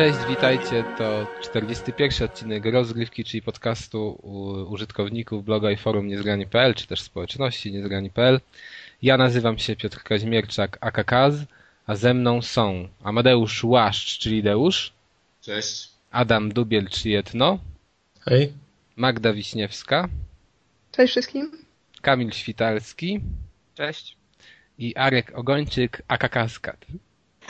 cześć, witajcie. To 41 odcinek rozgrywki, czyli podcastu użytkowników bloga i forum niezgrani.pl, czy też społeczności niezgrani.pl. Ja nazywam się Piotr Kaźmierczak, akakaz, a ze mną są Amadeusz Łaszcz, czyli Deusz. Cześć. Adam Dubiel, czyli Etno. Hej. Magda Wiśniewska. Cześć wszystkim. Kamil Świtalski. Cześć. I Arek Ogończyk, akakaskad.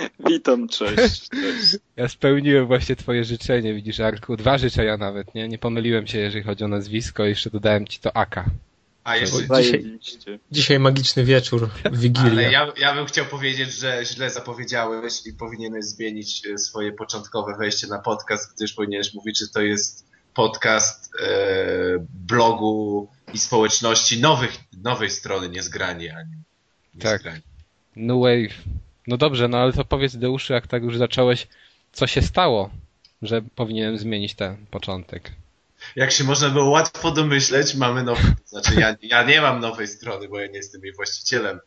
Witam, cześć, cześć. Ja spełniłem właśnie twoje życzenie, widzisz Arku. Dwa życzenia nawet, nie? Nie pomyliłem się, jeżeli chodzi o nazwisko, jeszcze dodałem ci to Aka. A jeszcze dzisiaj, dzisiaj magiczny wieczór, Wigilia. Ale ja, ja bym chciał powiedzieć, że źle zapowiedziałeś i powinieneś zmienić e, swoje początkowe wejście na podcast, gdyż powinieneś mówić, że to jest podcast e, blogu i społeczności nowych, nowej strony Niezgrani, a nie Tak. New Wave. No dobrze, no ale to powiedz Deuszu, jak tak już zacząłeś, co się stało, że powinienem zmienić ten początek. Jak się można było łatwo domyśleć, mamy nowy, znaczy ja, ja nie mam nowej strony, bo ja nie jestem jej właścicielem.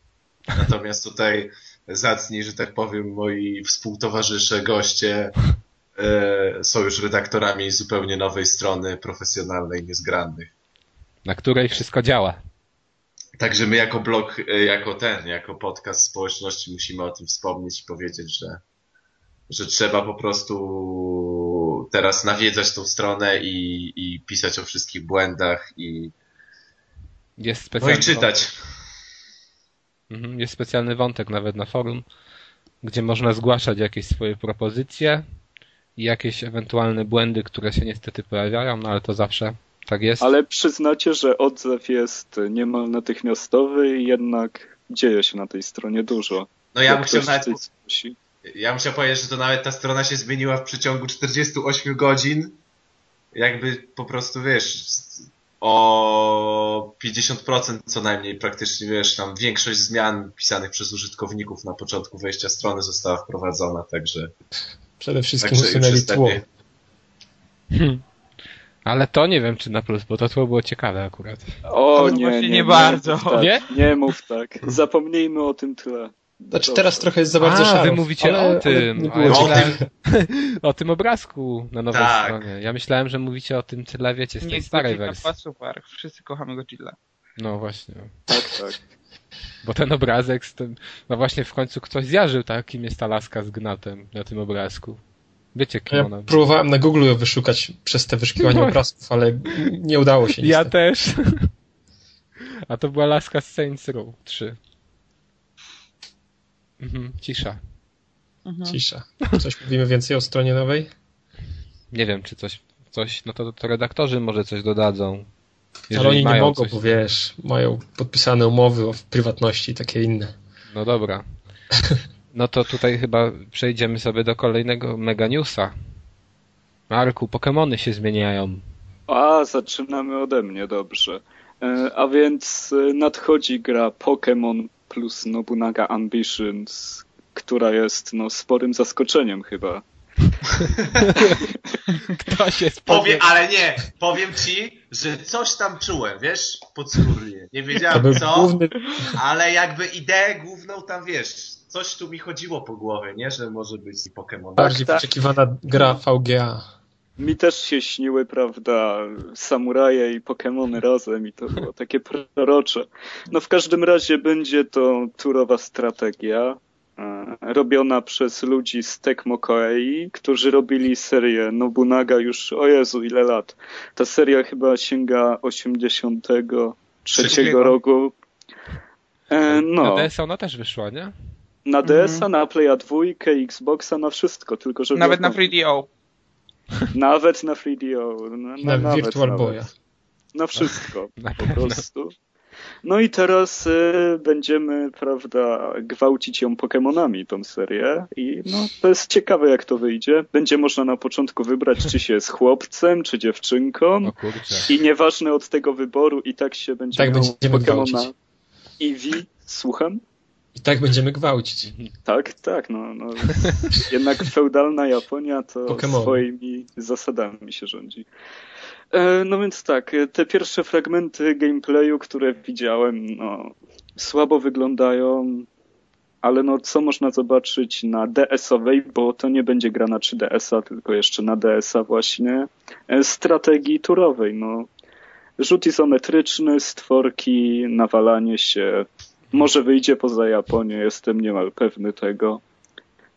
Natomiast tutaj zacni, że tak powiem, moi współtowarzysze, goście e, są już redaktorami zupełnie nowej strony profesjonalnej, niezgrannych. Na której wszystko działa. Także my jako blog, e, jako ten, jako podcast społeczności musimy o tym wspomnieć i powiedzieć, że, że trzeba po prostu teraz nawiedzać tą stronę i, i pisać o wszystkich błędach i, jest no specjalny i czytać. Mhm, jest specjalny wątek nawet na forum, gdzie można zgłaszać jakieś swoje propozycje i jakieś ewentualne błędy, które się niestety pojawiają, no ale to zawsze tak jest. Ale przyznacie, że odzew jest niemal natychmiastowy i jednak dzieje się na tej stronie dużo. No ja bym chciał nawet... Ja bym chciał powiedzieć, że to nawet ta strona się zmieniła w przeciągu 48 godzin. Jakby po prostu, wiesz, o 50% co najmniej praktycznie, wiesz, tam większość zmian pisanych przez użytkowników na początku wejścia strony została wprowadzona, także... Przede wszystkim usunęli tło. Hmm. Ale to nie wiem, czy na plus, bo to tło było ciekawe akurat. O, nie, nie, nie, nie, bardzo. Tak, nie? Nie mów tak. Zapomnijmy o tym tyle. Znaczy teraz trochę jest za bardzo A, szaro. wy mówicie ale, o tym. nie A ja było myślałem, o tym obrazku na nowej Tak. stronie. Ja myślałem, że mówicie o tym tyle, wiecie, z tej Nie, starej Godzilla wersji. super. Wszyscy kochamy Godzilla. No właśnie. Tak, tak. Bo ten obrazek z tym, no właśnie w końcu ktoś zjarzył tak, kim jest ta laska z gnatem na tym obrazku. Wiecie, kim Ja ona próbowałem na Google ją wyszukać przez te wyszukiwania No. obrazków, ale nie udało się Ja niestety. też. A to była laska z Saints Row 3. Mhm, cisza. Mhm. Cisza. Coś mówimy więcej o stronie nowej? Nie wiem, czy coś, coś no to, to redaktorzy może coś dodadzą. ale oni nie mogą, coś- bo wiesz, mają podpisane umowy o prywatności i takie inne. No dobra. No to tutaj chyba przejdziemy sobie do kolejnego mega newsa. Marku, Pokemony się zmieniają. A, zaczynamy ode mnie, dobrze. E, A więc e, nadchodzi gra Pokémon plus Nobunaga Ambitions, która jest no sporym zaskoczeniem chyba. Ktoś jest Powiem, ale nie, powiem ci, że coś tam czułem, wiesz, podskórnie. Nie wiedziałem co, główny, ale jakby ideę główną tam, wiesz, coś tu mi chodziło po głowie, nie, że może być Pokémon. bardziej tak. wyczekiwana gra VGA. Mi też się śniły, prawda, samuraje i Pokémony razem i to było takie prorocze. No w każdym razie będzie to turowa strategia e, robiona przez ludzi z Tecmo Koei, którzy robili serię Nobunaga już, o Jezu, ile lat. Ta seria chyba sięga 83 Trzeciego. roku. E, Na no, DS ona też wyszła, nie? Na DS-a, na Playa 2, Xboxa, na wszystko, tylko że Nawet na wiadomo, 3DO. Nawet na 3DO. No, Na nawet, Virtual nawet. Boya. Na wszystko, Na po pewno. prostu. No i teraz y, będziemy, prawda, gwałcić ją Pokemonami, tą serię. I no, to jest ciekawe, jak to wyjdzie. Będzie można na początku wybrać, czy się jest chłopcem, czy dziewczynką. I nieważne od tego wyboru, i tak się będzie Tak będziemy Pokemona gwałcić. Eevee. Słucham? I tak będziemy gwałcić. Tak, tak, no, no jednak feudalna Japonia to Pokemony. swoimi zasadami się rządzi. E, No więc tak, te pierwsze fragmenty gameplayu, które widziałem, no, słabo wyglądają, ale no co można zobaczyć na DS-owej, bo to nie będzie gra na 3DS-a, tylko jeszcze na DS-a właśnie, e, strategii turowej. No, rzut izometryczny, stworki, nawalanie się. Może wyjdzie poza Japonię, jestem niemal pewny tego.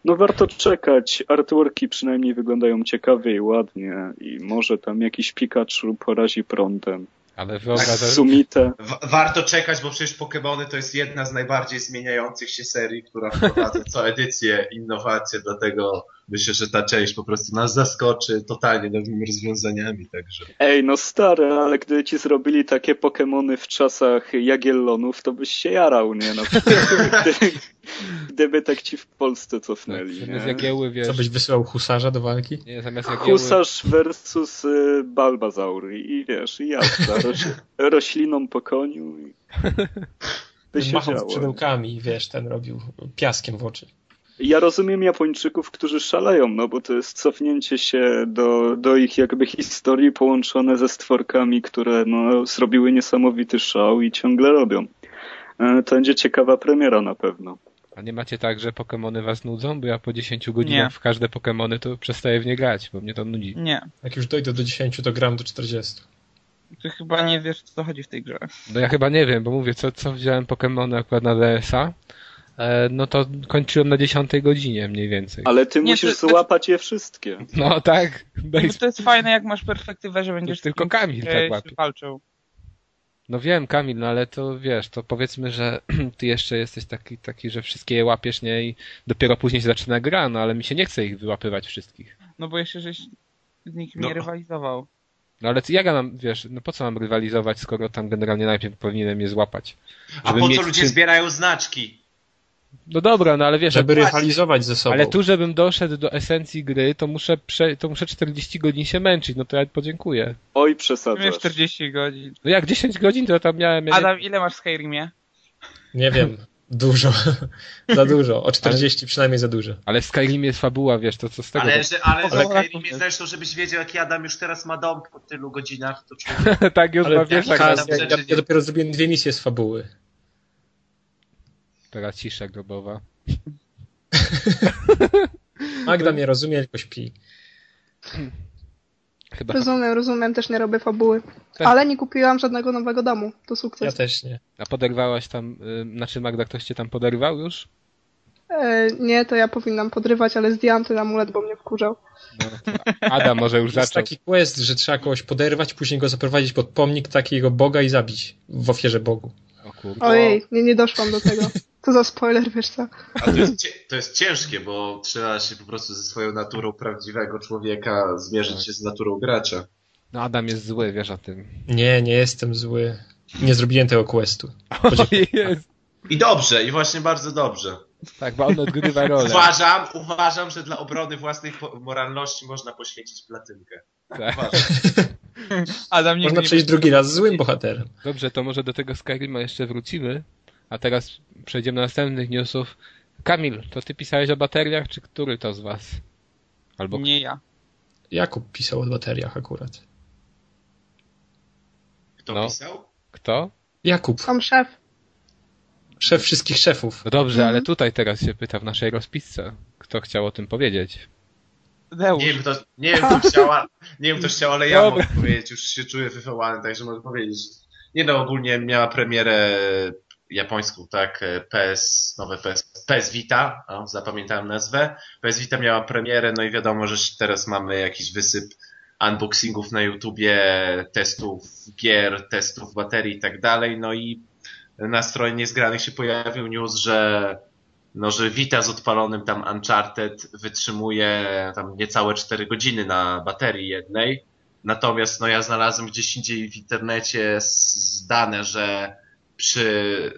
No warto czekać. Artworki przynajmniej wyglądają ciekawie i ładnie i może tam jakiś Pikachu porazi prądem. Ale wyobrażasz... Sumite. Wa- Warto czekać, bo przecież Pokémony to jest jedna z najbardziej zmieniających się serii, która wprowadza co edycję innowacje, dlatego myślę, że ta część po prostu nas zaskoczy totalnie nowymi rozwiązaniami, także. Ej, no stary, ale gdy ci zrobili takie Pokemony w czasach Jagiellonów, to byś się jarał, nie? No, gdy, gdyby tak ci w Polsce cofnęli, Zamiast nie? jagieły, wiesz... Co byś wysyłał husarza do walki? Nie, zamiast jagieły... Husarz versus y, Balbazaur i, i wiesz, i jazda, roś, rośliną po koniu i by się Machał działo. skrzydełkami, wiesz, ten robił piaskiem w oczy. Ja rozumiem Japończyków, którzy szaleją, no bo to jest cofnięcie się do, do ich jakby historii połączone ze stworkami, które no, zrobiły niesamowity szał i ciągle robią. E, To będzie ciekawa premiera na pewno. A nie macie tak, że Pokemony was nudzą? Bo ja po 10 godzinach Nie. w każde Pokemony to przestaję w nie grać, bo mnie to nudzi. Nie. Jak już dojdę do 10, to gram do 40. Ty chyba nie wiesz, o co chodzi w tej grze. No ja chyba nie wiem, bo mówię, co, co wziąłem Pokemony akurat na DS-a, no to kończyłem na 10 godzinie mniej więcej. Ale ty Nie, musisz to- to- złapać je wszystkie. No tak, No, to jest fajne, jak masz perspektywę, że będziesz tylko Kamil e, tak łapie. walczył. No wiem, Kamil, no ale to wiesz, to powiedzmy, że ty jeszcze jesteś taki, taki, że wszystkie je łapiesz, nie? I dopiero później się zaczyna gra, no ale mi się nie chce ich wyłapywać wszystkich. No bo jeszcze żeś z nikim No. nie rywalizował. No ale jak ja mam, wiesz, no po co mam rywalizować, skoro tam generalnie najpierw powinienem je złapać? A po mieć co ludzie zbierają znaczki? No dobra, no ale wiesz, Żeby rywalizować ze sobą. ale tu żebym doszedł do esencji gry, to muszę, prze, to muszę 40 godzin się męczyć, no to ja podziękuję. Oj, przesadzasz. 40 godzin. No jak 10 godzin, to ja tam miałem... Adam, ile masz w Skyrimie? Nie wiem, dużo. za dużo. O 40 przynajmniej za dużo. Ale w Skyrimie jest fabuła, wiesz, to co z tego... Ale, że, ale Ale- w Skyrimie zresztą, żebyś wiedział, jak Adam już teraz ma dom po tylu godzinach, to człowiek... tak już Ale ma, wiesz, tak, tak, tak. ja, ja, ja dopiero zrobiłem dwie misje z fabuły. Teraz cisza grobowa. Magda mnie rozumie, tylko śpi. Chyba Rozumiem, rozumiem, też nie robię fabuły. Tak. Ale nie kupiłam żadnego nowego domu. To Ja sukces. też nie. A poderwałaś tam, y, znaczy Magda, ktoś cię tam poderwał już? E, nie, to ja powinnam podrywać, ale zdjęłam ten amulet, bo mnie wkurzał. No, to Adam może już To jest zaczął. taki quest, że trzeba kogoś poderwać, później go zaprowadzić pod pomnik takiego boga i zabić w ofierze Bogu. O kurde. Ojej, nie, nie doszłam do tego. To za spoiler, wiesz co? To jest, to jest ciężkie, bo trzeba się po prostu ze swoją naturą prawdziwego człowieka zmierzyć się z naturą gracza. No Adam jest zły, wiesz o tym. Nie, nie jestem zły. Nie zrobiłem tego questu. O jest. I dobrze, i właśnie bardzo dobrze. Tak, bo on odgrywa rolę. Uważam, uważam, że dla obrony własnej moralności można poświęcić platynkę. Tak. Uważam. Adam, nigdy Można nie przejść drugi raz złym bohaterem. Dobrze, to może do tego Skyrima jeszcze wrócimy. A teraz przejdziemy do następnych newsów. Kamil, to ty pisałeś o bateriach, czy który to z was? Albo Nie ja. Jakub pisał o bateriach akurat. Kto No. pisał? kto? Jakub, Sam szef. szef wszystkich szefów. No dobrze, Mhm. ale tutaj teraz się pyta w naszej rozpisce. Kto chciał o tym powiedzieć? Deusz. Nie wiem, kto, nie wiem, kto chciała, nie wiem, kto chciał, ale ja Dobra. mogę powiedzieć, już się czuję wywołany, także mogę powiedzieć. Nie no, ogólnie miała premierę japońską, tak, PS, nowe PS, PS Vita, o, zapamiętałem nazwę. PS Vita miała premierę, no i wiadomo, że teraz mamy jakiś wysyp unboxingów na YouTubie, testów gier, testów baterii i tak dalej, no i na stronie niezgranych się pojawił news, że no, że Vita z odpalonym tam Uncharted wytrzymuje tam niecałe 4 godziny na baterii jednej. Natomiast no ja znalazłem gdzieś indziej w internecie dane, że przy,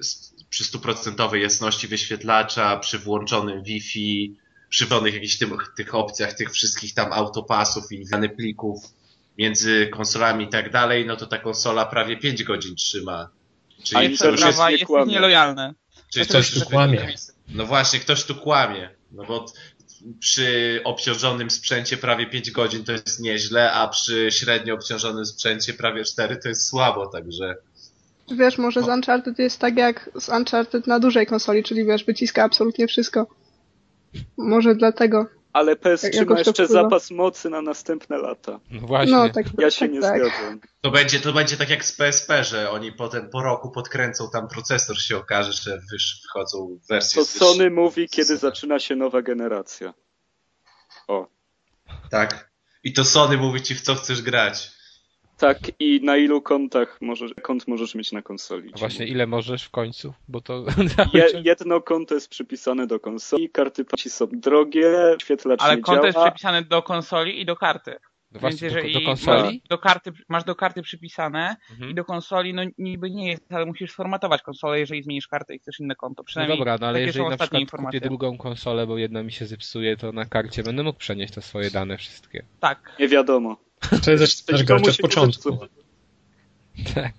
przy stuprocentowej jasności wyświetlacza, przy włączonym Wi-Fi, przy włączonych jakichś tym, tych opcjach, tych wszystkich tam autopasów i wymiany plików między konsolami i tak dalej, no to ta konsola prawie 5 godzin trzyma. Ale Czyli to to już jest, jest nie nielojalne. czyli Ktoś to tu już- kłamie. no właśnie, ktoś tu kłamie. No bo przy obciążonym sprzęcie prawie 5 godzin to jest nieźle, a przy średnio obciążonym sprzęcie prawie 4 to jest słabo, także Wiesz, może z Uncharted jest tak jak z Uncharted na dużej konsoli, czyli wiesz, wyciska absolutnie wszystko. Może dlatego. Ale Jak- PS3 jakoś ma jeszcze wpływa. zapas mocy na następne lata. No właśnie. No, tak, Ja się tak, nie tak. zgadzam. To będzie, to będzie tak jak z PSP, że oni potem po roku podkręcą tam procesor, się okaże, że wyż, wchodzą wersje To Sony mówi, kiedy zaczyna się nowa generacja. O. Tak. I to Sony mówi ci, w co chcesz grać. Tak, i na ilu kontach możesz, kont możesz mieć na konsoli? A właśnie ile możesz w końcu? Bo to... Je, jedno konto jest przypisane do konsoli, karty płaci są drogie, świetlacz Ale nie konto jest działa. przypisane do konsoli i do karty. No Więc właśnie, do, jeżeli do konsoli? Masz do, karty, masz do karty przypisane Mhm. i do konsoli, no niby nie jest, ale musisz sformatować konsolę, jeżeli zmienisz kartę i chcesz inne konto. No Przynajmniej dobra, no ale jeżeli na przykład kupię informacje. drugą konsolę, bo jedna mi się zepsuje, to na karcie będę mógł przenieść te swoje dane wszystkie. Tak. Nie wiadomo. Wtedy zaczynasz grać od początku. Tak.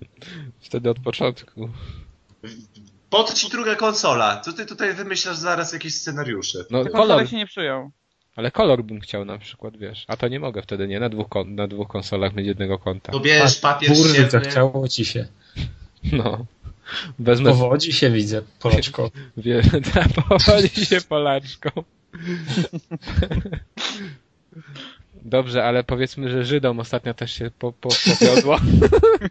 Wtedy od początku. Po ci druga konsola. Co ty tutaj wymyślasz zaraz jakieś scenariusze? No Te kolor, się nie psują. ale kolor bym chciał na przykład, wiesz. A to nie mogę wtedy, nie? Na dwóch, kon- na dwóch konsolach mieć jednego konta. To bierz papier Kurde, zachciało ci się. No. Wezmę, Powodzi się widzę, Polaczko. wie, powoli się Polaczką. Dobrze, ale powiedzmy, że Żydom ostatnio też się po, po, powiodło.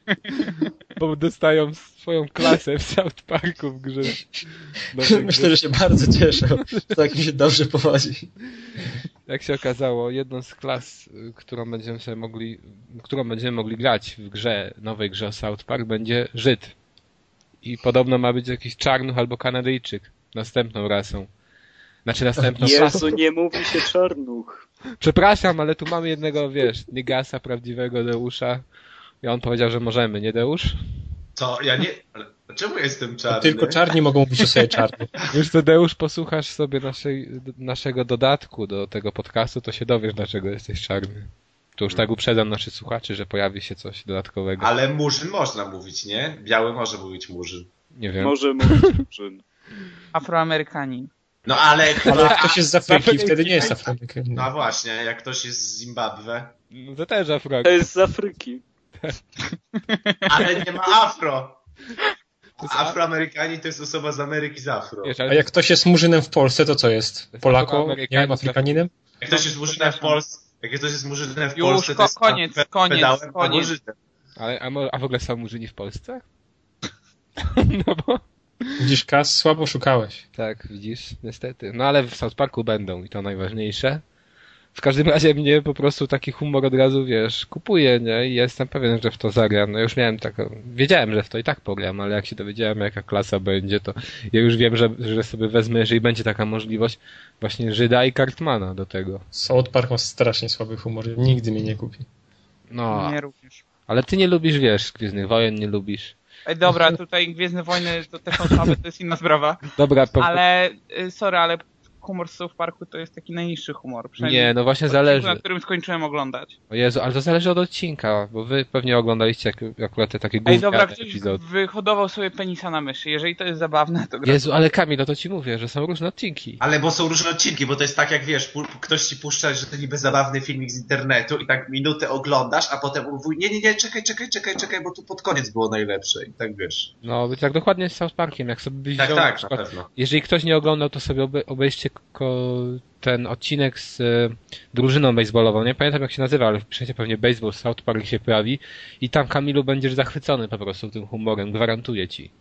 Bo dostają swoją klasę w South Parku w grze. Nowej Myślę, że się bardzo cieszę, że tak mi się dobrze powodzi. Jak się okazało, jedną z klas, którą będziemy sobie mogli, którą będziemy mogli grać w grze, nowej grze o South Park, będzie Żyd. I podobno ma być jakiś czarnuch albo Kanadyjczyk. Następną rasą. Znaczy następną klasą. Jezu, nie mówi się czarnuch. Przepraszam, ale tu mamy jednego, wiesz, Nigasa, prawdziwego Deusza. I on powiedział, że możemy, nie Deusz? To ja nie... Ale czemu ja jestem czarny? Tylko czarni mogą mówić o sobie czarny. Już to Deusz, posłuchasz sobie naszej, naszego dodatku do tego podcastu, to się dowiesz, dlaczego jesteś czarny. To już tak uprzedzam naszych słuchaczy, że pojawi się coś dodatkowego. Ale murzyn można mówić, nie? Biały może mówić murzyn. Nie wiem. Może mówić Murzyn. Afroamerykanin. No ale... Ale jak ktoś jest z Afryki, wtedy nie jest Afrykaninem. No właśnie, jak ktoś jest z Zimbabwe. No to też Afro. To jest z Afryki. Ale nie ma afro! Afroamerykanie to jest osoba z Ameryki z afro. A jak ktoś jest murzynem w Polsce, to co jest? Polako? Nie wiem, Afrykaninem? Jak ktoś jest murzynem w Polsce, jak ktoś jest murzynem w Już, Polsce, to jest koniec, pe- koniec, koniec. murzynem. Ale, a, a w ogóle są murzyni w Polsce? No bo... Widzisz, Kas, słabo szukałeś. Tak, widzisz, niestety. No ale w South Parku będą i to najważniejsze. W każdym razie mnie po prostu taki humor od razu, wiesz, kupuje, nie? I jestem pewien, że w to zagram. No już miałem taką... Wiedziałem, że w to i tak pogram, ale jak się dowiedziałem, jaka klasa będzie, to ja już wiem, że, że sobie wezmę, jeżeli będzie taka możliwość, właśnie Żyda i Cartmana do tego. South Park ma strasznie słaby humor. Nigdy mnie nie kupi. No, Nie również. ale ty nie lubisz, wiesz, Gwiezdnych Wojen nie lubisz. Ej, dobra, tutaj Gwiezdne Wojny to też są słabe, to jest inna sprawa. Dobra, po... Ale, y, sorry, ale humor z South Parku to jest taki najniższy humor. nie, no właśnie odcinku, zależy. Na którym skończyłem oglądać. O Jezu, ale to zależy od odcinka, bo wy pewnie oglądaliście jak, akurat te takie Ej, gówniane dobra, ktoś epizody. wyhodował sobie penisa na myszy. Jeżeli to jest zabawne, to gra. Jezu, ale Kamil, no to ci mówię, że są różne odcinki. Ale bo są różne odcinki, bo to jest tak jak wiesz, ktoś ci puszcza, że to niby zabawny filmik z internetu i tak minutę oglądasz, a potem mówi, nie, nie, nie, czekaj, czekaj, czekaj, czekaj, bo tu pod koniec było najlepsze i tak wiesz. No, tak dokładnie z South Parkiem, jak sobie byś Tak, wziął na tak, na przykład, pewno. jeżeli ktoś nie oglądał, to sobie obe, obejrzcie ko, ten odcinek z e, drużyną baseballową, nie pamiętam jak się nazywa, ale wpiszecie pewnie baseball South Park się pojawi i tam Kamilu będziesz zachwycony po prostu tym humorem, gwarantuję ci.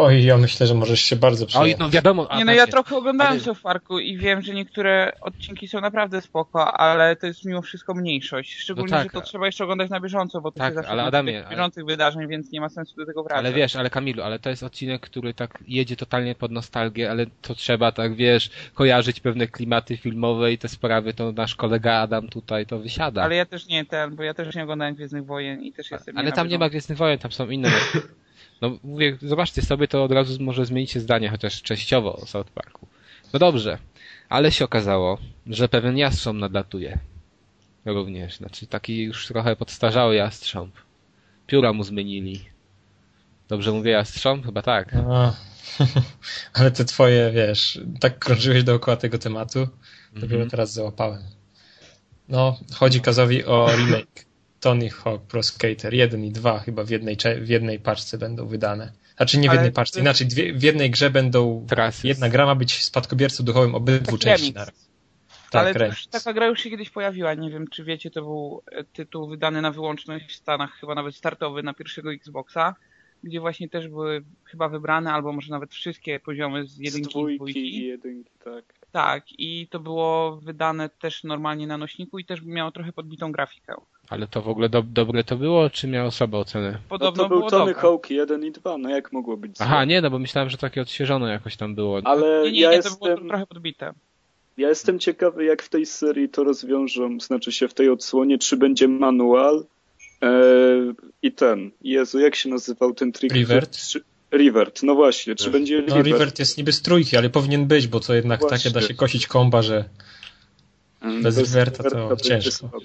Oj, ja myślę, że możesz się bardzo Oj, przyjemnie. no wiadomo, Nie no, ja właśnie, trochę oglądałem South Parku i wiem, że niektóre odcinki są naprawdę spoko, ale to jest mimo wszystko mniejszość. Szczególnie, No tak, że to trzeba jeszcze oglądać na bieżąco, bo to Tak, się zawsze ale Adamie, bieżących wydarzeń, więc nie ma sensu do tego wracać. Ale wiesz, ale Kamilu, ale to jest odcinek, który tak jedzie totalnie pod nostalgię, ale to trzeba tak, wiesz, kojarzyć pewne klimaty filmowe i te sprawy, to nasz kolega Adam tutaj to wysiada. Ale ja też nie ten, bo ja też nie oglądałem Gwiezdnych Wojen i też jestem Ale tam nie ma. Gwiezdnych Wojen, tam są inne. No mówię, zobaczcie sobie, to od razu może zmienicie zdanie, chociaż częściowo o South Parku. No dobrze, ale się okazało, że pewien jastrząb nadlatuje. Również, znaczy taki już trochę podstarzały jastrząb. Pióra mu zmienili. Dobrze mówię jastrząb? Chyba tak. A, ale te twoje, wiesz, tak krążyłeś dookoła tego tematu, dopiero Mhm. teraz załapałem. No, chodzi Kazowi o remake. Tony Hawk Pro Skater 1 i 2 chyba w jednej, w jednej paczce będą wydane. Znaczy nie w Ale jednej paczce, inaczej dwie, w jednej grze będą Trasy. jedna gra ma być spadkobiercą duchowym obydwu Taki części naraz. Tak, Ale już, taka gra już się kiedyś pojawiła. Nie wiem, czy wiecie, to był e, tytuł wydany na wyłączność w Stanach, chyba nawet startowy na pierwszego Xboxa, gdzie właśnie też były chyba wybrane, albo może nawet wszystkie poziomy z Z jedynki i dwójki i dwójki. jedynki, tak. Tak, i to było wydane też normalnie na nośniku i też miało trochę podbitą grafikę. Ale to w ogóle do, dobre to było, czy miało słabe oceny? No Podobno to był było Tony. Hawk 1 i 2, no jak mogło być Aha, nie, no bo myślałem, że takie odświeżone jakoś tam było. Ale Nie, nie, ja nie, to było jestem... trochę podbite. Ja jestem ciekawy, jak w tej serii to rozwiążą, znaczy się w tej odsłonie, czy będzie manual e, i ten, Jezu, jak się nazywał ten trik? Revert? Czy, Revert, no właśnie, czy No. będzie No Revert? Revert jest niby z trójki, ale powinien być, bo to jednak Właśnie. takie da się kosić komba, że Mm, bez Riverta to Riverta będzie ciężko. słabo?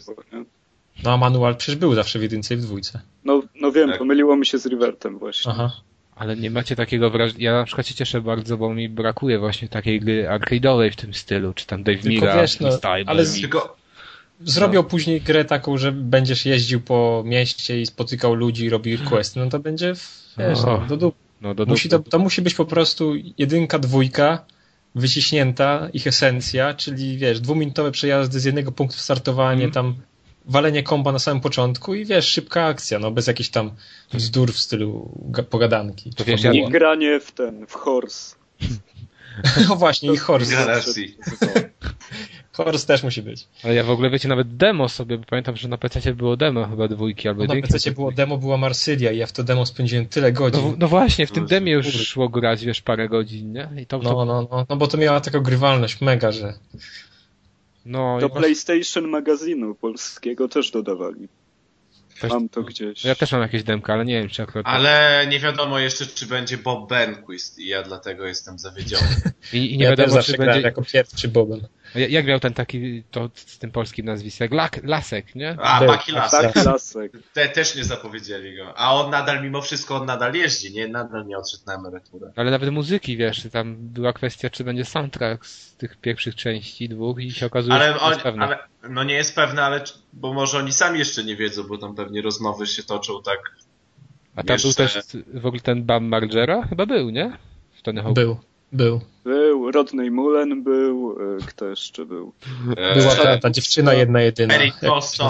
No a manual przecież był zawsze w jedynce i w dwójce. No, no wiem, Tak. pomyliło mi się z Rivertem właśnie. Aha. Ale nie macie takiego wrażenia. Ja na przykład się cieszę bardzo, bo mi brakuje właśnie takiej gry arcade'owej w tym stylu, czy tam Dave Tylko Mira, wiesz, no, Style, ale z-. Tylko Zrobią później grę taką, że będziesz jeździł po mieście i spotykał ludzi i robił questy, no to będzie, w- wiesz, O. no, do dup. no, do Musi dupy. to, to musi być po prostu jedynka, dwójka, wyciśnięta ich esencja, czyli wiesz, dwuminutowe przejazdy z jednego punktu startowanie, Mhm. tam walenie komba na samym początku i wiesz, szybka akcja, no bez jakichś tam bzdur w stylu ga- pogadanki. To wiesz. I granie w ten, w horse. No właśnie, i Horse. Horse też musi być. Ale ja w ogóle wiecie, nawet demo sobie, bo pamiętam, że na PC było demo chyba dwójki albo No na jedynki. PC było demo, była Marsylia i ja w to demo spędziłem tyle godzin. No, no właśnie, w tym demie już szło grać, wiesz, parę godzin, nie? I to, to, No, no, no, no bo to miała taką grywalność mega, że no, Do PlayStation magazynu polskiego też dodawali. Też- Mam to gdzieś. Ja też mam jakieś demka, ale nie wiem, czy akurat... Ale nie wiadomo jeszcze, czy będzie Bob Burnquist i ja dlatego jestem zawiedziony. I, i nie ja też wiadomo, zawsze czy będzie... jako pierwszy Bobem. Ja- Jak miał ten taki, to z tym polskim nazwiskiem? Lak, Lasek, nie? A, Był. Lasek. Tak, klasek. Te też nie zapowiedzieli go. A on nadal, mimo wszystko, on nadal jeździ, nie? Nadal nie odszedł na emeryturę. Ale nawet muzyki, wiesz, tam była kwestia, czy będzie soundtrack z tych pierwszych części dwóch i się okazuje, Ale, że to on, jest pewne. ale no nie jest pewne, ale bo może oni sami jeszcze nie wiedzą, bo tam pewnie rozmowy się toczą tak. A tam był jeszcze- też w ogóle ten Bam Margera? Chyba był, nie? W Tony Hawk. Był, był. Był, Rodney Mullen był, e, kto jeszcze był? E, Była ta, ta dziewczyna jedna jedyna. Eric Coston.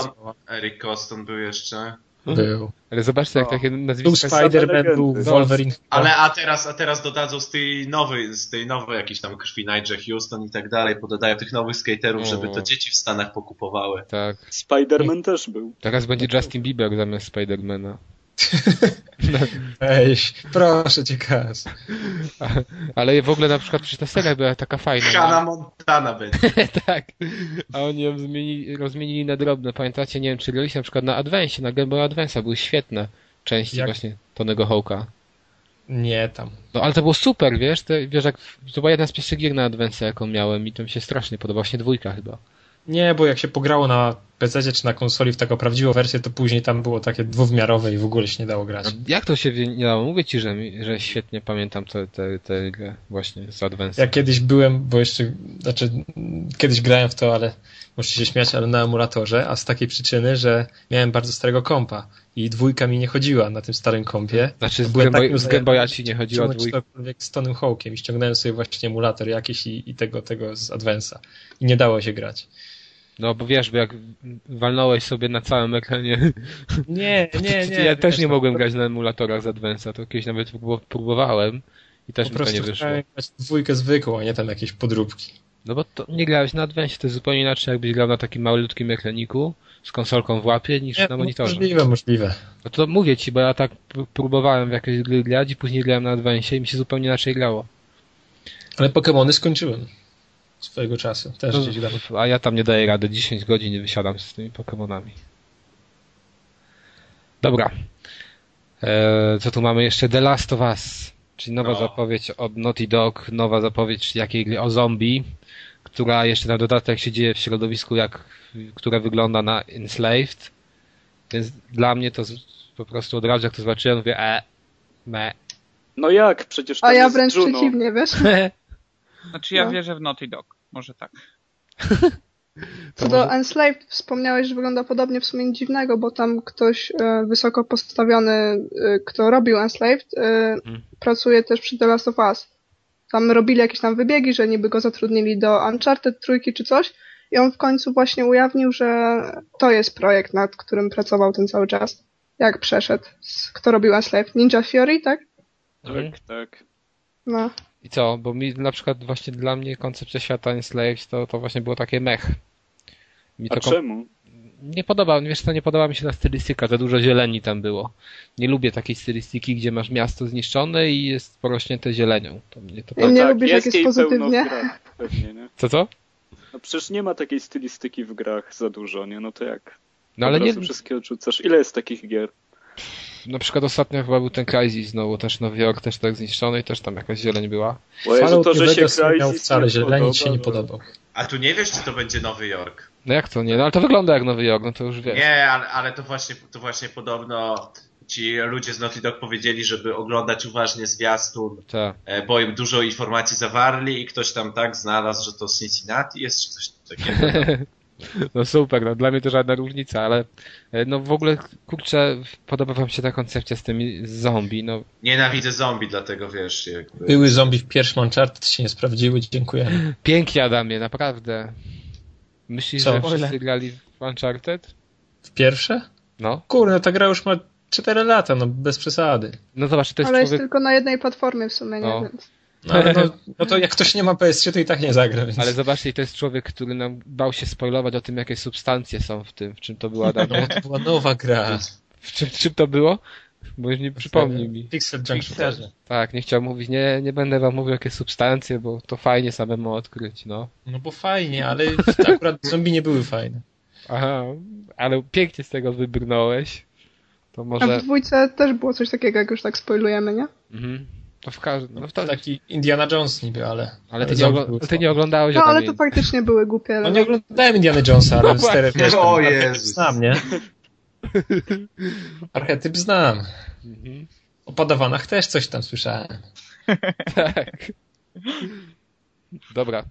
Eric Coston był jeszcze. Był. Ale zobaczcie, jak O. takie Był nazwiska... Spider-Man, legendy. był Wolverine. Ale a teraz, a teraz dodadzą z tej nowej, z tej nowej jakiejś tam krwi Nigel Houston i tak dalej, pododają tych nowych skaterów, żeby to dzieci w Stanach pokupowały. Tak. Spider-Man też był. Teraz będzie Justin Bieber zamiast Spidermana. Ej, proszę cię, Kaz. Ale w ogóle na przykład przecież ta seria była taka fajna. Hannah Montana będzie. tak. A oni ją zmienili, rozmienili na drobne. Pamiętacie, nie wiem, czy graliście na przykład na Advance, na Game Boy Advance'a były świetne części Jak? właśnie Tonego Hawka. Nie tam. No ale to było super, wiesz, to, wiesz, jak, to była jedna z pierwszych gier na Advance, jaką miałem i to mi się strasznie podoba, właśnie dwójka chyba. Nie, bo jak się pograło na PC czy na konsoli w taką prawdziwą wersję, to później tam było takie dwuwymiarowe i w ogóle się nie dało grać. Jak to się nie dało? Mówię ci, że, że świetnie pamiętam tę te, te właśnie z Advance. Ja kiedyś byłem, bo jeszcze, znaczy kiedyś grałem w to, ale możecie się śmiać, ale na emulatorze, a z takiej przyczyny, że miałem bardzo starego kompa i dwójka mi nie chodziła na tym starym kompie. Znaczy z, takim z Game Boya ci nie chodziła dwójka. z Tonym Hawkiem i ściągnąłem sobie właśnie emulator jakiś i, i tego, tego z Advance'a. I nie dało się grać. No bo wiesz, bo jak walnąłeś sobie na całym ekranie. Nie, nie, nie. ja też nie mogłem grać na emulatorach z Advance'a, to kiedyś nawet prób- próbowałem i też Po mi to nie wyszło. dwójkę zwykłą, a nie tam jakieś podróbki. No bo to nie grałeś na Advance'ie, to jest zupełnie inaczej jakbyś grał na takim malutkim ekraniku z konsolką w łapie niż Nie, na monitorze. Możliwe, możliwe. No to mówię ci, bo ja tak próbowałem w jakieś gry grać i później grałem na Advance'ie i mi się zupełnie inaczej grało. Ale Pokémony skończyłem swojego czasu. Też gdzieś dawno. No, a ja tam nie daję rady, 10 godzin wysiadam z tymi Pokémonami. Dobra. Eee, co tu mamy jeszcze? The Last of Us, czyli nowa No. zapowiedź od Naughty Dog, nowa zapowiedź jakiej gry o zombie, która jeszcze na dodatek się dzieje w środowisku, jak, które wygląda na Enslaved. Więc dla mnie to z, po prostu od razu jak to zobaczyłem, mówię e, me. No jak? Przecież tam A ja jest wręcz Juno. przeciwnie, wiesz? Znaczy ja No. wierzę w Naughty Dog. Może tak. Co do Enslaved wspomniałeś, że wygląda podobnie w sumie nic dziwnego, bo tam ktoś e, wysoko postawiony, e, kto robił Enslaved, e, Mhm. pracuje też przy The Last of Us. Tam robili jakieś tam wybiegi, że niby go zatrudnili do Uncharted trójki czy coś i on w końcu właśnie ujawnił, że to jest projekt, nad którym pracował ten cały czas. Jak przeszedł? Kto robił Enslaved? Ninja Theory, tak? Mhm. Tak, tak. No. I co? Bo mi na przykład właśnie dla mnie koncepcja świata Enslaved to, to właśnie było takie mech. Mi A czemu? nie podoba, wiesz co, nie podoba mi się ta stylistyka, za dużo zieleni tam było. Nie lubię takiej stylistyki, gdzie masz miasto zniszczone i jest porośnięte zielenią. To mnie to Ja nie tak, lubisz, jak jest pozytywnie. grach, pewnie, nie? Co co? No przecież nie ma takiej stylistyki w grach za dużo, nie? No to jak? No ale nie, wszystkie odrzucasz. Ile jest takich gier? Na przykład ostatnio chyba był ten Crysis znowu, też Nowy Jork też tak zniszczony i też tam jakaś zieleń była. Bo Jezu, Fallout to, że się miał wcale zieleni, ci się nie podoba, podobał. A tu nie wiesz, czy to będzie Nowy Jork. No jak to nie? No ale to wygląda jak Nowy Jork, no to już wiesz. Nie, ale, ale to właśnie, to właśnie podobno ci ludzie z Naughty Dog powiedzieli, żeby oglądać uważnie zwiastun, Tak. bo im dużo informacji zawarli i ktoś tam tak znalazł, że to Cincinnati jest, czy coś takiego. No super, no dla mnie to żadna różnica, ale e, no w ogóle kurczę, podoba wam się ta koncepcja z tymi zombie, no Nienawidzę zombie, dlatego wiesz, jakby... Były zombie w pierwszym Uncharted, się nie sprawdziły, dziękujemy. pięknie Adamie, naprawdę. Myślisz, Co? że wszyscy grali w Uncharted? W pierwsze? No. Kurde, ta gra już ma 4 lata, no bez przesady. No zobacz, to jest Ale jest człowiek... tylko na jednej platformie w sumie, nie? No. Więc... No, ale no, no to jak ktoś nie ma PS3, to i tak nie zagra, więc... Ale zobaczcie, to jest człowiek, który nam bał się spoilować o tym, jakie substancje są w tym. W czym to było, Adamie? No, to była nowa gra. W czym, w czym to było? Bo już nie przypomnij mi. Pixel Shooterze. Tak, nie chciał mówić, nie, nie będę wam mówił, jakie substancje, bo to fajnie samemu odkryć, no. No bo fajnie, ale akurat zombie nie były fajne. Aha, ale pięknie z tego wybrnąłeś. To A może... w dwójce też było coś takiego, jak już tak spoilujemy, nie? Mhm. To w każdym... No w to... Taki Indiana Jones niby, ale... Ale ty nie, ogl... ty nie oglądałeś No ale to faktycznie były głupie. No ale- nie oglądałem Indiana Jonesa, ale No właśnie. wiesz, O Jezus. znam, nie? Archetyp znam. Mhm. O padawanach też coś tam słyszałem. Tak. Dobra.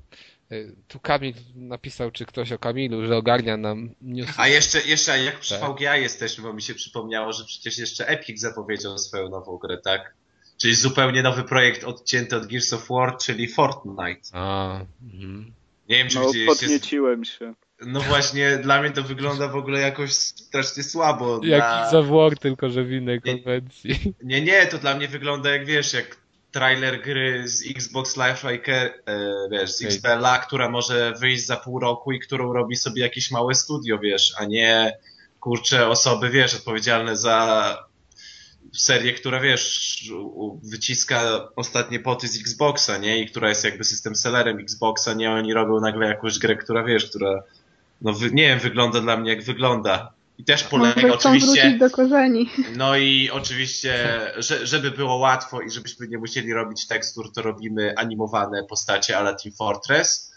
Y, Tu Kamil napisał, czy ktoś o Kamilu, że ogarnia nam news. A jeszcze, jeszcze jak przy Tak. VGA jesteśmy, bo mi się przypomniało, że przecież jeszcze Epic zapowiedział swoją nową grę, tak? Czyli zupełnie nowy projekt odcięty od Gears of War, czyli Fortnite. A, mhm. Nie wiem, czy No, widzieliście... podnieciłem się. No właśnie, dla mnie to wygląda w ogóle jakoś strasznie słabo. Jak na... za War, tylko że w innej konwencji. Nie, nie, to dla mnie wygląda jak, wiesz, jak trailer gry z Xbox Live Arcade, e, wiesz, z Ej. XBLA, która może wyjść za pół roku i którą robi sobie jakieś małe studio, wiesz, a nie, kurczę, osoby, wiesz, odpowiedzialne za serię, która, wiesz, wyciska ostatnie poty z Xboxa, nie? I która jest jakby system sellerem Xboxa, nie? Oni robią nagle jakąś grę, która, wiesz, która, no, nie wiem, wygląda dla mnie jak wygląda. I też polega oczywiście... do korzeni. No i oczywiście, że, żeby było łatwo i żebyśmy nie musieli robić tekstur, to robimy animowane postacie ala Team Fortress.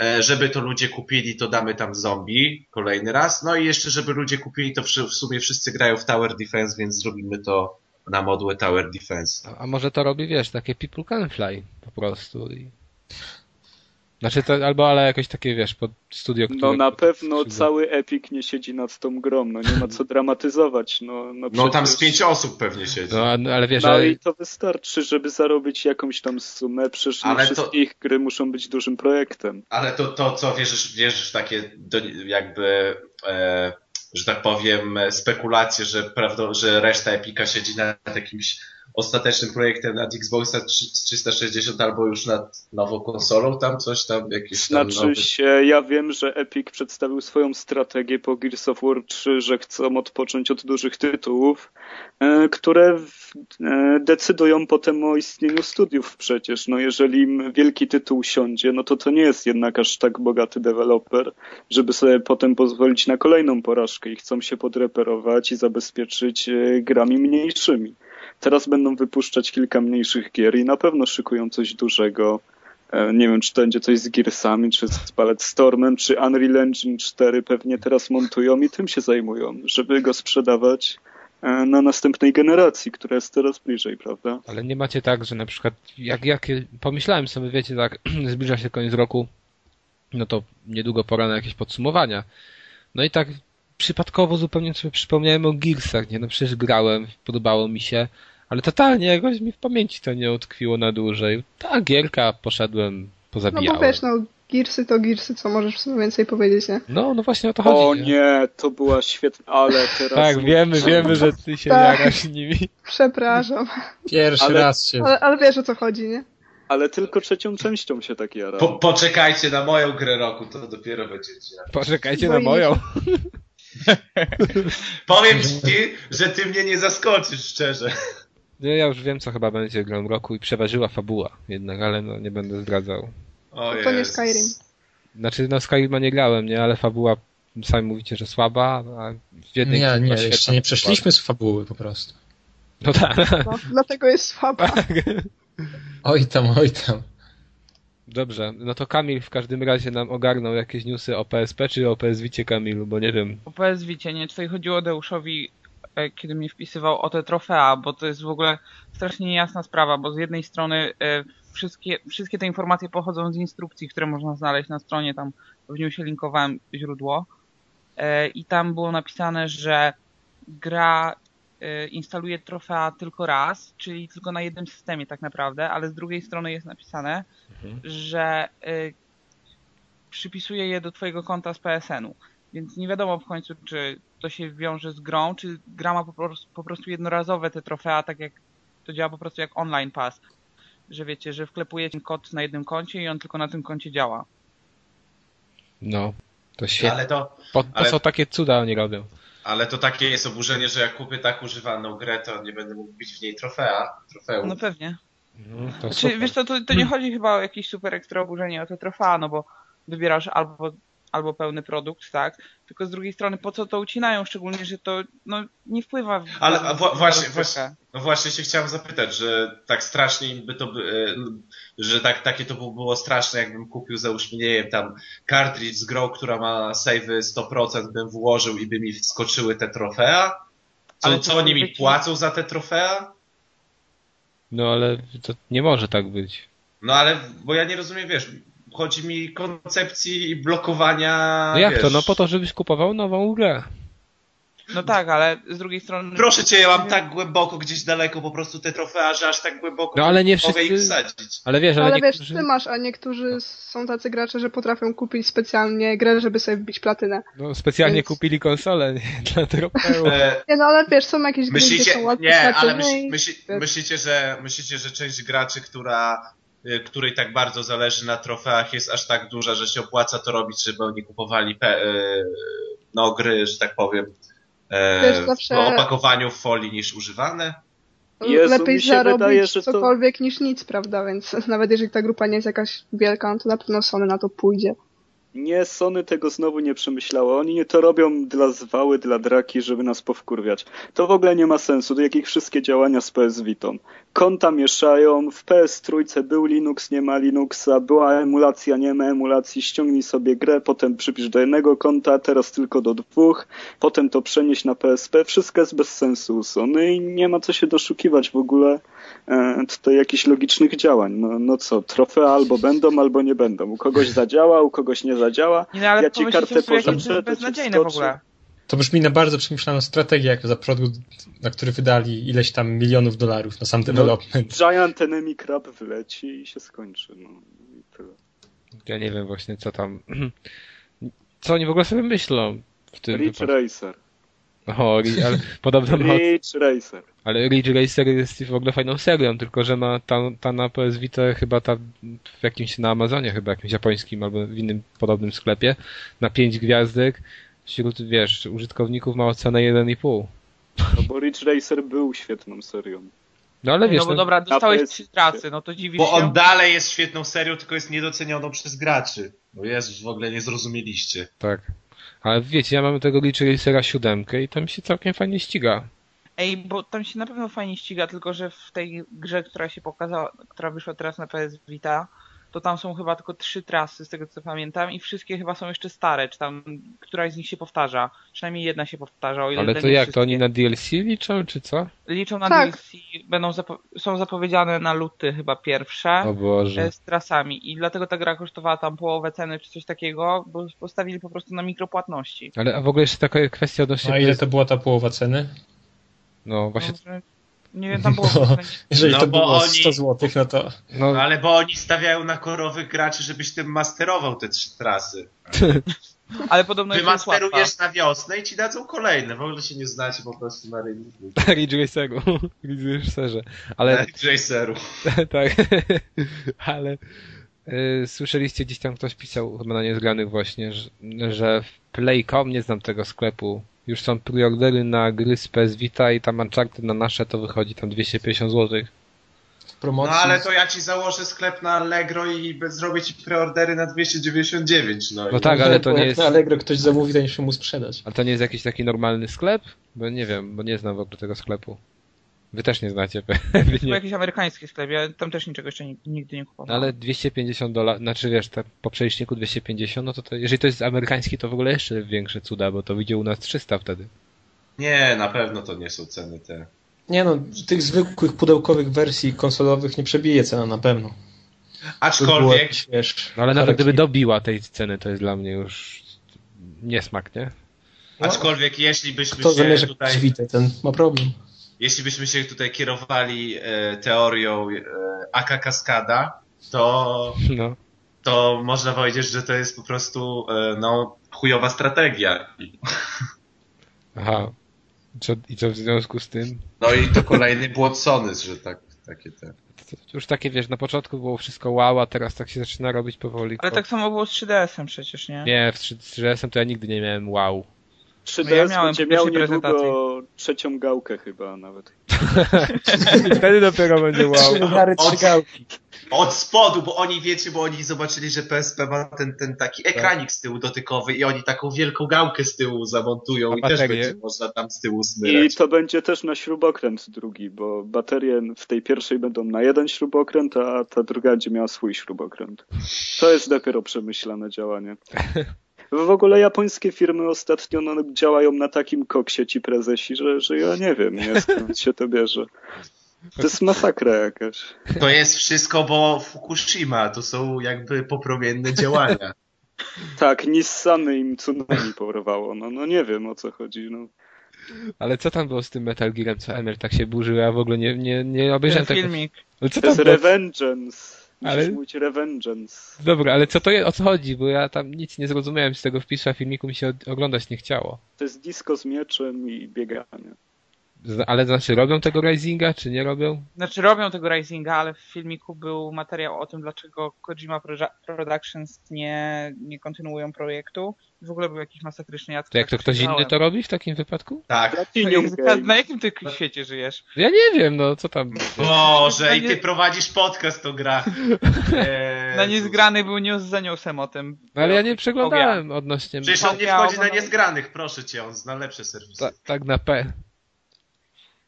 E, Żeby to ludzie kupili, to damy tam zombie kolejny raz. No i jeszcze, żeby ludzie kupili, to w sumie wszyscy grają w Tower Defense, więc zrobimy to na modłę Tower Defense. A, a może to robi, wiesz, takie people can fly po prostu. I... Znaczy to, albo ale jakieś takie, wiesz, pod studio, które... No na pewno skrzydła. cały Epic nie siedzi nad tą grą, no nie ma co dramatyzować. No, no, No tam z przecież- pięć osób pewnie siedzi. No, ale wiesz, No ale... i to wystarczy, żeby zarobić jakąś tam sumę. Przecież nie Ale to- wszystkie ich gry muszą być dużym projektem. Ale to, to co, wierzysz, wierzysz w takie do, jakby, e, że tak powiem, spekulacje, że, prawda, że reszta Epika siedzi nad jakimś ostatecznym projektem nad Xboxa trzy- z 360 albo już nad nową konsolą, tam coś tam, jakieś tam Znaczy nowe... się, ja wiem, że Epic przedstawił swoją strategię po Gears of War 3, że chcą odpocząć od dużych tytułów, e, które e, decydują potem o istnieniu studiów przecież. No jeżeli im wielki tytuł siądzie, no to to nie jest jednak aż tak bogaty deweloper, żeby sobie potem pozwolić na kolejną porażkę i chcą się podreperować i zabezpieczyć e, grami mniejszymi. Teraz będą wypuszczać kilka mniejszych gier i na pewno szykują coś dużego. E, Nie wiem, czy to będzie coś z Gearsami, czy z Stormem, czy Unreal Engine 4 pewnie teraz montują i tym się zajmują, żeby go sprzedawać e, na następnej generacji, która jest coraz bliżej, prawda? Ale nie macie tak, że na przykład, jak, jak pomyślałem sobie, wiecie, tak, zbliża się koniec roku no to niedługo pora na jakieś podsumowania. No i tak przypadkowo zupełnie sobie przypomniałem o Gearsach, nie? No przecież grałem, podobało mi się, ale totalnie jakoś mi w pamięci to nie utkwiło na dłużej. Ta gierka, poszedłem, No pozabijałem. bo wiesz, no Gearsy to Gearsy, co możesz w sumie więcej powiedzieć, nie? No, no właśnie o to chodzi. O nie, to była świetna, ale teraz... Tak, wiemy, wiemy, że ty się Tak. jarasz nimi. Przepraszam. Pierwszy Ale- raz się... Ale, ale wiesz o co chodzi, nie? Ale tylko trzecią częścią się tak jara. Po, poczekajcie na moją grę roku, to dopiero będziecie. Poczekajcie na moją. Powiem ci, że ty mnie nie zaskoczysz, szczerze. No, ja już wiem, co chyba będzie grą roku i przeważyła fabuła jednak, ale no nie będę zdradzał. O To nie. Skyrim. Znaczy, no Skyrima nie grałem, nie? Ale fabuła, sami mówicie, że słaba, a w jednej Nie, nie, jeszcze nie przeszliśmy z fabuły po prostu. No tak. No, dlatego jest słaba. Oj tam, oj tam. Dobrze, no to Kamil w każdym razie nam ogarnął jakieś newsy o PSP czy o PS Vicie Kamilu, bo nie wiem. O PS Vicie, nie? Tutaj chodziło Deuszowi, e, kiedy mnie wpisywał o te trofea, bo to jest w ogóle strasznie niejasna sprawa, bo z jednej strony e, wszystkie, wszystkie te informacje pochodzą z instrukcji, które można znaleźć na stronie, tam w newsie linkowałem źródło e, i tam było napisane, że gra instaluje trofea tylko raz, czyli tylko na jednym systemie tak naprawdę, ale z drugiej strony jest napisane, Mhm. że y, przypisuje je do twojego konta z PSN-u. Więc nie wiadomo w końcu, czy to się wiąże z grą, czy gra ma po prostu, po prostu jednorazowe te trofea, tak jak to działa po prostu jak online pass. Że wiecie, że wklepujecie kod na jednym koncie i on tylko na tym koncie działa. No, to świetnie. Ale to, Po, po ale- co takie cuda oni robią? Ale to takie jest oburzenie, że jak kupię tak używaną grę, to nie będę mógł bić w niej trofea. Trofeum. No pewnie. No, to Znaczy, wiesz co, to, to nie chodzi chyba o jakieś super ekstra oburzenie o te trofea, no bo wybierasz albo, albo pełny produkt, tak? Tylko z drugiej strony, po co to ucinają, szczególnie, że to no, nie wpływa w Ale na a wła- właśnie, właśnie, no właśnie się chciałem zapytać, że tak strasznie by to, by, e, że tak, takie to by było straszne, jakbym kupił załóżmy, nie wiem, tam cartridge z grą, która ma savey 100%, bym włożył i by mi wskoczyły te trofea? Co, Ale co oni mi płacą za te trofea? No ale to nie może tak być. No ale, bo ja nie rozumiem, wiesz, chodzi mi koncepcji blokowania, No jak wiesz, to? No po to, żebyś kupował nową grę. No tak, ale z drugiej strony... Proszę cię, ja mam tak głęboko, gdzieś daleko po prostu te trofea, że aż tak głęboko No ale nie mogę ich wszyscy... wsadzić. Ale wiesz, ale, Ale wiesz, niektórzy... ty masz, a niektórzy są tacy gracze, że potrafią kupić specjalnie grę, żeby sobie wbić platynę. No, specjalnie Więc- kupili konsolę nie, dla trofeum. E, Nie no, ale wiesz, są jakieś gry, gdzie Myślicie, są łatwe nie, ale myśl, wiesz. myślicie, że, myślicie, że część graczy, która, której tak bardzo zależy na trofeach jest aż tak duża, że się opłaca to robić, żeby oni kupowali pe, y, no, gry, że tak powiem, e, zawsze- w opakowaniu w folii niż używane? Jezu, Lepiej mi się zarobić wydaje, że to- cokolwiek niż nic, prawda? Więc nawet jeżeli ta grupa nie jest jakaś wielka, no to na pewno Sony na to pójdzie. Nie, Sony tego znowu nie przemyślało. Oni to robią dla zwały, dla draki, żeby nas powkurwiać. To w ogóle nie ma sensu, do jakich wszystkie działania z PS Vitą. Konta mieszają, w PS trójce był Linux, nie ma Linuxa, była emulacja, nie ma emulacji, ściągnij sobie grę, potem przypisz do jednego konta, teraz tylko do dwóch, potem to przenieść na PSP, wszystko jest bez sensu Sony i nie ma co się doszukiwać w ogóle tutaj jakichś logicznych działań. No, no co, trofea albo będą, albo nie będą. U kogoś zadziała, u kogoś nie zadziała. Nie, no, ale Ja ci kartę pożyczę, jest to ci beznadziejne w wskoczy. ogóle. To brzmi na bardzo przemyślaną strategię, jak za produkt, na który wydali ileś tam milionów dolarów na sam development. Giant Enemy Crab wyleci i się skończy. No, i tyle. Ja nie wiem właśnie co tam... Co oni w ogóle sobie myślą w tym Ridge wypadku? Racer. O, ale podobno ma... Ridge Racer. Ale Ridge Racer jest w ogóle fajną serią, tylko że ma ta, ta na PS Vita chyba ta w jakimś na Amazonie, chyba jakimś japońskim albo w innym podobnym sklepie na 5 gwiazdek wśród, wiesz, użytkowników ma ocenę 1,5. No bo Ridge Racer był świetną serią. No ale wiesz, no bo no, dobra, dostałeś trzy trasy, no to dziwisz Bo się. on dalej jest świetną serią, tylko jest niedocenioną przez graczy. Bo Jezus, w ogóle nie zrozumieliście. tak. Ale wiecie, ja mam tego Ridge Racera 7 i tam się całkiem fajnie ściga. Ej, bo tam się na pewno fajnie ściga, tylko że w tej grze, która się pokazała, która wyszła teraz na PS Vita, to tam są chyba tylko trzy trasy, z tego co pamiętam, i wszystkie chyba są jeszcze stare, czy tam któraś z nich się powtarza. Przynajmniej jedna się powtarza, o ile Ale to jak, wszystkie. to oni na DLC liczą, czy co? Liczą na Tak. DLC, będą zapo- są zapowiedziane na luty chyba pierwsze. O Boże. e, z trasami i dlatego ta gra kosztowała tam połowę ceny czy coś takiego, bo postawili po prostu na mikropłatności. Ale a w ogóle jeszcze taka kwestia odnośnie... A ile to była ta połowa ceny? No właśnie, Nie wiem, tam było... No, jeżeli No to bo było oni- 100 zł, no to no, No ale bo oni stawiają na korowych graczy, żebyś tym masterował te trzy trasy. Ale podobno jest łatwa. Wymasterujesz na wiosnę i ci dadzą kolejne. W ogóle się nie znacie po prostu na rynku. Ridge Raceru, Ridge Racerze. Ale Jaceru. tak, ale y, słyszeliście gdzieś tam ktoś pisał chyba na niezgranych właśnie, że, że w Playcom, nie znam tego sklepu, już są preordery na gry z PS Vita i tam Uncharted na nasze to wychodzi tam 250 zł. w No promocji... ale to ja ci założę sklep na Allegro i zrobię ci preordery na 299. No, No i- tak, ale to nie jak jest... na Allegro ktoś zamówi, to musi mu sprzedać. A to nie jest jakiś taki normalny sklep? Bo nie wiem, bo nie znam w ogóle tego sklepu. Wy też nie znacie pewnie. Chyba jakiś amerykański sklep, ja tam też niczego jeszcze nig- nigdy nie kupowałem. Ale 250 dolarów, znaczy wiesz, te, po przeliczniku 250, no to, to jeżeli to jest amerykański, to w ogóle jeszcze większe cuda, bo to wyjdzie u nas 300 wtedy. Nie, na pewno to nie są ceny te. Nie no, tych zwykłych pudełkowych wersji konsolowych nie przebije cena na pewno. To Aczkolwiek, wiesz, No ale nawet gdyby dobiła tej ceny, to jest dla mnie już niesmak, nie? aczkolwiek jeśli byśmy Kto się zamierza tutaj, Vita, ten ma problem. Jeśli byśmy się tutaj kierowali e, teorią e, AK Kaskada, to, No. to można powiedzieć, że to jest po prostu e, no, chujowa strategia. Aha. I co, I co w związku z tym? No i to kolejny błąd Sony, że tak, takie te. Już takie, wiesz, na początku było wszystko wow, a teraz tak się zaczyna robić powoli. Ale tak samo było z 3DS-em przecież, nie? Nie, 3- 3DS-em to ja nigdy nie miałem wow. 3DS No ja miałem będzie miał niedługo trzecią gałkę chyba nawet. I wtedy dopiero będzie wow. Od-. Od spodu, bo oni wiecie, bo oni zobaczyli, że PSP ma ten, ten taki ekranik z tyłu dotykowy i oni taką wielką gałkę z tyłu zamontują A i też baterie? będzie można tam z tyłu I smyrać. to będzie też na śrubokręt drugi, bo baterie w tej pierwszej będą na jeden śrubokręt, a ta druga będzie miała swój śrubokręt. To jest dopiero przemyślane działanie. W ogóle japońskie firmy ostatnio no, działają na takim koksie ci prezesi, że, że ja nie wiem, nie skąd się to bierze. To jest masakra jakaś. To jest wszystko, bo Fukushima to są jakby popromienne działania. Tak, Nissany im tsunami porwało. No, no nie wiem o co chodzi. No. Ale co tam było z tym Metal Gearem, co Emil tak się burzył, ja w ogóle nie, nie, nie obejrzałem Ten tego. filmik. Ale co To jest było? Revengeance. Musisz Ale- mówić Revengeance. Dobra, ale co to jest, o co chodzi, bo ja tam nic nie zrozumiałem z tego wpisu, a filmiku mi się oglądać nie chciało. To jest disco z mieczem i bieganie. Ale znaczy robią tego Risinga, czy nie robią? Znaczy robią tego Risinga, ale w filmiku był materiał o tym, dlaczego Kojima Productions nie, nie kontynuują projektu. W ogóle był jakiś masakryczny. Ja To jak to ktoś inny to robi w takim wypadku? Tak. Na jakim ty świecie żyjesz? Ja nie wiem, no co tam. Boże, i ty prowadzisz podcast o grach. Na niezgrany był news za newsem o tym. No, ale ja nie przeglądałem odnośnie. Przecież on nie wchodzi na niezgranych, proszę cię, on zna lepsze serwisy. Ta, tak na P.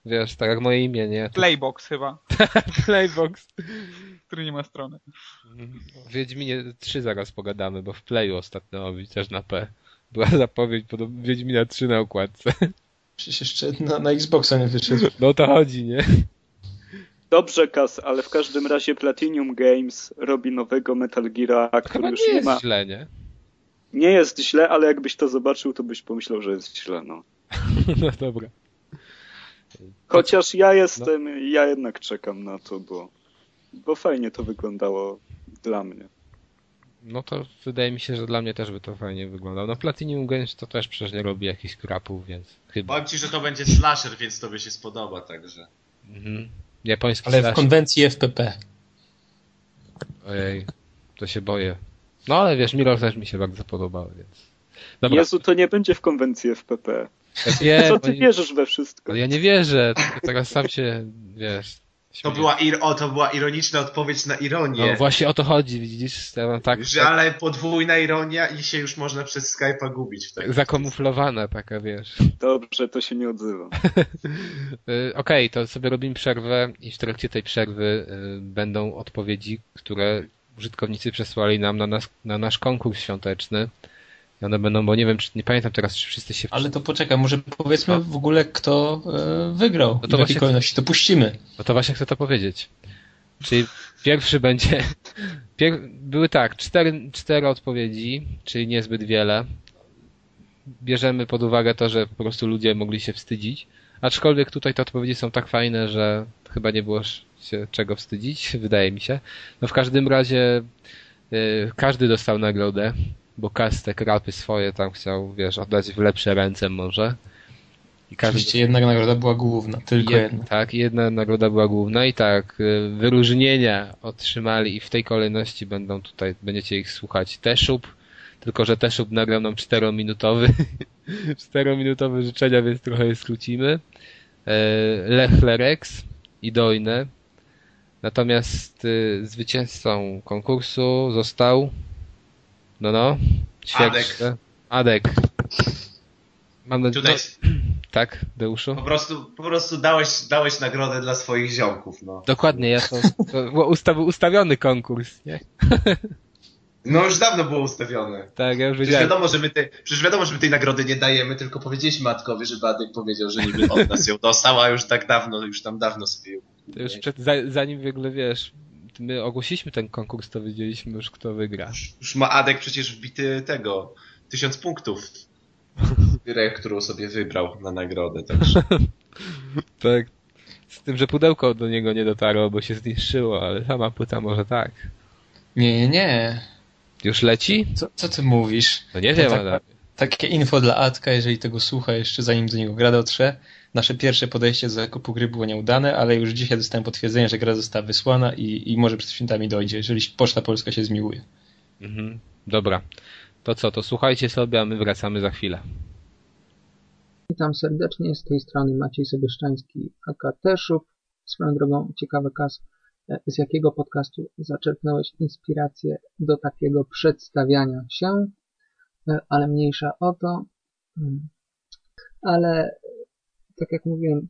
Wiesz, tak jak moje imię, nie? Playbox chyba, Playbox. który nie ma strony. W Wiedźminie 3 zaraz pogadamy, bo w Playu ostatnio robi też na P. Była zapowiedź podobno Wiedźmina 3 na okładce. Przecież jeszcze na, na Xboxa nie wyszedł. No o to chodzi, nie? Dobrze, Kas, ale w każdym razie Platinum Games robi nowego Metal Geara, który Chyba już nie nie jest ma. źle, nie? Nie jest źle, ale jakbyś to zobaczył, to byś pomyślał, że jest źle. No. No dobra. Chociaż ja jestem, ja jednak czekam na to, bo, bo fajnie to wyglądało dla mnie. No to wydaje mi się, że dla mnie też by to fajnie wyglądało. No Platinum Games to też przecież nie robi jakichś krapów, więc chyba. Powiem ci, że to będzie slasher, więc tobie się spodoba także. Mhm. Japoński Ale w slash. konwencji FPP. Ojej, to się boję. No ale wiesz, Mirror też mi się bardzo podobał, więc... Dobra, Jezu, to nie będzie w konwencji FPP. Ja wiem, Co ty wierzysz we wszystko? ale ja nie wierzę, tylko teraz sam się, wiesz... To była, ir- o, to była ironiczna odpowiedź na ironię. No właśnie o to chodzi, widzisz? Ja mam tak, Że, ale podwójna ironia i się już można przez Skype'a gubić w tak zakamuflowana taka, wiesz. Dobrze, to się nie odzywam. Y, Okej, to sobie robimy przerwę i w trakcie tej przerwy y, będą odpowiedzi, które użytkownicy przesłali nam na, nas, na nasz konkurs świąteczny. I one będą, bo nie wiem, czy, nie pamiętam teraz, czy wszyscy się... Ale to poczekaj, może powiedzmy w ogóle, kto e, wygrał. No to to w jakiej właśnie- kolejności to puścimy. No to właśnie chcę to powiedzieć. Czyli pierwszy będzie... Pier... Były tak, cztery, cztery odpowiedzi, czyli niezbyt wiele. Bierzemy pod uwagę to, że po prostu ludzie mogli się wstydzić. Aczkolwiek tutaj te odpowiedzi są tak fajne, że chyba nie było się czego wstydzić, wydaje mi się. No w każdym razie y, każdy dostał nagrodę, bo Kastek rapy swoje tam chciał, wiesz, oddać w lepsze ręce może. I każdy Oczywiście jedna nagroda była główna, tylko Jed- jedna. Tak, jedna nagroda była główna i tak, y, wyróżnienia otrzymali i w tej kolejności będą tutaj, będziecie ich słuchać. Teszub, tylko że Teszub nagrał nam czterominutowy, czterominutowe życzenia, więc trochę je skrócimy. E, Lech Lerex i Dojne. Natomiast y, zwycięzcą konkursu został no no, świetnie. Adek. Mam nadzieję, Tutaj no, tak, Deuszu? po prostu, po prostu dałeś, dałeś nagrodę dla swoich ziomków, no. Dokładnie, ja to, to usta- ustawiony konkurs, nie? No już dawno było ustawione. Tak, ja już Przecież wiedziałem. wiadomo, że my te, przecież wiadomo, że my tej nagrody nie dajemy, tylko powiedzieliśmy Matkowi, żeby Adek powiedział, że niby od nas ją dostał, a już tak dawno, już tam dawno kupił, To już przed, za, zanim w ogóle wiesz, my ogłosiliśmy ten konkurs, to wiedzieliśmy już kto wygra. Już ma Adek przecież wbity tego, tysiąc punktów w grę, którą sobie wybrał na nagrodę, także. Tak. Z tym, że pudełko do niego nie dotarło, bo się zniszczyło, ale sama płyta może tak. Nie, nie, nie. Już leci? Co, co ty mówisz? No nie wiem, tak-. Takie info dla Atka, jeżeli tego słucha jeszcze zanim do niego gra dotrze. Nasze pierwsze podejście do zakupu gry było nieudane, ale już dzisiaj dostałem potwierdzenie, że gra została wysłana i, i może przed świętami dojdzie, jeżeli Poczta Polska się zmiłuje. Mhm. Dobra. To co, to słuchajcie sobie, a my wracamy za chwilę. Witam serdecznie, z tej strony Maciej Sobieszczański, aka Teszub. Swoją drogą ciekawy kas, e, z jakiego podcastu zaczerpnąłeś inspirację do takiego przedstawiania się, e, ale mniejsza o to. Mm. Ale tak jak mówiłem,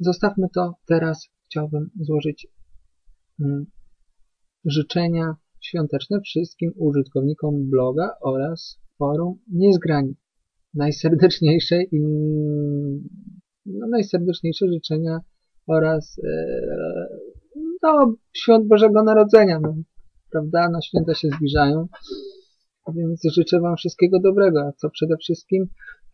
zostawmy to. Teraz chciałbym złożyć mm, życzenia świąteczne wszystkim użytkownikom bloga oraz forum Niezgrani najserdeczniejsze i no, najserdeczniejsze życzenia oraz e, no, świąt Bożego Narodzenia, no, prawda? Na święta się zbliżają, więc życzę Wam wszystkiego dobrego, a co przede wszystkim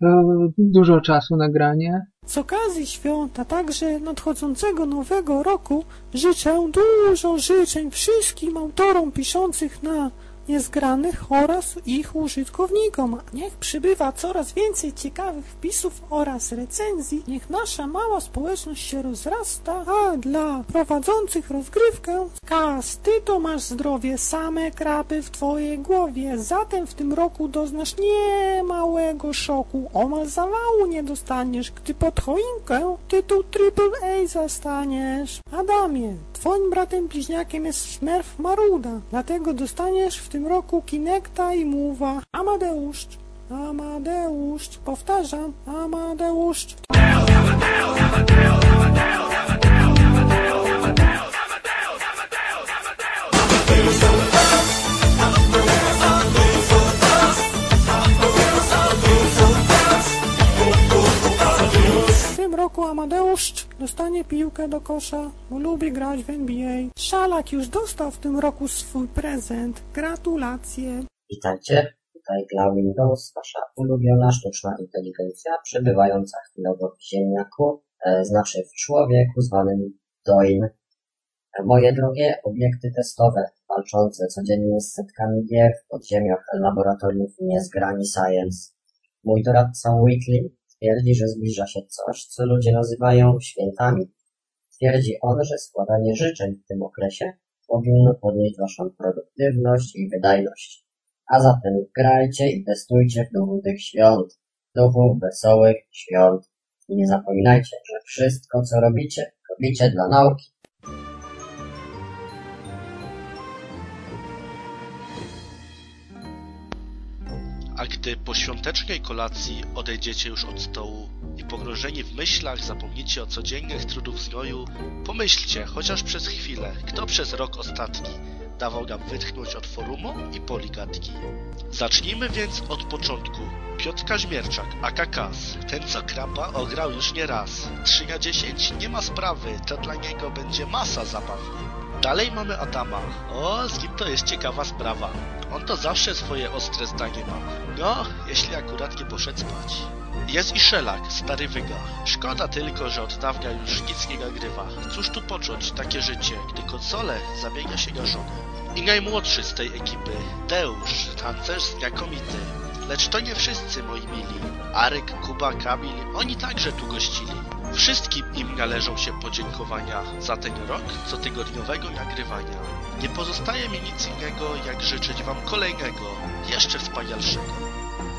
e, dużo czasu na granie, Z okazji świąt, a także nadchodzącego nowego roku życzę dużo życzeń wszystkim autorom piszących na niezgranych oraz ich użytkownikom. Niech przybywa coraz więcej ciekawych wpisów oraz recenzji. Niech nasza mała społeczność się rozrasta, a dla prowadzących rozgrywkę Kas, ty to masz zdrowie, same krapy w twojej głowie. Zatem w tym roku doznasz niemałego szoku. Omal zawału nie dostaniesz, gdy pod choinkę tytuł AAA zastaniesz. Adamie, twoim bratem bliźniakiem jest Smurf Maruda, dlatego dostaniesz w tym roku Kinecta i Mowa. Amadeusz, Amadeusz, powtarzam, Amadeusz. W tym roku Amadeusz dostanie piłkę do kosza, bo lubi grać w NBA. Szalak już dostał w tym roku swój prezent. Gratulacje. Witajcie, tutaj dla Windows, wasza ulubiona sztuczna inteligencja, przebywająca chwilowo w ziemniaku, e, znaczy w człowieku zwanym Doin. E, Moje drogie obiekty testowe, walczące codziennie z setkami gier w podziemiach laboratoriów Niezgrani Science. Mój doradca Whitley twierdzi, że zbliża się coś, co ludzie nazywają świętami. Twierdzi on, że składanie życzeń w tym okresie powinno podnieść waszą produktywność i wydajność. A zatem grajcie i testujcie w duchu tych świąt, duchu wesołych świąt. I nie zapominajcie, że wszystko co robicie, robicie dla nauki. A gdy po świątecznej kolacji odejdziecie już od stołu i pogrążeni w myślach zapomnicie o codziennych trudów znoju, pomyślcie chociaż przez chwilę, kto przez rok ostatni dawał nam wytchnąć od forumu i poligatki. Zacznijmy więc od początku. Piotr Kaźmierczak, aka Kas, ten co krapa ograł już nie raz. 3 na 10 nie ma sprawy, to dla niego będzie masa zabawy. Dalej mamy Adama. O, z kim to jest ciekawa sprawa. On to zawsze swoje ostre zdanie ma. No, jeśli akurat nie poszedł spać. Jest i Szelak, stary wyga. Szkoda tylko, że od dawna już nic nie nagrywa. Cóż tu począć takie życie, gdy konsole zabiega się na żonę. I najmłodszy z tej ekipy, Deusz, tancerz znakomity. Lecz to nie wszyscy, moi mili. Aryk, Kuba, Kamil, oni także tu gościli. Wszystkim im należą się podziękowania za ten rok cotygodniowego nagrywania. Nie pozostaje mi nic innego, jak życzyć wam kolejnego, jeszcze wspanialszego.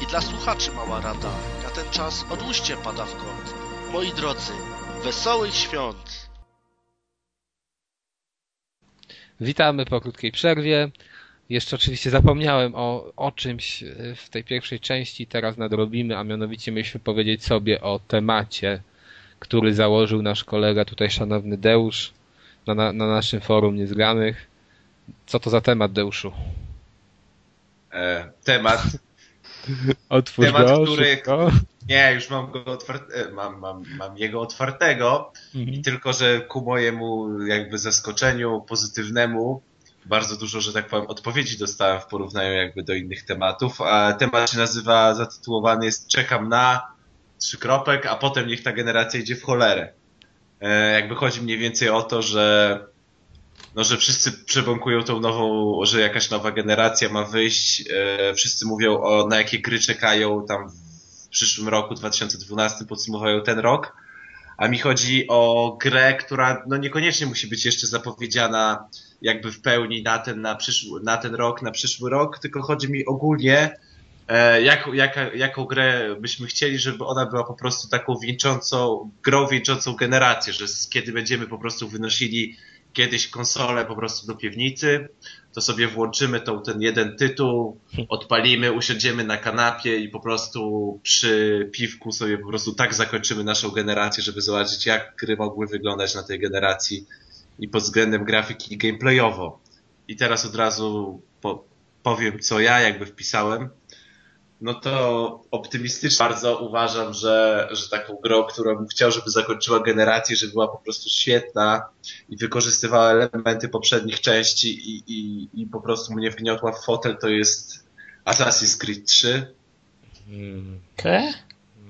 I dla słuchaczy mała rada, na ten czas odłóżcie pada w kąt. Moi drodzy, wesołych świąt! Witamy po krótkiej przerwie. Jeszcze oczywiście zapomniałem o, o czymś e, w tej pierwszej części, teraz nadrobimy, a mianowicie mieliśmy powiedzieć sobie o temacie, który założył nasz kolega tutaj, szanowny Deusz, na, na, na naszym forum Niezgranych. Co to za temat, Deuszu? E, temat, Otwórz Temat, go, który- szybko. nie, już mam go otwarte, mam, mam, mam jego otwartego i tylko, że ku mojemu jakby zaskoczeniu pozytywnemu bardzo dużo, że tak powiem, odpowiedzi dostałem w porównaniu jakby do innych tematów, a temat się nazywa, zatytułowany jest Czekam na trzy kropek, a potem niech ta generacja idzie w cholerę. E, jakby chodzi mniej więcej o to, że no, że wszyscy przebąkują tą nową, że jakaś nowa generacja ma wyjść. E, wszyscy mówią o na jakie gry czekają tam w przyszłym roku, 2012, podsumowują ten rok. A mi chodzi o grę, która no niekoniecznie musi być jeszcze zapowiedziana jakby w pełni na ten, na przyszły, na ten rok, na przyszły rok, tylko chodzi mi ogólnie, e, jak, jaka, jaką grę byśmy chcieli, żeby ona była po prostu taką wieńczącą, grą wieńczącą generację, że kiedy będziemy po prostu wynosili kiedyś konsolę po prostu do piwnicy, to sobie włączymy tą, ten jeden tytuł, odpalimy, usiądziemy na kanapie i po prostu przy piwku sobie po prostu tak zakończymy naszą generację, żeby zobaczyć jak gry mogły wyglądać na tej generacji i pod względem grafiki i gameplayowo. I teraz od razu po, powiem, co ja jakby wpisałem. No to optymistycznie bardzo uważam, że, że taką grą, którą bym chciał, żeby zakończyła generację, żeby była po prostu świetna i wykorzystywała elementy poprzednich części i, i, i po prostu mnie wgniotła w fotel, to jest Assassin's Creed 3. Mm, Ke?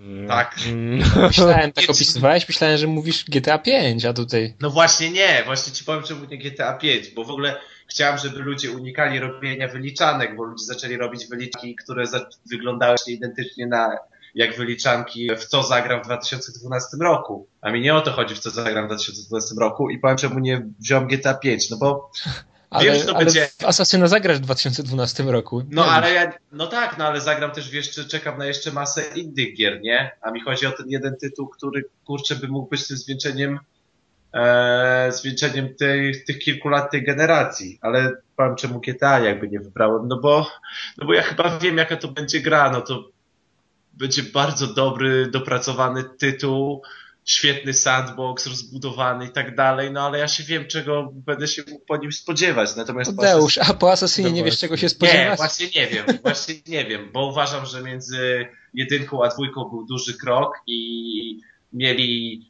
mm, Tak. mm. Myślałem, tak opisywałeś, myślałem, że mówisz GTA 5, a tutaj... No właśnie nie, właśnie ci powiem, czemu nie GTA 5, bo w ogóle chciałem, żeby ludzie unikali robienia wyliczanek, bo ludzie zaczęli robić wyliczanki, które wyglądały się identycznie na jak wyliczanki w co zagram w 2012 roku. A mi nie o to chodzi, w co zagram w 2012 roku i powiem, czemu nie wziąłem GTA 5, no bo Ale, Wiem, że to ale będzie- Asasyna zagrasz w 2012 roku. No Nie ale ja, no tak, no ale zagram też, jeszcze, czekam na jeszcze masę innych gier, nie? A mi chodzi o ten jeden tytuł, który, kurczę, by mógł być tym zwieńczeniem, e, zwieńczeniem tej, tych kilku lat tej generacji. Ale powiem, czemu GTA jakby nie wybrałem, no bo, no bo ja chyba wiem, jaka to będzie gra, no to będzie bardzo dobry, dopracowany tytuł, świetny sandbox, rozbudowany i tak dalej, no ale ja się wiem, czego będę się mógł po nim spodziewać. Natomiast Deusz, a po Asasynie nie wiesz Zobaczmy. czego się nie, spodziewać? właśnie nie wiem, właśnie nie wiem, bo uważam, że między jedynką a dwójką był duży krok i mieli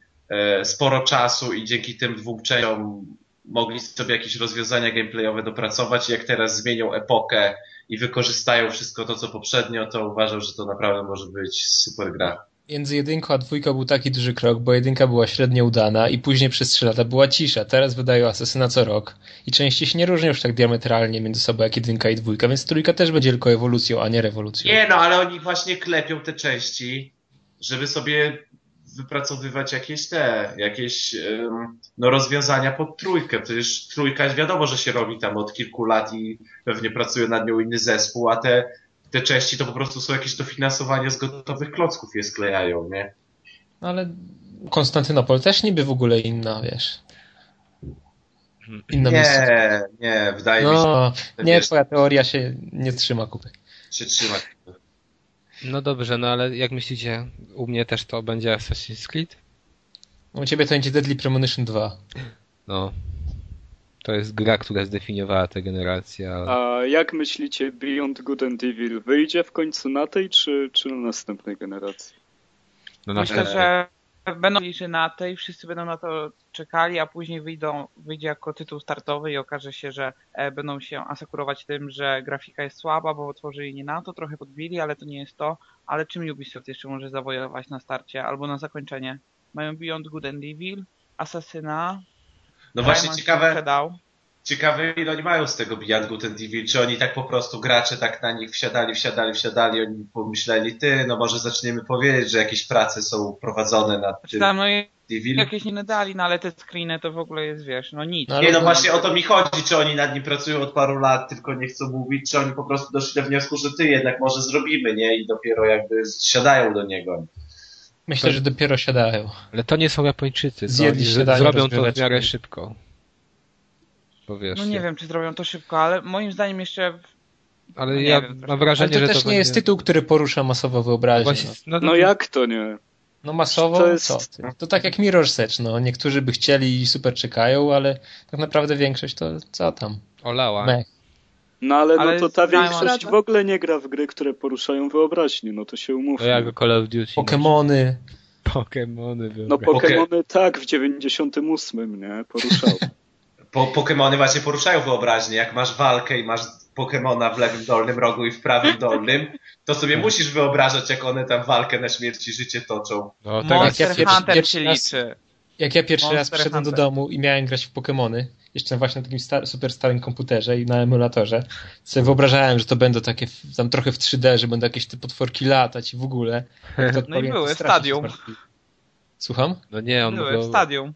sporo czasu i dzięki tym dwóm częściom mogli sobie jakieś rozwiązania gameplayowe dopracować jak teraz zmienią epokę i wykorzystają wszystko to, co poprzednio, to uważam, że to naprawdę może być super gra. Między jedynką a dwójką był taki duży krok, bo jedynka była średnio udana i później przez trzy lata była cisza. Teraz wydają Asasyna co rok i częściej się nie różnią już tak diametralnie między sobą jak jedynka i dwójka, więc trójka też będzie tylko ewolucją, a nie rewolucją. Nie, no ale oni właśnie klepią te części, żeby sobie wypracowywać jakieś te, jakieś no, rozwiązania pod trójkę. Przecież trójka wiadomo, że się robi tam od kilku lat i pewnie pracuje nad nią inny zespół, a te, te części to po prostu są jakieś dofinansowania z gotowych klocków je sklejają, nie? No ale Konstantynopol też niby w ogóle inna, wiesz. Inna miejsce. Nie, nie, wydaje mi się, No, nie, wiesz, twoja teoria się nie trzyma kupy. się trzymać. No dobrze, no ale jak myślicie, u mnie też to będzie Assassin's Creed? U ciebie to będzie Deadly Premonition 2. No. To jest gra, która zdefiniowała tę generację. Ale... A jak myślicie, Beyond Good and Evil wyjdzie w końcu na tej, czy, czy na następnej generacji? No na Myślę, że będą liczy na tej, wszyscy będą na to czekali, a później wyjdą, wyjdzie jako tytuł startowy i okaże się, że e, będą się asekurować tym, że grafika jest słaba, bo otworzyli nie na to, trochę podbili, ale to nie jest to. Ale czym Ubisoft jeszcze może zawojować na starcie albo na zakończenie? Mają Beyond Good and Evil, Assassina, No właśnie ciekawe, sprzedał. Ciekawe ile oni mają z tego Beyond Good and Evil, czy oni tak po prostu gracze tak na nich wsiadali, wsiadali, wsiadali, oni pomyśleli, ty, no może zaczniemy powiedzieć, że jakieś prace są prowadzone nad tym tam no, Evil. jakieś nie dali, no ale te screeny to w ogóle jest, wiesz, no nic. No, Nie no właśnie o to mi chodzi, czy oni nad nim pracują od paru lat, tylko nie chcą mówić, czy oni po prostu doszli do wniosku, że ty jednak może zrobimy, nie? I dopiero jakby siadają do niego. Myślę, że dopiero siadają. Ale to nie są Japończycy. To Zjedli oni śniadanie zrobią to w miarę szybko. No nie wiem, czy zrobią to szybko, ale moim zdaniem jeszcze ale no ja wiem, troszkę. mam wrażenie, Ale to że też to nie jest tytuł, który porusza masowo wyobraźnię. Właśnie, No. no, No jak to nie? no masowo, To jest- co ty? To tak jak Mirror's Edge, no. Niektórzy by chcieli i super czekają, ale tak naprawdę większość to co tam? Olała. Mech. No ale, Ale no to ta większość w ogóle nie gra w gry, które poruszają wyobraźnię, no to się To umówmy. jak Call of Duty. Pokemony. Pokemony. No wyobraź. Pokémony tak, w 98, nie? Poruszał. Po, Pokemony właśnie poruszają wyobraźnię. Jak masz walkę i masz Pokemona w lewym dolnym rogu i w prawym dolnym, to sobie musisz wyobrażać, jak one tam walkę na śmierć i życie toczą. No teraz Monster ja Hunter pierwszy się raz- liczy. Jak ja pierwszy raz Monster przyszedłem do domu i miałem grać w Pokemony, jeszcze właśnie na takim star- super starym komputerze i na emulatorze, sobie wyobrażałem, że to będą takie w- tam trochę w 3D, że będą jakieś te potworki latać i w ogóle. Jak to No i były stadium. Słucham? No nie, on Były w stadium.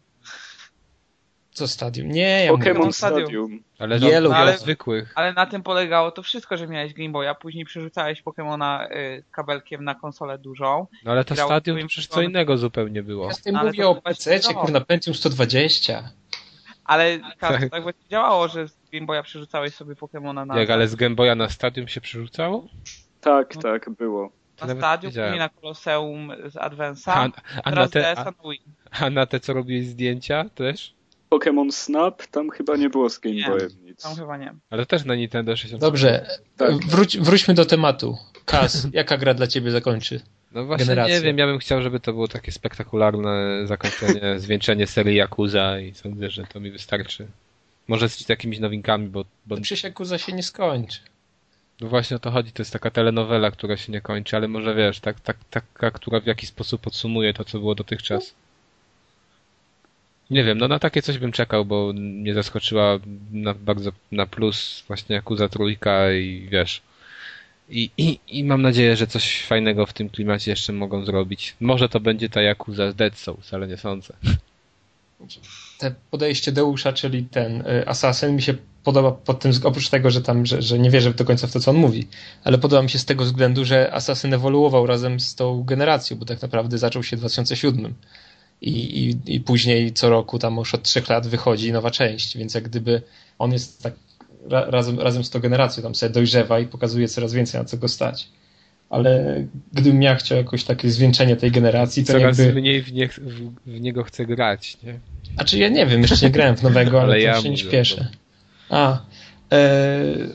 Co stadium? Nie, ja mówię, Pokémon Stadium. Stadium. ale Yellow no, ale- zwykłych. Ale na tym polegało to wszystko, że miałeś Game Boya, później przerzucałeś Pokemona y, kabelkiem na konsolę dużą. No ale to stadium to przecież co innego zupełnie było. ja z tym Ale mówię o PC, kurna, Pentium 120. Ale tak, Tak. tak właśnie działało, że z Game Boya przerzucałeś sobie Pokemona na, Jak, ale z Game Boya na stadium się przerzucało? Tak, No. tak, było. na stadium, później na Koloseum z Advance'a, A, a, na teraz te, a, na Wii. a na te, co robiłeś zdjęcia też? Pokémon Snap, tam chyba nie było z Game Nie. Boyem nic. Tam chyba nie. Ale też na Nintendo 64. Dobrze, Tak. wróć, wróćmy do tematu. Kas, jaka gra dla ciebie zakończy? No właśnie generację. nie wiem, ja bym chciał, żeby to było takie spektakularne zakończenie, zwieńczenie serii Yakuza i sądzę, że to mi wystarczy. Może z jakimiś nowinkami, bo, bo To przecież Yakuza się nie skończy. no właśnie o to chodzi, to jest taka telenowela, która się nie kończy, ale może wiesz, tak, tak, taka, która w jakiś sposób podsumuje to, co było dotychczas. Nie wiem, no na takie coś bym czekał, bo mnie zaskoczyła na, bardzo na plus właśnie Yakuza trójka i wiesz. I, i, I mam nadzieję, że coś fajnego w tym klimacie jeszcze mogą zrobić. Może to będzie ta Yakuza z Dead Souls, ale nie sądzę. te podejście Deusza, czyli ten y, Assassin mi się podoba pod tym, oprócz tego, że tam, że, że nie wierzę do końca w to, co on mówi, ale podoba mi się z tego względu, że Assassin ewoluował razem z tą generacją, bo tak naprawdę zaczął się w 2007 i, i, i później co roku, tam już od trzech lat wychodzi nowa część, więc jak gdyby on jest tak ra, razem, razem z tą generacją, tam sobie dojrzewa i pokazuje coraz więcej na co go stać. Ale gdybym ja chciał jakoś takie zwieńczenie tej generacji, to Coraz jakby... mniej w, nie, w, w niego chcę grać, nie? Znaczy ja nie wiem, jeszcze nie grałem w nowego, ale, Ale to ja się nie śpieszę. A, e,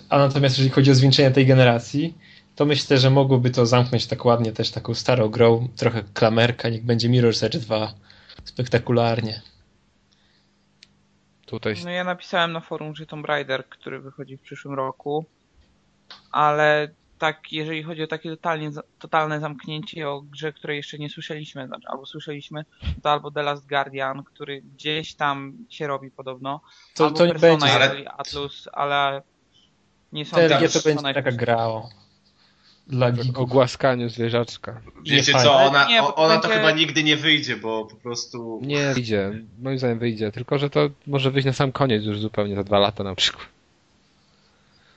a natomiast jeżeli chodzi o zwieńczenie tej generacji, to myślę, że mogłoby to zamknąć tak ładnie też taką starą grą, trochę klamerka, niech będzie Mirror's Edge 2. Spektakularnie. Tutaj No ja napisałem na forum, że Tomb Raider, który wychodzi w przyszłym roku, ale tak, jeżeli chodzi o takie totalnie, totalne zamknięcie o grze, której jeszcze nie słyszeliśmy, znaczy, albo słyszeliśmy, to albo The Last Guardian, który gdzieś tam się robi podobno, To, albo to nie Persona, będzie. ale- Atlus, ale nie sądzę, że to będzie taka gra o, dla o geeków. głaskaniu zwierzaczka. Wiecie co, ona, nie, to ona to będzie- chyba nigdy nie wyjdzie, bo po prostu... Nie wyjdzie, moim zdaniem wyjdzie, tylko że to może wyjść na sam koniec już zupełnie, za dwa lata na przykład.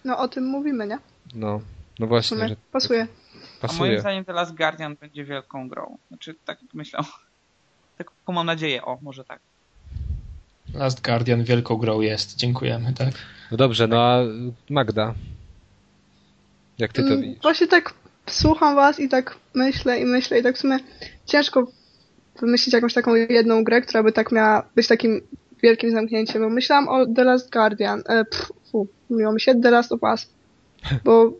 No o tym mówimy, nie? No, no właśnie, sumie że pasuje. A moim pasuje. zdaniem The Last Guardian będzie wielką grą. Znaczy, tak myślę. Taką mam nadzieję, o, może tak. Last Guardian wielką grą jest. Dziękujemy, tak? No dobrze, no a Magda? Jak ty to Mm, widzisz? Właśnie tak słucham was i tak myślę i myślę i tak w sumie ciężko wymyślić jakąś taką jedną grę, która by tak miała być takim wielkim zamknięciem, bo myślałam o The Last Guardian, e, pff, fu, mówiło mi się The Last of Us, bo,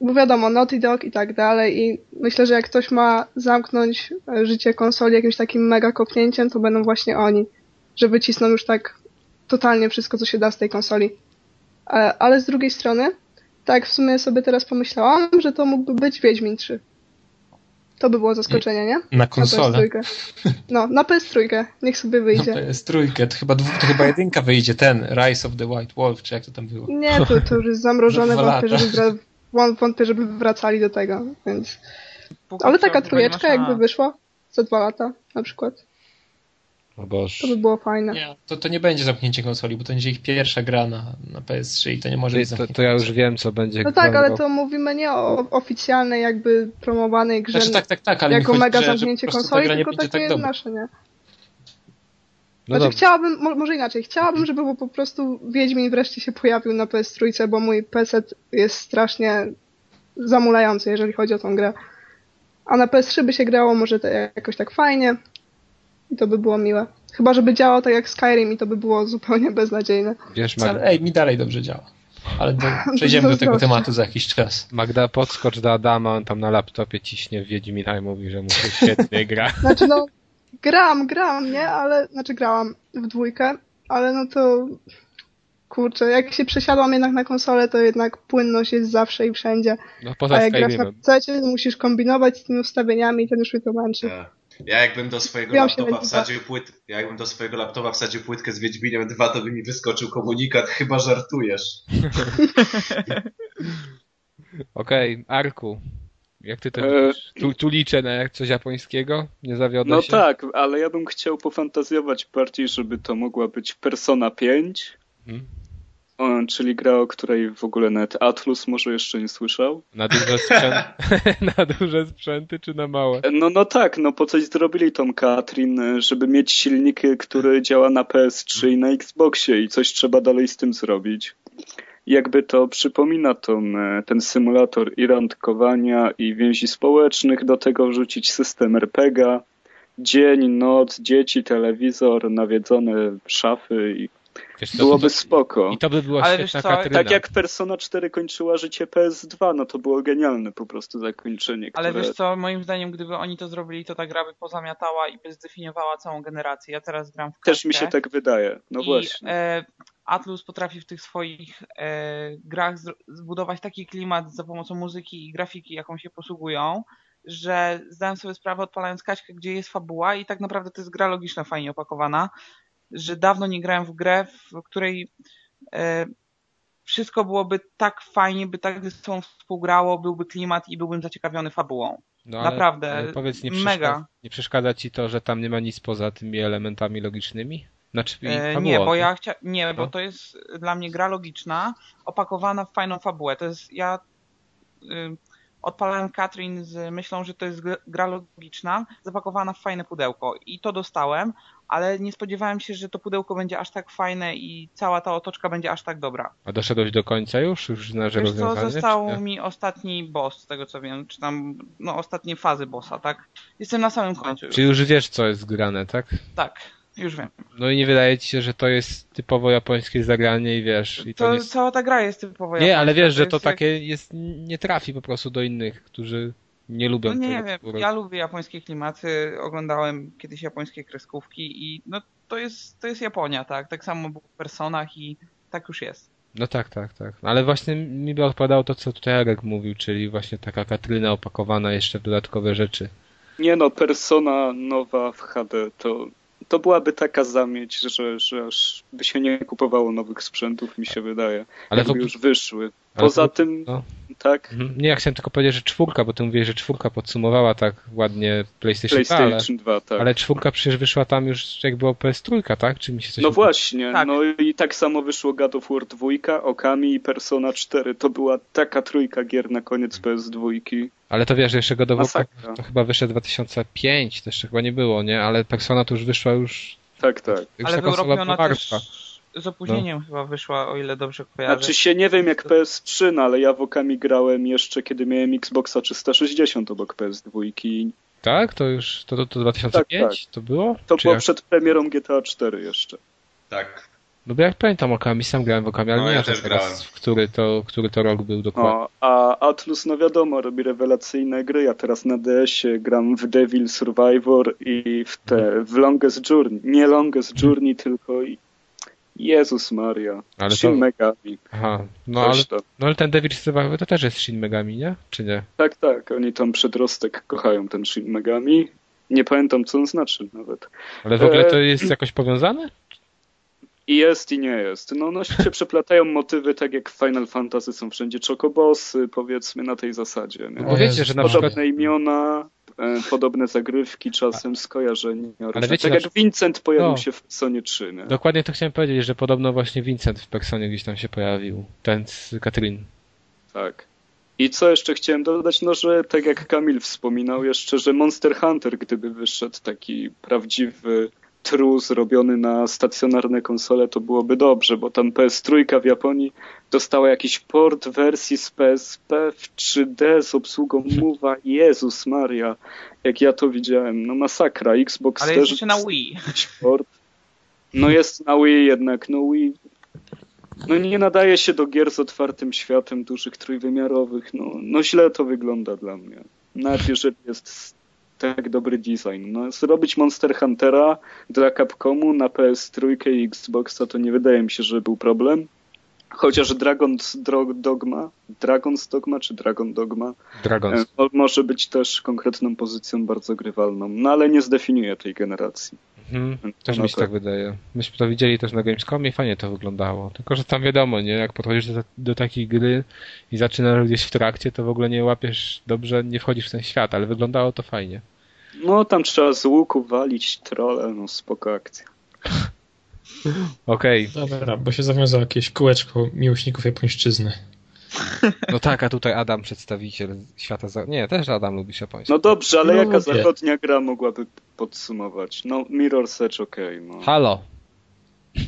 bo wiadomo, Naughty Dog i tak dalej i myślę, że jak ktoś ma zamknąć e, życie konsoli jakimś takim mega kopnięciem, to będą właśnie oni, że wycisną już tak totalnie wszystko, co się da z tej konsoli. E, ale z drugiej strony, tak w sumie sobie teraz pomyślałam, że to mógłby być Wiedźmin 3. To by było zaskoczenie, nie? Na konsolę. Na PS3. No, na PS3. Niech sobie wyjdzie. Na PS3. To chyba, dwu- to chyba jedynka wyjdzie, ten Rise of the White Wolf, czy jak to tam było. Nie, to, to już jest zamrożone, wątpię żeby, wątpię, żeby wracali do tego, więc... Póki Ale taka trójeczka jakby wyszła za dwa lata na przykład, O Boże. to by było fajne. Nie, to, to nie będzie zamknięcie konsoli, bo to będzie ich pierwsza gra na, na PS3 i to nie może być To, to ja już wiem, co będzie. No tak, ale to mówimy nie o oficjalnej jakby promowanej grze Znaczy tak, tak, tak, ale jako chodzi, mega że, że zamknięcie ta konsoli, tylko takie tak dobra. nasze, nie? No Znaczy chciałabym, mo- może inaczej, chciałabym, żeby po prostu Wiedźmin wreszcie się pojawił na PS3, bo mój PC jest strasznie zamulający, jeżeli chodzi o tą grę. A na PS3 by się grało może te, jakoś tak fajnie i to by było miłe. Chyba, żeby działał tak jak Skyrim i to by było zupełnie beznadziejne. Wiesz, Ale Magda, ej, mi dalej dobrze działa. Ale do, przejdziemy do tego tematu za jakiś czas. Magda podskocz do Adama, on tam na laptopie ciśnie w Wiedźmina i mówi, że mu się świetnie gra. Znaczy no, gram, gram, nie? Ale, znaczy grałam w dwójkę, ale no to kurczę, jak się przesiadłam jednak na konsolę, to jednak płynność jest zawsze i wszędzie. No A poza jak grasz na. PC, musisz kombinować z tymi ustawieniami i ten już mnie to męczy. Ja, ja jakbym do swojego się laptopa wsadził płyt, ja jakbym do swojego laptopa wsadził płytkę z Wiedźminem 2, to by mi wyskoczył komunikat, chyba żartujesz. Okej, Arku. Jak ty to E, widzisz? Tu, tu liczę na jak coś japońskiego? Nie zawiodę No się? tak, ale ja bym chciał pofantazjować bardziej, żeby to mogła być Persona 5, Mhm. Czyli gra, o której w ogóle nawet Atlus może jeszcze nie słyszał. Na duże, sprzęt... na duże sprzęty czy na małe? No, no tak, no po coś zrobili tą Katrin, żeby mieć silnik, który działa na PS3 i na Xboxie i coś trzeba dalej z tym zrobić. Jakby to przypomina tą, e, ten symulator i randkowania i więzi społecznych, do tego wrzucić system RPGa, dzień, noc, dzieci, telewizor, nawiedzone szafy i Wiesz byłoby to- spoko. I to by była Ale świetna wiesz co, Katryna. Tak jak Persona 4 kończyła życie PS2, no to było genialne po prostu zakończenie, które... Ale wiesz co, moim zdaniem, gdyby oni to zrobili, to ta gra by pozamiatała i by zdefiniowała całą generację. Ja teraz gram w Też mi się tak wydaje, no i właśnie. e, Atlus potrafi w tych swoich e, grach zbudować taki klimat za pomocą muzyki i grafiki, jaką się posługują, że zdałem sobie sprawę odpalając kaćkę, gdzie jest fabuła i tak naprawdę to jest gra logiczna, fajnie opakowana, że dawno nie grałem w grę, w której e, wszystko byłoby tak fajnie, by tak ze sobą współgrało, byłby klimat i byłbym zaciekawiony fabułą. No, Naprawdę, ale powiedz, nie mega. przeszkadza, nie przeszkadza ci to, że tam nie ma nic poza tymi elementami logicznymi? Znaczy, E, fabułą, nie, bo tak? ja chcia... nie, bo No. to jest dla mnie gra logiczna, opakowana w fajną fabułę. To jest ja y, odpalałem Katrin z myślą, że to jest gr- gra logiczna, zapakowana w fajne pudełko i to dostałem, ale nie spodziewałem się, że to pudełko będzie aż tak fajne i cała ta otoczka będzie aż tak dobra. A doszedłeś do końca już? Już znasz Wiesz co, został mi ostatni boss, z tego co wiem, czy tam, no ostatnie fazy bossa, tak? Jestem na samym końcu już. Czy już wiesz, co jest grane, tak? Tak, już wiem. No i nie wydaje ci się, że to jest typowo japońskie zagranie i wiesz... I to To, cała ta gra jest typowo Nie, ale japońska, wiesz, że to jest jak- takie jest, nie trafi po prostu do innych, którzy nie lubią No nie tego wiem, typu ja lubię japońskie klimaty, oglądałem kiedyś japońskie kreskówki i no to jest, to jest Japonia, tak? Tak samo było w personach i tak już jest. No tak, tak, tak. Ale właśnie mi by odpowiadało to, co tutaj Arek mówił, czyli właśnie taka Katryna opakowana jeszcze w dodatkowe rzeczy. Nie no, Persona nowa w HD to, to byłaby taka zamieć, że, że aż by się nie kupowało nowych sprzętów, mi się wydaje. Ale jakby ogóle- już wyszły. Poza to- tym, no. tak, Mhm. Nie, ja chciałem tylko powiedzieć, że czwórka, bo ty mówiłeś, że czwórka podsumowała tak ładnie PlayStation, 2, ale, PlayStation 2, tak. ale czwórka przecież wyszła tam już jak było PS3, tak? Czy mi się coś... No właśnie, Tak. no i tak samo wyszło God of War 2, Okami i Persona 4. To była taka trójka gier na koniec PS2. Ale to wiesz, że jeszcze God of War Masakra. to chyba wyszedł 2005, to jeszcze chyba nie było, nie? Ale Persona to już wyszła już... Tak, tak. już ale ta w konsola Europie ona była też. Z opóźnieniem chyba wyszła, o ile dobrze kojarzę. Znaczy się nie wiem jak PS3, no ale ja w Okami grałem jeszcze kiedy miałem Xboxa 360 obok PS2. Tak? To już, to, to, to 2005 Tak, to było? To Czy było jak? przed premierą GTA 4 jeszcze. Tak. No bo jak pamiętam Okami, sam grałem w Okami, ale No, nie ja też teraz, grałem. w który to, który to rok był dokładnie. O, a Atlus, no wiadomo, robi rewelacyjne gry. Ja teraz na DS-ie gram w Devil Survivor i w te, w Longest Journey. Nie Longest Journey, tylko i... Jezus Maria. Ale Shin to- Megami. Aha, no ale, no ale ten Devil Survivor to też jest Shin Megami, nie? Czy nie? Tak, tak, oni tam przedrostek kochają ten Shin Megami. Nie pamiętam, co on znaczy nawet. Ale w ogóle to E, jest jakoś powiązane? I jest, i nie jest. No, no się przeplatają motywy, tak jak w Final Fantasy są wszędzie czokobosy, powiedzmy na tej zasadzie. Nie? No bo wiecie, że na przykład... Podobne imiona, e, podobne zagrywki, czasem skojarzenia. różne. wiecie, tak jak Vincent pojawił No. się w Sonie 3. Nie? Dokładnie to chciałem powiedzieć, że podobno właśnie Vincent w Personie gdzieś tam się pojawił. Ten z Katrin. Tak. I co jeszcze chciałem dodać, no że tak jak Kamil wspominał jeszcze, że Monster Hunter, gdyby wyszedł taki prawdziwy true zrobiony na stacjonarne konsole, to byłoby dobrze, bo tam PS3 w Japonii dostała jakiś port wersji z PSP w 3D z obsługą Move'a. Jezus Maria, jak ja to widziałem, no masakra. Xbox Ale też jest jeszcze na Wii. port. No jest na Wii jednak, no Wii no nie nadaje się do gier z otwartym światem, dużych trójwymiarowych, no, no źle to wygląda dla mnie. Nawet jeżeli jest tak dobry design. No, zrobić Monster Huntera dla Capcomu na PS3 i Xboxa to nie wydaje mi się, że był problem. Chociaż Dragon's Dogma, Dragon's Dogma czy Dragon Dogma Dragons. e, mo- może być też konkretną pozycją bardzo grywalną, no ale nie zdefiniuje tej generacji. Mhm, też No mi się tak. tak wydaje. Myśmy to widzieli też na Gamescomie i fajnie to wyglądało. Tylko, że tam wiadomo, nie? Jak podchodzisz do, do takiej gry i zaczynasz gdzieś w trakcie, to w ogóle nie łapiesz dobrze, nie wchodzisz w ten świat, ale wyglądało to fajnie. No tam trzeba z łuku walić trole, no spoko akcja. Okej, Dobra, bo się zawiązało jakieś kółeczko miłośników japońszczyzny. No tak, a tutaj Adam, przedstawiciel świata. Za... Nie, też Adam lubi japoński. No dobrze, ale No jaka lubię. zachodnia gra mogłaby podsumować? No Mirror's Edge okej, no. Halo!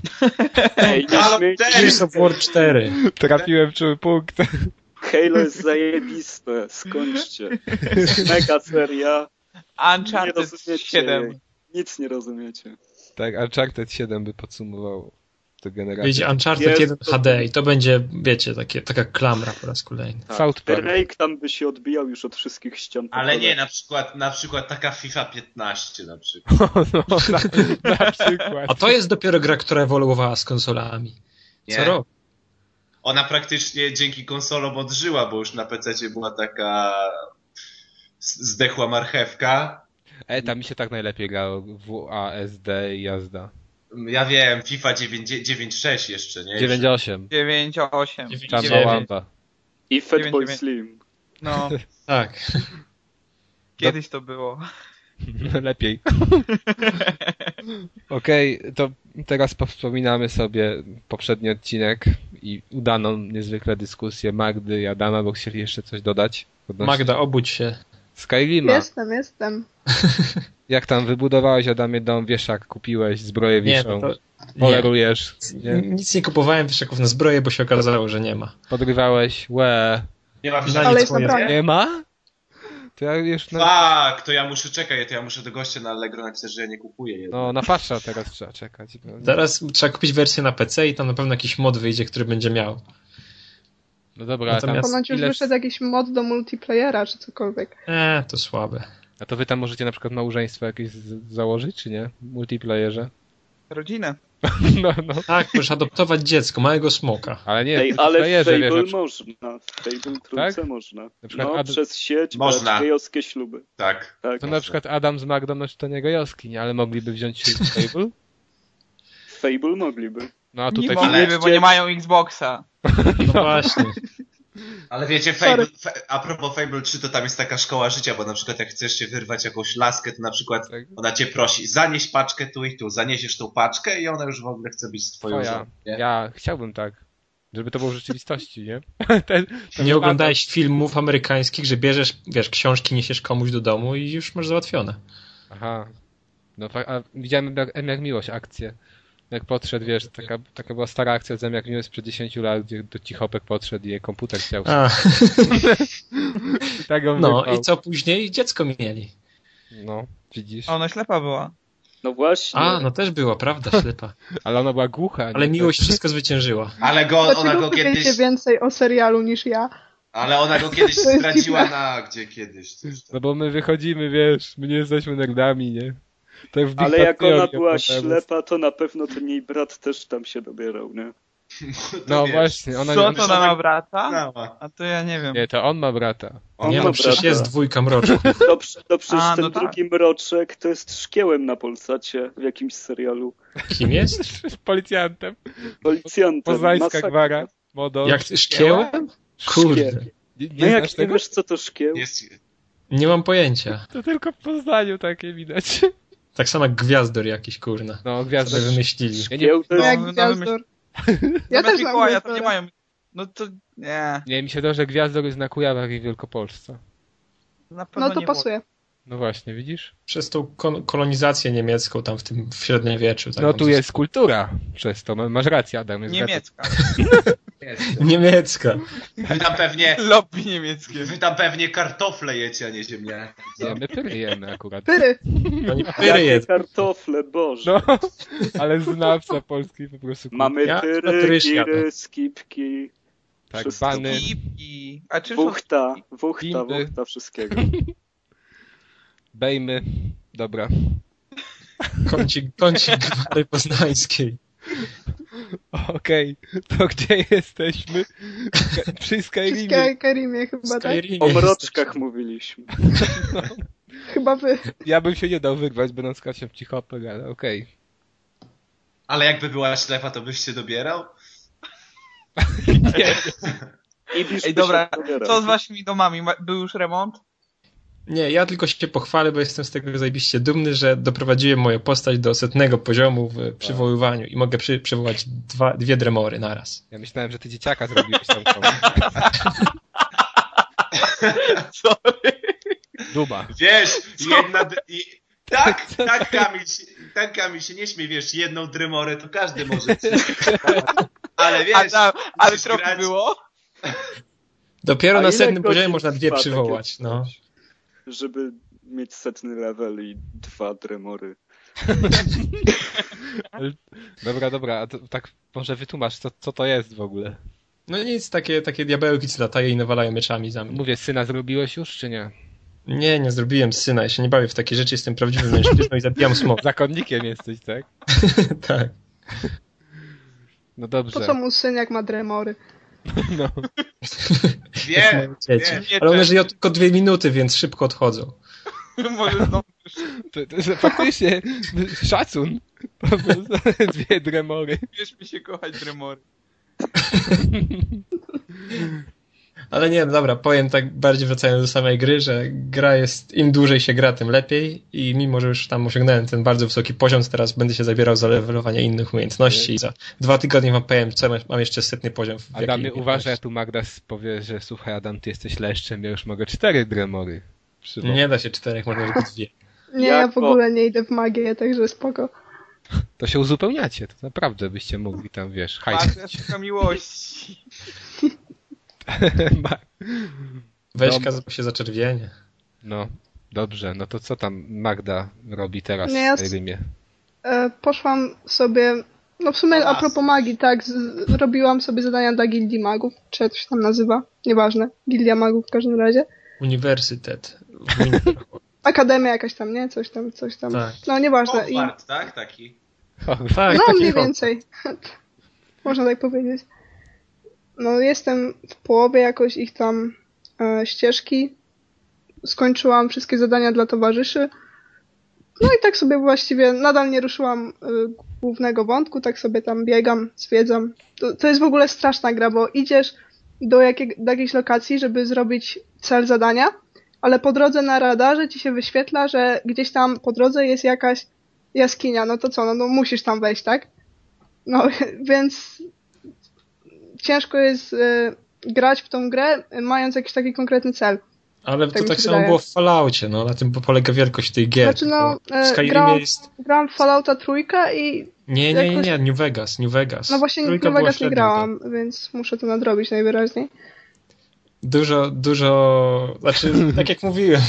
Ej, nie Gears of War 4. Trafiłem czuły punkt. Halo jest zajebiste, skończcie. Mega seria, nie Uncharted rozumiecie 7. jej. Nic nie rozumiecie. Tak, Uncharted 7 by podsumował generację. Wyjdzie Uncharted Jest 1 to- HD i to będzie, wiecie, takie, taka klamra po raz kolejny. Tak. South Park. Tam by się odbijał już od wszystkich ścian. Ale nie, na przykład, na przykład taka FIFA 15 na przykład. no, na, na przykład. A to jest dopiero gra, która ewoluowała z konsolami. Co Nie? rok. Ona praktycznie dzięki konsolom odżyła, bo już na PC była taka zdechła marchewka. E, tam mi się tak najlepiej grało. WASD i jazda. Ja wiem, FIFA 9 9.6 jeszcze, nie? 9.8. 9.8. Tam Dziewięć. Łamba. I Fatboy 9. Slim. No, Tak. kiedyś to było. Lepiej. Okej, to teraz wspominamy sobie poprzedni odcinek i udaną niezwykle dyskusję Magdy i Adama, bo chcieli jeszcze coś dodać. odnośnie Magda, obudź się. Skyrima. Jestem, jestem. Jak tam wybudowałeś Adamie dom, wieszak, kupiłeś, zbroję Nie, wiszą, no to... Nie. polerujesz, nie? Nic nie kupowałem wieszaków na zbroję, bo się okazało, że nie ma. podrywałeś, łe, Nie ma moje- naprawdę. nie ma? To ja już na, Tak, to ja muszę czekać, to ja muszę do gościa na Allegro napisać, że ja nie kupuję. jednak. no, na patcha teraz trzeba czekać. Teraz trzeba kupić wersję na PC i tam na pewno jakiś mod wyjdzie, który będzie miał. No dobra, a tam Natomiast- Ponoć już ile, wyszedł jakiś mod do multiplayera, czy cokolwiek. Eee, to słabe. a to wy tam możecie na przykład małżeństwo jakieś założyć, czy nie? W multiplayerze? Rodzinę. No, no. Tak, możesz adoptować dziecko, małego smoka. Ale nie, Ej, ale w wiesz, Fable przy- można. W Fable trójce Tak? można. Na przykład No, Ad- przez sieć Można. gejowskie śluby. Tak. Tak. to na przykład Adam z Magdą, no to nie gejowski, nie? Ale mogliby wziąć Fable? Fable mogliby. No a Nie tutaj... mogliby, bo nie mają Xboxa. No właśnie. Ale wiecie, Fable, a propos Fable 3, to tam jest taka szkoła życia, bo na przykład jak chcesz się wyrwać jakąś laskę, to na przykład Tak. ona cię prosi, zanieś paczkę tu i tu, zaniesiesz tą paczkę i ona już w ogóle chce być z twoją Twoja. żoną. nie? Ja chciałbym tak. Żeby to było w rzeczywistości, nie? Ten, ten Nie oglądałeś filmów amerykańskich, że bierzesz, wiesz, książki niesiesz komuś do domu i już masz załatwione. Aha. No a widziałem jak, jak Miłość akcję. Jak podszedł, wiesz, taka, taka była stara akcja z M jak Miłość sprzed 10 lat, gdzie do Cichopek podszedł i jej komputer chciał. A, I tak no wyrwał. i co później? Dziecko mieli. No, widzisz. A ona ślepa była. No właśnie. A, no też była, prawda, ślepa. Ale ona była głucha. Ale nie? miłość wszystko zwyciężyła. Ale go, ona go kiedyś... wiecie więcej o serialu niż ja? Ale ona go kiedyś straciła na gdzie kiedyś. Coś tam. No bo my wychodzimy, wiesz, my nie jesteśmy nerdami, nie? Ale jak ona była potem. ślepa, to na pewno ten jej brat też tam się dobierał, nie? No wiesz, właśnie, ona Co nie... to ona ma brata? A to ja nie wiem. Nie, to on ma brata. On Nie, ma no przecież brata. jest dwójka mroczków. To, to przecież A, ten no tak. drugi mroczek to jest szkiełem na Polsacie w jakimś serialu. Kim jest? Policjantem. Policjantem. Poznańska masakra. gwara. Modo. Jak szkiełem? Kurde, Nie, No nie jak znasz nie tego? wiesz co to szkieł? Jest, nie mam pojęcia. To tylko w Poznaniu takie widać. Tak samo jak Gwiazdor jakiś, kurna. No, gwiazda. Sobie wymyślili. Ja nie, No, jest... Jak no, Gwiazdor. Ja też Mikołaja to nie mają. No to nie. nie, mi się to, że Gwiazdor jest na Kujawach i w Wielkopolsce. Na pewno No to nie pasuje. No właśnie, widzisz? Przez tą kolonizację niemiecką tam w tym w średniowieczu. Tak No tu jest kultura przez to. Masz rację, Adam. Jest Niemiecka. Niemiecka. Wy tam pewnie... Lobby niemieckie. Wy tam pewnie kartofle jecie, a nie ziemniaki. Nie, my pyry jemy akurat. Pyry. Oni pyry Jakie jedzą. kartofle, Boże. No, ale znawca polskiej po prostu. Mamy Ja jadę. giry, skipki, tak, bany. Kipki. A czy wuchta, wuchta, wuchta wszystkiego. Bejmy. Dobra. Kącik, kącik gwary poznańskiej. Okej, to gdzie jesteśmy? Przy Przy Skyrimie. Sky- Skyrimie chyba, tak? Skyrimie O jesteś. mroczkach mówiliśmy. Chyba wy. Ja bym się nie dał wyrwać, będąc Kasią cichopek, ale okej. Ale jakby była ślepa, to byś się dobierał? Nie, Ej, dobra, co z waszymi domami? Ma- Był już remont? Nie, ja tylko się pochwalę, bo jestem z tego zajebiście dumny, że doprowadziłem moją postać do setnego poziomu w przywoływaniu i mogę przy, przywołać dwa, dwie dremory naraz. ja myślałem, że ty dzieciaka zrobiłeś tam. Sorry. Duba. Wiesz, jedna... Tak, tak Kamil, się, tak Kamil się nie śmiej, wiesz, jedną drymorę to każdy może. Ale wiesz, tam, ale trochę grać- było? Dopiero A na setnym poziomie można dwie przywołać, no. coś? Żeby mieć setny level i dwa dremory. Dobra, dobra, a to, tak może wytłumacz, co, co to jest w ogóle? No nic, takie, takie diabełki, co latają i nawalają mieczami za mnie. Mówię, syna zrobiłeś już, czy nie? Nie, nie zrobiłem syna, ja się nie bawię w takie rzeczy, jestem prawdziwym mężczyzną i zabijam smok. Zakonnikiem jesteś, tak? tak. No dobrze. Po co mu syn jak ma dremory? No. Wiem, wiem. Ale one żyją tylko dwie minuty, więc szybko odchodzą. Może znowu To, to, to faktycznie szacun. Po prostu Dwie dremory. wiesz mi się kochać dremory. Ale nie, dobra, powiem tak bardziej wracając do samej gry, że gra jest, im dłużej się gra, tym lepiej i mimo, że już tam osiągnąłem ten bardzo wysoki poziom, to teraz będę się zabierał za levelowanie innych umiejętności i za dwa tygodnie wam powiem, co mam jeszcze setny poziom. W Adamie, uważaj, tu Magda powie, że słuchaj Adam, ty jesteś leszczem, ja już mogę cztery dremory. przywołać. Nie da się czterech, można tylko dwie. Nie, ja w ogóle nie idę w magię, także spoko. To się uzupełniacie, to naprawdę byście mogli tam, wiesz, hajs. Magda szuka miłości. Weźka No. się zaczerwienie. No, dobrze, no to co tam Magda robi teraz Nie, ja w Rymie? E, poszłam sobie, no w sumie a propos magii, tak, robiłam sobie zadania dla Gildii Magów, czy jak to się tam nazywa, nieważne, Gildia Magów w każdym razie. Uniwersytet. Akademia jakaś tam, nie? Coś tam, coś tam. Tak. No nieważne. I, Hogwart, tak? Taki. Tak, no taki mniej więcej. Można tak powiedzieć. No jestem w połowie jakoś ich tam e, ścieżki. Skończyłam wszystkie zadania dla towarzyszy. No i tak sobie właściwie nadal nie ruszyłam e, głównego wątku, tak sobie tam biegam, zwiedzam. To, to jest w ogóle straszna gra, bo idziesz do, jakiej, do jakiejś lokacji, żeby zrobić cel zadania, ale po drodze na radarze ci się wyświetla, że gdzieś tam po drodze jest jakaś jaskinia, no to co, no, no musisz tam wejść, tak? No, więc ciężko jest y, grać w tą grę, mając jakiś taki konkretny cel. Ale Tak to tak samo wydaje. było w Falloutie, no na tym polega wielkość tej gier. Znaczy, no, tylko e, w Skyrimie grałam- jest... Grałam w Fallouta trójkę i Nie, nie, nie, jakoś- nie, New Vegas, New Vegas. no właśnie Trójka New Vegas nie średnia, grałam, więc muszę to nadrobić najwyraźniej. Dużo, dużo, znaczy, tak jak mówiłem,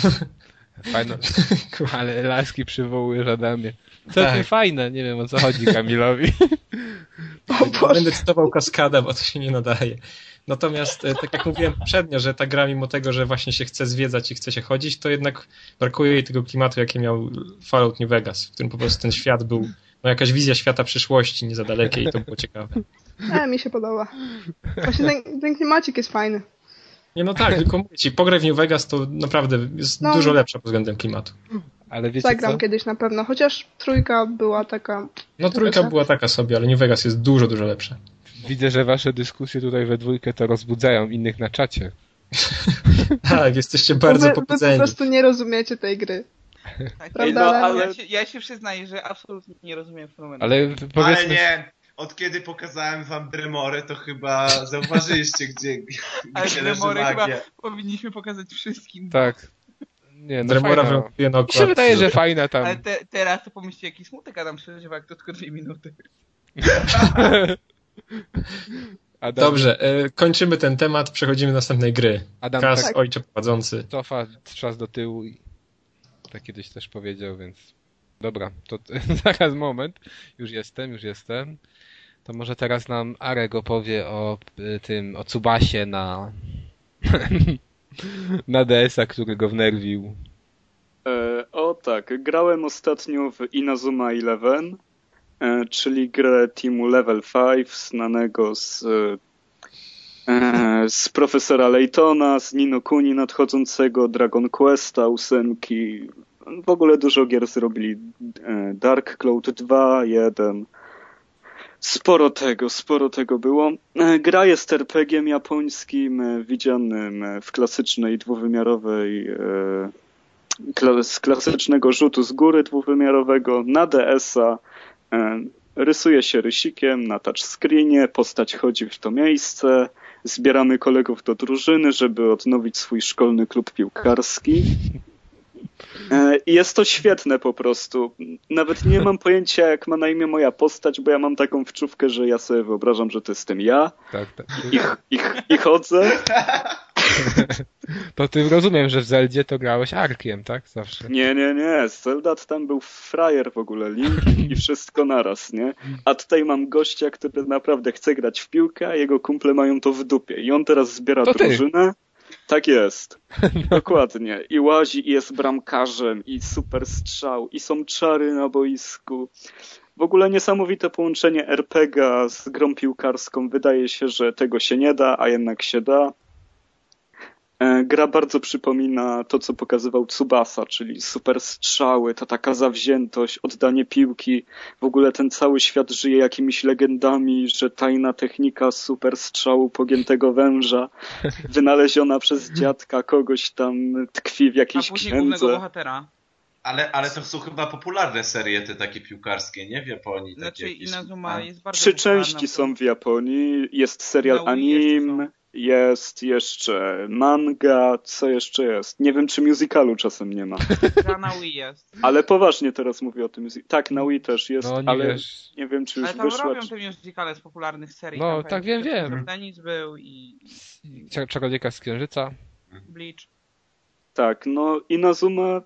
Fajne, ale laski przywołujesz Adamie. Całkiem Tak. fajne, nie wiem o co chodzi Kamilowi. Będę cytował Kaskada, bo to się nie nadaje. Natomiast, e, tak jak mówiłem poprzednio, że ta gra mimo tego, że właśnie się chce zwiedzać i chce się chodzić, to jednak brakuje jej tego klimatu, jaki miał Fallout New Vegas, w którym po prostu ten świat był, no jakaś wizja świata przyszłości, nie za dalekiej i to było ciekawe. E, mi się podoba. Właśnie ten, ten klimacik jest fajny. Nie no tak, tylko mówię ci, pograj w New Vegas to naprawdę jest No. dużo lepsza pod względem klimatu. Ale wiecie Zagram co? kiedyś na pewno, chociaż trójka była taka... No trójka była taka sobie, ale New Vegas jest dużo, dużo lepsza. Widzę, że wasze dyskusje tutaj we dwójkę to rozbudzają innych na czacie. Tak, jesteście bardzo wy, wy po pobudzeni. prostu nie rozumiecie tej gry. Tak, Prawda, ja, ale- ja, się, ja się przyznaję, że absolutnie nie rozumiem fenomenu. Ale Ale powiedzmy... nie, od kiedy pokazałem wam Bremory, to chyba zauważyliście, gdzie, Ale gdzie leży Gremory chyba powinniśmy pokazać wszystkim. Tak. Nie, no Dremora fajna. na Mi się okładce. wydaje, że fajna tam. Ale te, teraz to pomyślcie, jaki smutek Adam przeżywa, jak to tylko dwie minuty. Adam, Dobrze, e, kończymy ten temat, przechodzimy do następnej gry. Adam Kas, tak ojcze prowadzący. cofa czas do tyłu i tak kiedyś też powiedział, więc dobra, to zaraz moment. Już jestem, już jestem. To może teraz nam Arek opowie o y, tym, o Cubasie na na DS-a, który go wnerwił. E, o tak, grałem ostatnio w Inazuma Eleven, e, czyli grę teamu Level 5, znanego z, e, z profesora Laytona, z Nino Kuni nadchodzącego, Dragon Questa, ósemki. W ogóle dużo gier zrobili. E, Dark Cloud 2, 1. Sporo tego, sporo tego było. E, Gra jest RPG-iem japońskim, e, widzianym e, w klasycznej dwuwymiarowej z klasycznego rzutu z góry dwuwymiarowego na DS-a. Rysuje się rysikiem na touchscreenie, postać chodzi w to miejsce, zbieramy kolegów do drużyny, żeby odnowić swój szkolny klub piłkarski. E, I jest to świetne po prostu. Nawet nie mam pojęcia, jak ma na imię moja postać, bo ja mam taką wczówkę, że ja sobie wyobrażam, że to jestem ja Tak, tak. i, i, i chodzę. To ty rozumiem, że w Zeldzie to grałeś Arkiem, tak? Zawsze. Nie, nie, nie. Zeldat tam był frajer w ogóle, Link i wszystko naraz, nie? A tutaj mam gościa, który naprawdę chce grać w piłkę, a jego kumple mają to w dupie. I on teraz zbiera To ty. drużynę. Tak jest. Dokładnie. I łazi, i jest bramkarzem, i super strzał, i są czary na boisku. W ogóle niesamowite połączenie RPG z grą piłkarską. Wydaje się, że tego się nie da, a jednak się da. E, Gra bardzo przypomina to, co pokazywał Tsubasa, czyli super strzały, ta taka zawziętość, oddanie piłki. W ogóle ten cały świat żyje jakimiś legendami, że tajna technika super strzału pogiętego węża, wynaleziona przez dziadka kogoś tam tkwi w A jakiejś później głównego księdze. bohatera. Ale, ale to są chyba popularne serie te takie piłkarskie, nie? W Japonii. Znaczy takie jakieś- Inazuma jest bardzo Trzy popularna części są w Japonii, jest serial anim. Jest jeszcze manga, co jeszcze jest? Nie wiem, czy musicalu czasem nie ma. Gra na Wii jest. Ale poważnie teraz mówię o tym. Tak, na Wii też jest, No nie ale wiesz. nie wiem, czy już Ale tam wyszła. robią Czy... te musicale z popularnych serii. No, tak, wiem, wiem. Tenis był i Czarodziejka z Księżyca. Bleach. Tak, no Inazuma e,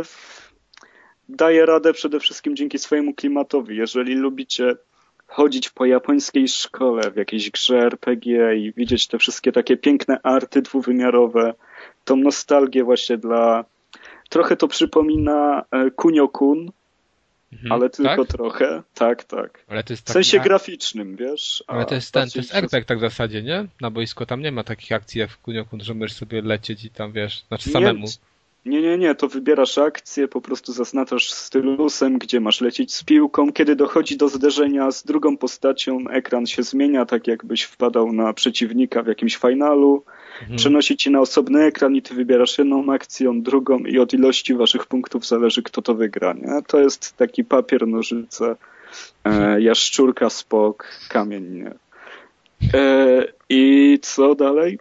f- daje radę przede wszystkim dzięki swojemu klimatowi. Jeżeli lubicie chodzić po japońskiej szkole w jakiejś grze RPG i widzieć te wszystkie takie piękne arty dwuwymiarowe, tą nostalgię właśnie dla... Trochę to przypomina e, Kunio-kun, Mhm. ale tylko tak? trochę. Tak, tak. Ale to jest W sensie graficznym, wiesz? Ale to jest ten, to jest RPG tak w zasadzie, nie? Na boisku tam nie ma takich akcji jak w Kuniokun, że możesz sobie lecieć i tam wiesz, znaczy samemu. Nie, nie, nie, to wybierasz akcję, po prostu zaznaczasz stylusem, gdzie masz lecieć z piłką. Kiedy dochodzi do zderzenia z drugą postacią, ekran się zmienia, tak jakbyś wpadał na przeciwnika w jakimś finalu. Mhm. Przenosi ci na osobny ekran i ty wybierasz jedną akcję, on drugą i od ilości waszych punktów zależy, kto to wygra. Nie? To jest taki papier, nożyce, e, jaszczurka, spok, kamień. Nie? E, I co dalej?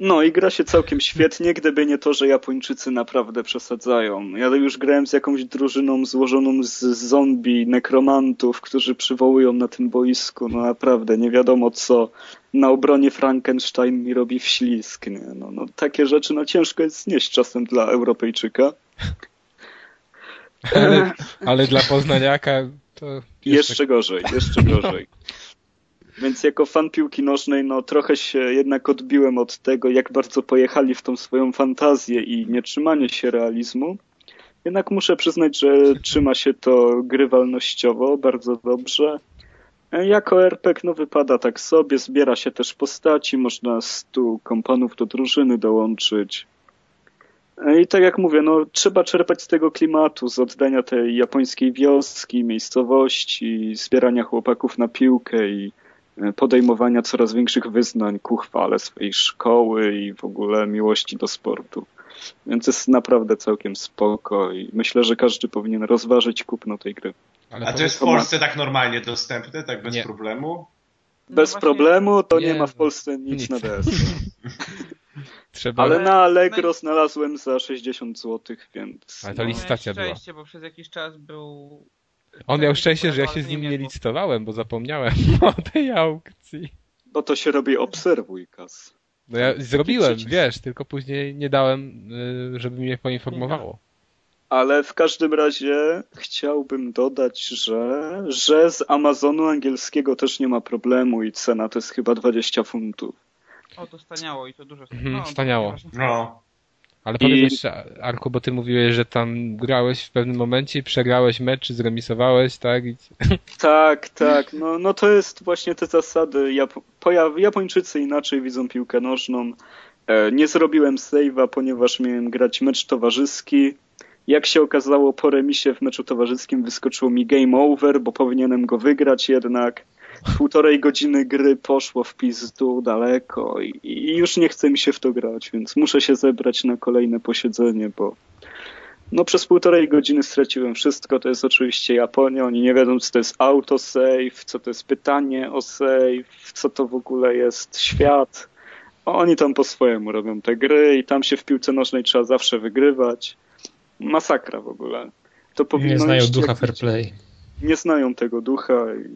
No i gra się całkiem świetnie, gdyby nie to, że Japończycy naprawdę przesadzają. Ja już grałem z jakąś drużyną złożoną z zombie, nekromantów, którzy przywołują na tym boisku, no naprawdę, nie wiadomo co. Na obronie Frankenstein mi robi wślizg, nie? No, no takie rzeczy no ciężko jest znieść czasem dla Europejczyka. Ale, ale dla poznaniaka to... Jeszcze, jeszcze gorzej, jeszcze gorzej. Więc jako fan piłki nożnej, no trochę się jednak odbiłem od tego, jak bardzo pojechali w tą swoją fantazję i nietrzymanie się realizmu. Jednak muszę przyznać, że trzyma się to grywalnościowo bardzo dobrze. Jako RPG no wypada tak sobie, zbiera się też postaci, można stu kompanów do drużyny dołączyć. I tak jak mówię, no trzeba czerpać z tego klimatu, z oddania tej japońskiej wioski, miejscowości, zbierania chłopaków na piłkę i podejmowania coraz większych wyznań ku chwale swojej szkoły i w ogóle miłości do sportu. Więc jest naprawdę całkiem spoko i myślę, że każdy powinien rozważyć kupno tej gry. Ale A to jest w Polsce tak normalnie dostępne, tak bez nie. problemu? Bez no problemu to nie, nie, ma w Polsce nic, nic. na DS. Trzeba... Ale na Allegro znalazłem za 60 zł, więc... Ale to listacja była. szczęście, bo przez jakiś czas był on miał szczęście, że ja się z nim nie licytowałem, bo zapomniałem o tej aukcji. Bo to się robi obserwuj, Kas. No ja zrobiłem, wiesz, tylko później nie dałem, y, żeby mnie poinformowało. Ale w każdym razie chciałbym dodać, że, że z Amazonu angielskiego też nie ma problemu i cena to jest chyba 20 funtów. O, to staniało i to dużo. Mhm, no, staniało. No. Ale powiedz I... jeszcze, Arku, bo ty mówiłeś, że tam grałeś w pewnym momencie i przegrałeś mecz, czy zremisowałeś, tak? I... Tak, tak. No, no to jest właśnie te zasady. Jap Japończycy inaczej widzą piłkę nożną. E, nie zrobiłem save'a, ponieważ miałem grać mecz towarzyski. Jak się okazało, po remisie w meczu towarzyskim wyskoczyło mi game over, bo powinienem go wygrać jednak półtorej godziny gry poszło w pizdu daleko i, i, już nie chce mi się w to grać, więc muszę się zebrać na kolejne posiedzenie, bo no przez półtorej godziny straciłem wszystko. To jest oczywiście Japonia, oni nie wiedzą co to jest autosave, co to jest pytanie o save, co to w ogóle jest świat. Oni tam po swojemu robią te gry i tam się w piłce nożnej trzeba zawsze wygrywać. Masakra w ogóle. To powinno nie znają ducha fair play. Nie znają tego ducha i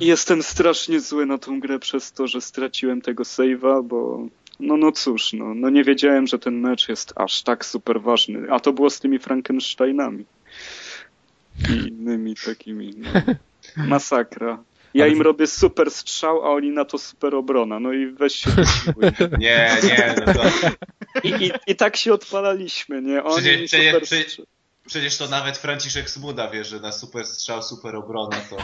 Jestem strasznie zły na tą grę przez to, że straciłem tego save'a, bo no, no cóż, no, no nie wiedziałem, że ten mecz jest aż tak super ważny. A to było z tymi Frankensteinami. I innymi takimi. No. Masakra. Ja im robię super strzał, a oni na to super obrona. No i weź się Nie, nie, no to... I, i, I tak się odpalaliśmy, nie? Oni przecież, super przecież, to nawet Franciszek Smuda wie, że na super strzał, super obrona to...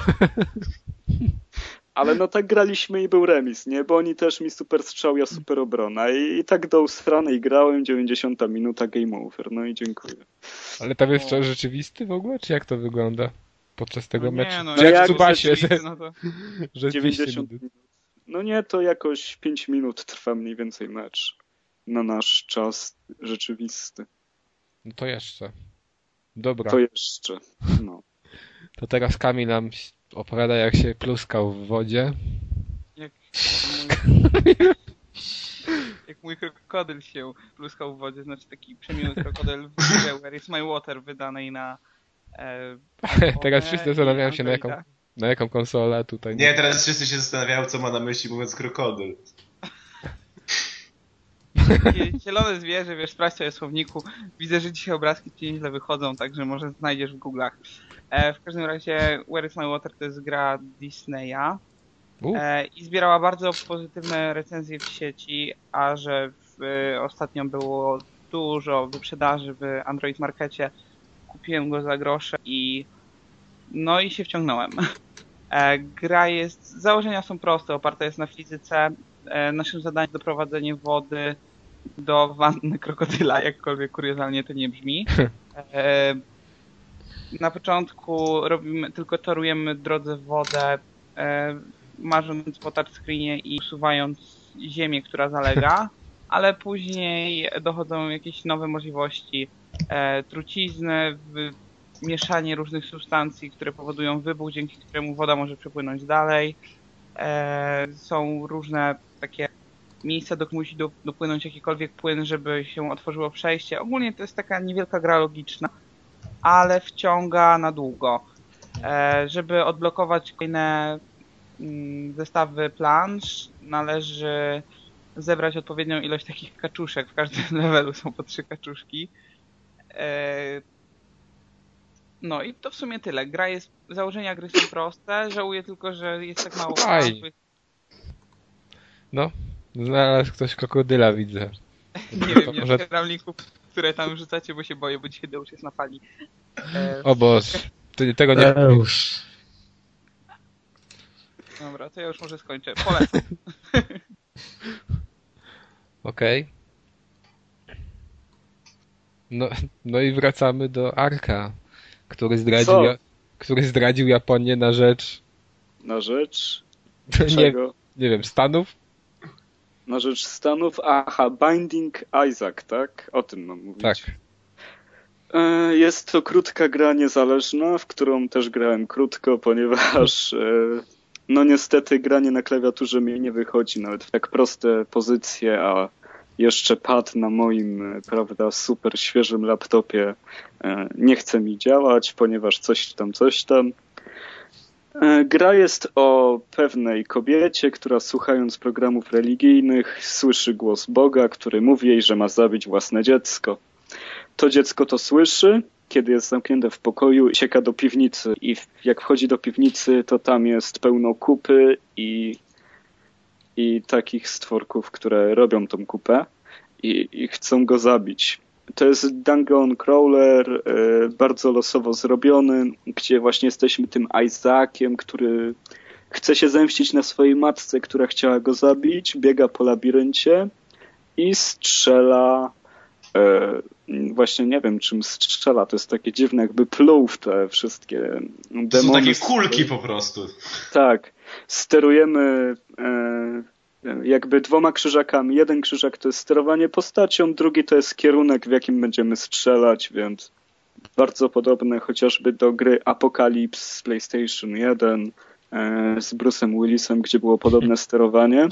Ale no tak graliśmy i był remis, nie? Bo oni też mi super strzał, ja super obrona. I, i tak do usranej grałem, 90 minuta, game over. No i dziękuję. Ale tam jest czas rzeczywisty w ogóle, czy jak to wygląda? Podczas tego no meczu? Nie, no, czy jak, jak w Subasie, że, no to... że 90 minut. No nie, to jakoś 5 minut trwa mniej więcej mecz. Na nasz czas rzeczywisty. No to jeszcze. Dobra. To jeszcze, no. To teraz Kamil nam opowiada, jak się pluskał w wodzie. Jak mój, jak mój krokodyl się pluskał w wodzie, znaczy taki przemiły krokodyl w Where is my water wydanej na e, Teraz wszyscy zastanawiają się na jaką, na jaką konsolę tutaj. Nie, teraz wszyscy się zastanawiają, co ma na myśli mówiąc krokodyl. Zielone zwierzę, wiesz, sprawdź sobie w słowniku. Widzę, że dzisiaj obrazki ci nieźle wychodzą, także może znajdziesz w Google'ach. E, w każdym razie Where is My Water to jest gra Disneya e, i zbierała bardzo pozytywne recenzje w sieci, a że w, e, ostatnio było dużo wyprzedaży w Android Markecie. Kupiłem go za grosze i no i się wciągnąłem. E, gra jest, założenia są proste, oparta jest na fizyce. E, naszym zadaniem doprowadzenie wody do wanny krokodyla, jakkolwiek kuriozalnie to nie brzmi. E, na początku robimy, tylko torujemy drodze w wodę, e, marząc po touchscreenie i usuwając ziemię, która zalega, ale później dochodzą jakieś nowe możliwości e, trucizny, mieszanie różnych substancji, które powodują wybuch, dzięki któremu woda może przepłynąć dalej. E, są różne takie miejsca, do musi do, dopłynąć jakikolwiek płyn, żeby się otworzyło przejście. Ogólnie to jest taka niewielka gra logiczna, ale wciąga na długo. E, żeby odblokować kolejne mm, zestawy plansz, należy zebrać odpowiednią ilość takich kaczuszek. W każdym levelu są po trzy kaczuszki. E, no i to w sumie tyle. Gra jest, założenia gry są proste, żałuję tylko, że jest tak mało. No, znalazł ktoś krokodyla, widzę. Nie To wiem, nie może- otwieram linków, które tam rzucacie, bo się boję, bo dzisiaj już jest na fali. E, O Boże, ty, tego nie... Eusz. Dobra, to ja już może skończę. Polecam. Okej. No, no i wracamy do Arka, który zdradził, ja, który zdradził Japonię na rzecz, Na rzecz nie, nie wiem, Stanów? Na rzecz Stanów? Aha, Binding Isaac, tak? O tym mam mówić. Tak. E, Jest to krótka gra niezależna, w którą też grałem krótko, ponieważ e, no niestety granie na klawiaturze mi nie wychodzi nawet w tak proste pozycje, a jeszcze pad na moim, e, prawda, super świeżym laptopie nie chce mi działać, ponieważ coś tam, coś tam. E, Gra jest o pewnej kobiecie, która słuchając programów religijnych słyszy głos Boga, który mówi jej, że ma zabić własne dziecko. To dziecko to słyszy, kiedy jest zamknięte w pokoju, sieka do piwnicy i jak wchodzi do piwnicy, to tam jest pełno kupy i, i takich stworków, które robią tą kupę i, i chcą go zabić. To jest dungeon crawler, e, bardzo losowo zrobiony, gdzie właśnie jesteśmy tym Isaaciem, który chce się zemścić na swojej matce, która chciała go zabić, biega po labiryncie i strzela e, właśnie nie wiem czym strzela, to jest takie dziwne, jakby pluł w te wszystkie demony. To są takie kulki po prostu. Tak. Sterujemy e, jakby dwoma krzyżakami. Jeden krzyżak to jest sterowanie postacią, drugi to jest kierunek, w jakim będziemy strzelać, więc bardzo podobne chociażby do gry Apocalypse z PlayStation 1 e, z Bruce'em Willisem, gdzie było podobne sterowanie.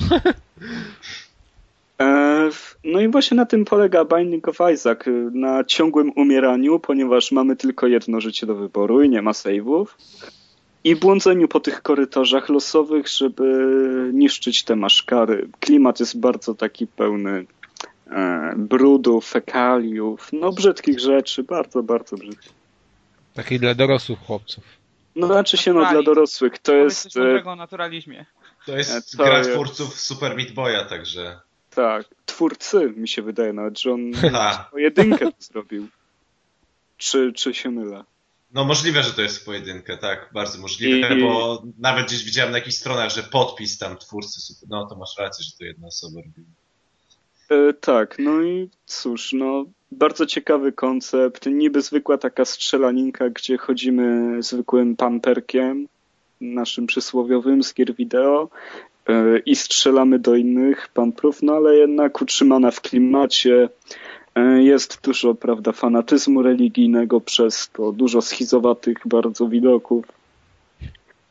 E, No i właśnie na tym polega Binding of Isaac, y, na ciągłym umieraniu, ponieważ mamy tylko jedno życie do wyboru i nie ma save'ów. I błądzeniu po tych korytarzach losowych, żeby niszczyć te maszkary. Klimat jest bardzo taki pełny e, brudu, fekaliów, no brzydkich rzeczy, bardzo, bardzo brzydkich. Taki dla dorosłych chłopców. No znaczy się no dla dorosłych, to jest... coś e, o naturalizmie. To jest To gra jest- twórców Super Meat Boya, także... Tak, twórcy, mi się wydaje nawet, że on to zrobił. Czy, czy się mylę? No możliwe, że to jest w pojedynkę, tak, bardzo możliwe, I- bo nawet gdzieś widziałem na jakichś stronach, że podpis tam twórcy, no to masz rację, że to jedna osoba robiła. E, tak, no i cóż, no bardzo ciekawy koncept, niby zwykła taka strzelaninka, gdzie chodzimy zwykłym pamperkiem, naszym przysłowiowym z gier wideo e, i strzelamy do innych pamprów, no ale jednak utrzymana w klimacie. E, Jest dużo, prawda, fanatyzmu religijnego przez to, dużo schizowatych bardzo widoków.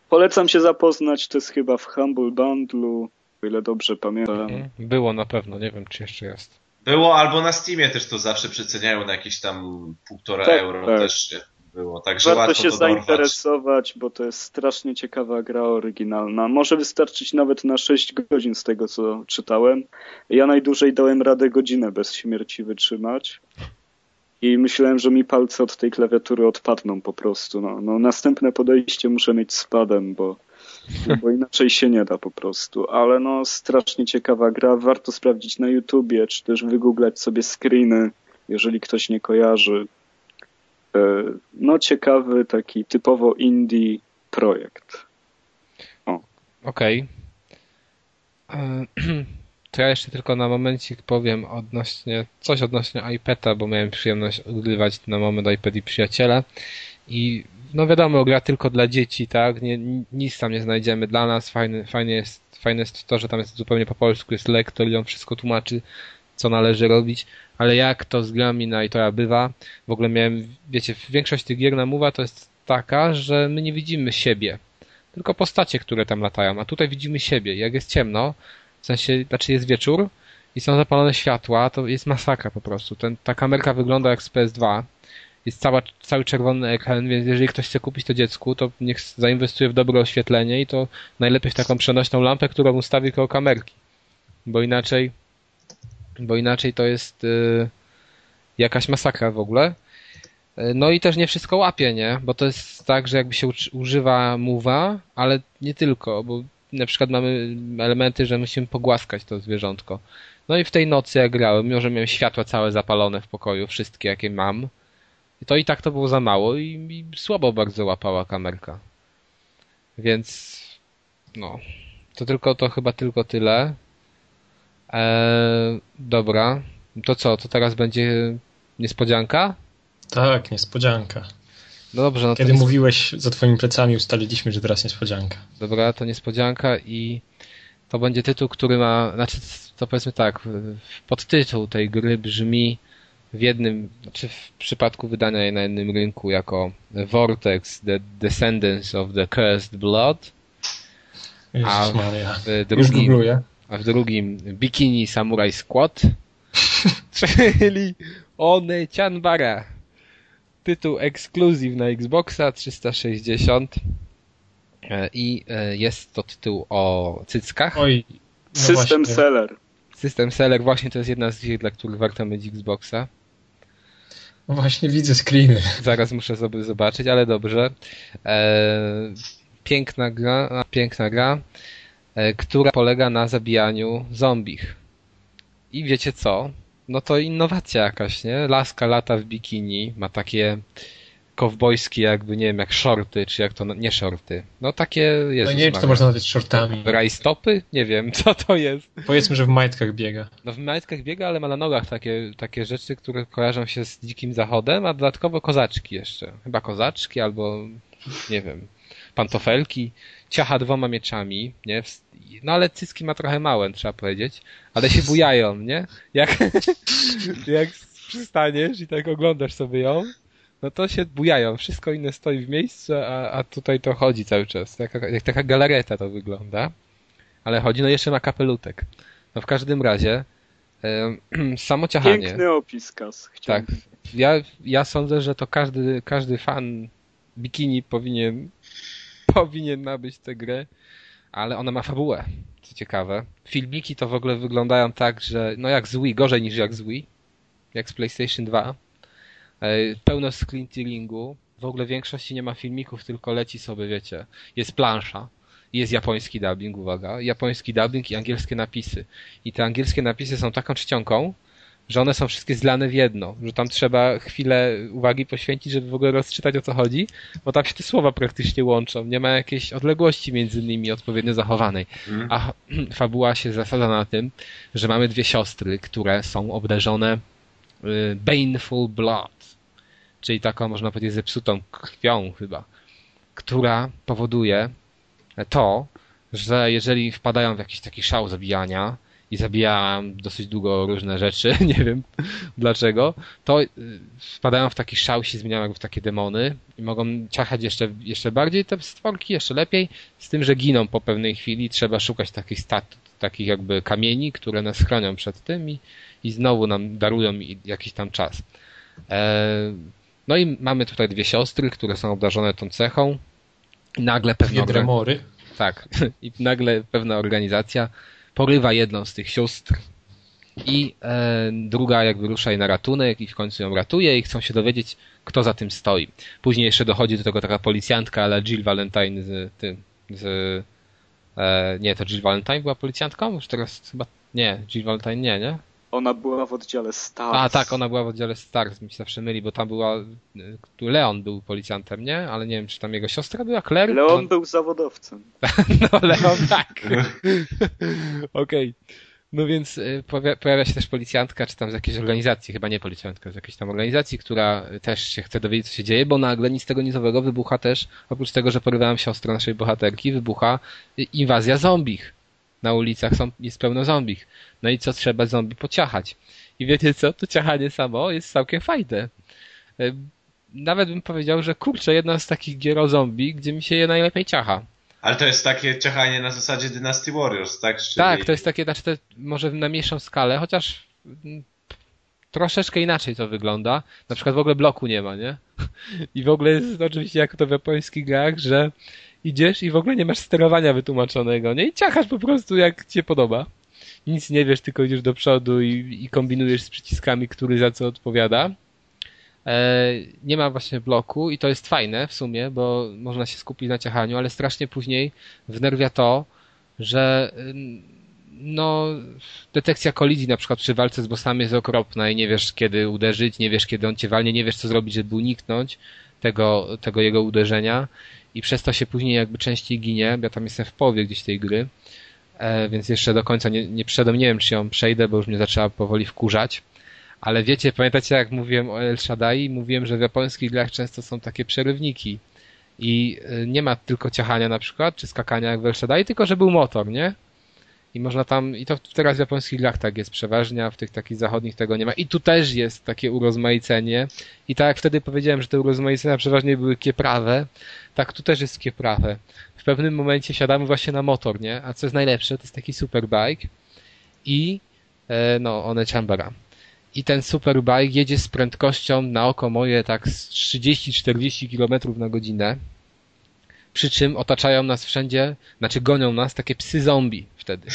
Polecam się zapoznać, to jest chyba w Humble Bundlu, o ile dobrze pamiętam. Mhm. Było na pewno, nie wiem czy jeszcze jest. Było, albo na Steamie też to zawsze przeceniają na jakieś tam półtora Tak, euro tak. też się było, także Warto się zainteresować, bo to jest strasznie ciekawa gra oryginalna. Może wystarczyć nawet na 6 godzin z tego, co czytałem. Ja najdłużej dałem radę godzinę bez śmierci wytrzymać. I myślałem, że mi palce od tej klawiatury odpadną po prostu. No, no następne podejście muszę mieć z padem, bo, bo inaczej się nie da po prostu. Ale no strasznie ciekawa gra. Warto sprawdzić na YouTubie, czy też wygooglać sobie screeny, jeżeli ktoś nie kojarzy. E, No ciekawy, taki typowo indie projekt. Okej. E, To ja jeszcze tylko na momencik powiem odnośnie, coś odnośnie iPada, bo miałem przyjemność odgrywać na moment iPad i przyjaciele. I no wiadomo, gra tylko dla dzieci, tak? Nie, nic tam nie znajdziemy dla nas. Fajne, fajne, jest, fajne jest to, że tam jest zupełnie po polsku, jest lektor i on wszystko tłumaczy, co należy robić. Ale jak to z grami na iTora bywa, w ogóle miałem, wiecie, większość tych gier na Mowa to jest taka, że my nie widzimy siebie tylko postacie, które tam latają, a tutaj widzimy siebie. Jak jest ciemno, w sensie, znaczy jest wieczór i są zapalone światła, to jest masakra po prostu. Ten, ta kamerka wygląda jak z PS2. Jest cała, cały czerwony ekran, więc jeżeli ktoś chce kupić to dziecku, to niech zainwestuje w dobre oświetlenie i to najlepiej w taką przenośną lampę, którą ustawi koło kamerki. Bo inaczej, bo inaczej to jest y, jakaś masakra w ogóle. Y, No i też nie wszystko łapie, nie? Bo to jest tak, że jakby się używa muwa, ale nie tylko, bo na przykład mamy elementy, że musimy pogłaskać to zwierzątko. No i w tej nocy jak grałem, mimo że miałem światła całe zapalone w pokoju, wszystkie jakie mam, to i tak to było za mało i, i słabo bardzo łapała kamerka. Więc no, to tylko, to chyba tylko tyle. Eee, dobra, to co, to teraz będzie niespodzianka? Tak, niespodzianka. No dobrze, no Kiedy mówiłeś za twoimi plecami, ustaliliśmy, że teraz niespodzianka. Dobra, to niespodzianka i to będzie tytuł, który ma, znaczy to powiedzmy tak, podtytuł tej gry brzmi w jednym, znaczy w przypadku wydania jej na jednym rynku jako Vortex, The Descendants of the Cursed Blood, a Jezus Maria. w Już drugim, googluję. A w drugim Bikini Samurai Squad, czyli One Chanbara. Tytuł ekskluzyw na Xboxa 360 E, i e, jest to tytuł o cyckach. Oj, no System właśnie. seller. System Seller właśnie to jest jedna z tych, dla których warto mieć Xboxa. No właśnie widzę screeny. Zaraz muszę sobie zobaczyć, ale dobrze. E, piękna gra, piękna gra, która polega na zabijaniu zombich. I wiecie co? No to innowacja jakaś, nie? Laska lata w bikini, ma takie kowbojskie jakby, nie wiem, jak shorty, czy jak to, nie shorty. No takie, No Jezus nie wiem, czy to można nazwać shortami. Rajstopy? Nie wiem, co to jest. Powiedzmy, że w majtkach biega. No w majtkach biega, ale ma na nogach takie, takie rzeczy, które kojarzą się z dzikim zachodem, a dodatkowo kozaczki jeszcze. Chyba kozaczki albo, nie wiem, pantofelki. Ciacha dwoma mieczami, nie? No ale cycki ma trochę małe, trzeba powiedzieć. Ale się bujają, nie? Jak, jak przystaniesz i tak oglądasz sobie ją, no to się bujają. Wszystko inne stoi w miejscu, a, a tutaj to chodzi cały czas. Taka, jak taka galareta to wygląda. Ale chodzi, no jeszcze ma kapelutek. No w każdym razie samo ciachanie. Piękny opis, Kas. Tak. Ja, ja sądzę, że to każdy, każdy fan bikini powinien powinien nabyć tę grę, ale ona ma fabułę, co ciekawe. Filmiki to w ogóle wyglądają tak, że no jak z Wii, gorzej niż jak z Wii, jak z PlayStation 2. E, Pełno screen. W ogóle w większości nie ma filmików, tylko leci sobie, wiecie, jest plansza. Jest japoński dubbing, uwaga, japoński dubbing i angielskie napisy. I te angielskie napisy są taką czcionką, że one są wszystkie zlane w jedno, że tam trzeba chwilę uwagi poświęcić, żeby w ogóle rozczytać o co chodzi, bo tam się te słowa praktycznie łączą, nie ma jakiejś odległości między nimi odpowiednio zachowanej. Mhm. A fabuła się zasadza na tym, że mamy dwie siostry, które są obdarzone y, baneful blood, czyli taką można powiedzieć zepsutą krwią chyba, która powoduje to, że jeżeli wpadają w jakiś taki szał zabijania i zabijałem dosyć długo różne rzeczy, nie wiem dlaczego, to y, wpadają w taki szał, się zmieniają jakby w takie demony i mogą ciachać jeszcze, jeszcze bardziej te stworki, jeszcze lepiej, z tym, że giną po pewnej chwili, trzeba szukać takich stat, takich jakby kamieni, które nas chronią przed tym i, i znowu nam darują jakiś tam czas. E, no i mamy tutaj dwie siostry, które są obdarzone tą cechą. Nagle pewna Dwie dremory. tak. I nagle pewna organizacja porywa jedną z tych sióstr i e, druga jakby rusza jej na ratunek i w końcu ją ratuje i chcą się dowiedzieć, kto za tym stoi. Później jeszcze dochodzi do tego taka policjantka, ale Jill Valentine z tym, z, e, nie, to Jill Valentine była policjantką? Już teraz chyba, nie, Jill Valentine nie, nie? Ona była w oddziale Stars. A tak, ona była w oddziale Stars, mi się zawsze myli, bo tam była, y, tu Leon był policjantem, nie? Ale nie wiem, czy tam jego siostra była, Claire? Leon był zawodowcem. no, Leon tak. Okej. No więc y, pojawia, pojawia się też policjantka, czy tam z jakiejś organizacji, chyba nie policjantka, z jakiejś tam organizacji, która też się chce dowiedzieć, co się dzieje, bo nagle nic z tego nizowego wybucha też, oprócz tego, że porywałem siostrę naszej bohaterki, wybucha y, inwazja zombich. Na ulicach są, jest pełno zombich. No i co trzeba zombie pociachać? I wiecie co? To ciachanie samo jest całkiem fajne. Y, Nawet bym powiedział, że kurczę, jedna z takich gier o zombie, gdzie mi się je najlepiej ciacha. Ale to jest takie ciachanie na zasadzie Dynasty Warriors, tak? Czyli... Tak, to jest takie, znaczy to może na mniejszą skalę, chociaż mm, troszeczkę inaczej to wygląda. Na przykład w ogóle bloku nie ma, nie? I w ogóle jest oczywiście jak to w japońskich grach, że idziesz i w ogóle nie masz sterowania wytłumaczonego, nie? I ciachasz po prostu jak ci się podoba. Nic nie wiesz, tylko idziesz do przodu i, i kombinujesz z przyciskami, który za co odpowiada. E, nie ma właśnie bloku i to jest fajne w sumie, bo można się skupić na ciachaniu, ale strasznie później wnerwia to, że no, detekcja kolizji na przykład przy walce z bossami jest okropna i nie wiesz kiedy uderzyć, nie wiesz kiedy on cię walnie, nie wiesz co zrobić, żeby uniknąć tego, tego jego uderzenia i przez to się później jakby częściej ginie, ja tam jestem w połowie gdzieś tej gry, e, więc jeszcze do końca nie, nie przeszedłem, nie wiem czy ją przejdę, bo już mnie zaczęła powoli wkurzać. Ale wiecie, pamiętacie jak mówiłem o El Shaddai? Mówiłem, że w japońskich grach często są takie przerywniki. I e, nie ma tylko ciachania na przykład, czy skakania jak w El Shaddai, tylko że był motor, nie? I można tam, i to teraz w japońskich grach tak jest przeważnie, a w tych takich zachodnich tego nie ma. I tu też jest takie urozmaicenie. I tak jak wtedy powiedziałem, że te urozmaicenia przeważnie były kieprawe, tak tu też jest kieprawe. W pewnym momencie siadamy właśnie na motor, nie? A co jest najlepsze, to jest taki superbike i e, no, one chambera. I ten superbike jedzie z prędkością na oko moje tak z 30-40 km na godzinę przy czym otaczają nas wszędzie, znaczy gonią nas takie psy zombie wtedy.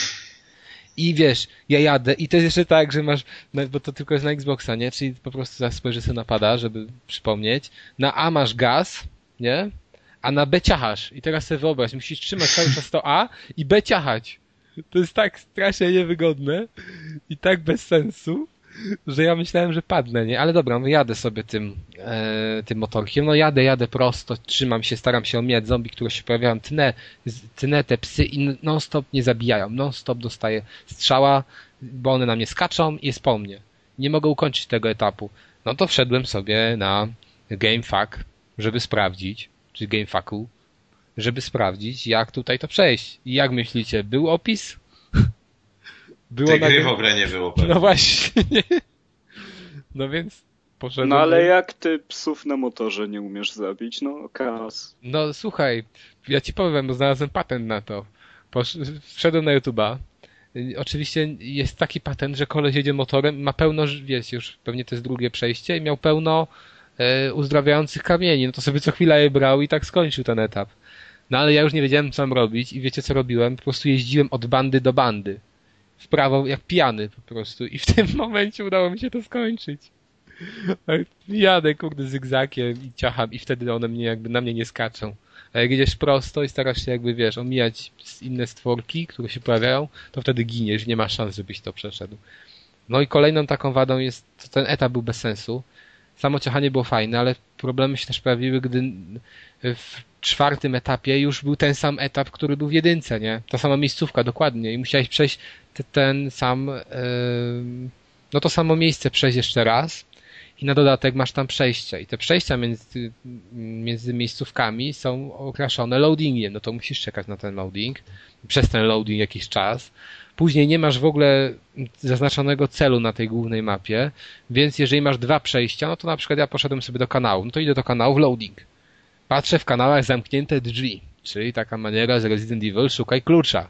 I wiesz, ja jadę i to jest jeszcze tak, że masz, no, bo to tylko jest na Xboxa, nie? Czyli po prostu zaraz spojrzysz sobie napada, żeby przypomnieć. Na A masz gaz, nie? A na B ciachasz. I teraz sobie wyobraź, musisz trzymać cały czas to A i B ciachać. To jest tak strasznie niewygodne i tak bez sensu, że ja myślałem, że padnę, nie? Ale dobra, no jadę sobie tym, e, tym motorkiem. No jadę, jadę prosto, trzymam się, staram się omijać zombie, które się pojawiają, tnę, tnę te psy i non-stop nie zabijają. Non-stop dostaję strzała, bo one na mnie skaczą i jest po mnie. Nie mogę ukończyć tego etapu. No to wszedłem sobie na GameFAQ, żeby sprawdzić, czy GameFAQu, żeby sprawdzić, jak tutaj to przejść. I jak myślicie, był opis? Było Tej gry w ogóle nie było. Pewnie. No właśnie. No więc poszedłem. No ale jak ty psów na motorze nie umiesz zabić? No kas. No słuchaj, ja ci powiem, bo znalazłem patent na to. Posz... Wszedłem na YouTube'a. Oczywiście jest taki patent, że koleś jedzie motorem, ma pełno, wiesz, już pewnie to jest drugie przejście i miał pełno e, uzdrawiających kamieni. No to sobie co chwila je brał i tak skończył ten etap. No ale ja już nie wiedziałem, co mam robić i wiecie, co robiłem? Po prostu jeździłem od bandy do bandy w prawo jak pijany po prostu i w tym momencie udało mi się to skończyć. Jadę kurde zygzakiem i ciacham i wtedy one mnie jakby na mnie nie skaczą. A jak jedziesz prosto i starasz się jakby wiesz, omijać inne stworki, które się pojawiają, to wtedy giniesz, nie ma szans, żebyś to przeszedł. No i kolejną taką wadą jest, to ten etap był bez sensu. Samo ciachanie było fajne, ale problemy się też pojawiły, gdy w czwartym etapie już był ten sam etap, który był w jedynce, nie? Ta sama miejscówka, dokładnie. I musiałeś przejść ten sam, no to samo miejsce przejść jeszcze raz i na dodatek masz tam przejścia i te przejścia między, między miejscówkami są okraszone loadingiem, no to musisz czekać na ten loading, przez ten loading jakiś czas. Później nie masz w ogóle zaznaczonego celu na tej głównej mapie, więc jeżeli masz dwa przejścia, no to na przykład ja poszedłem sobie do kanału, no to idę do kanału w loading. Patrzę w kanałach zamknięte drzwi, czyli taka maniera z Resident Evil, szukaj klucza.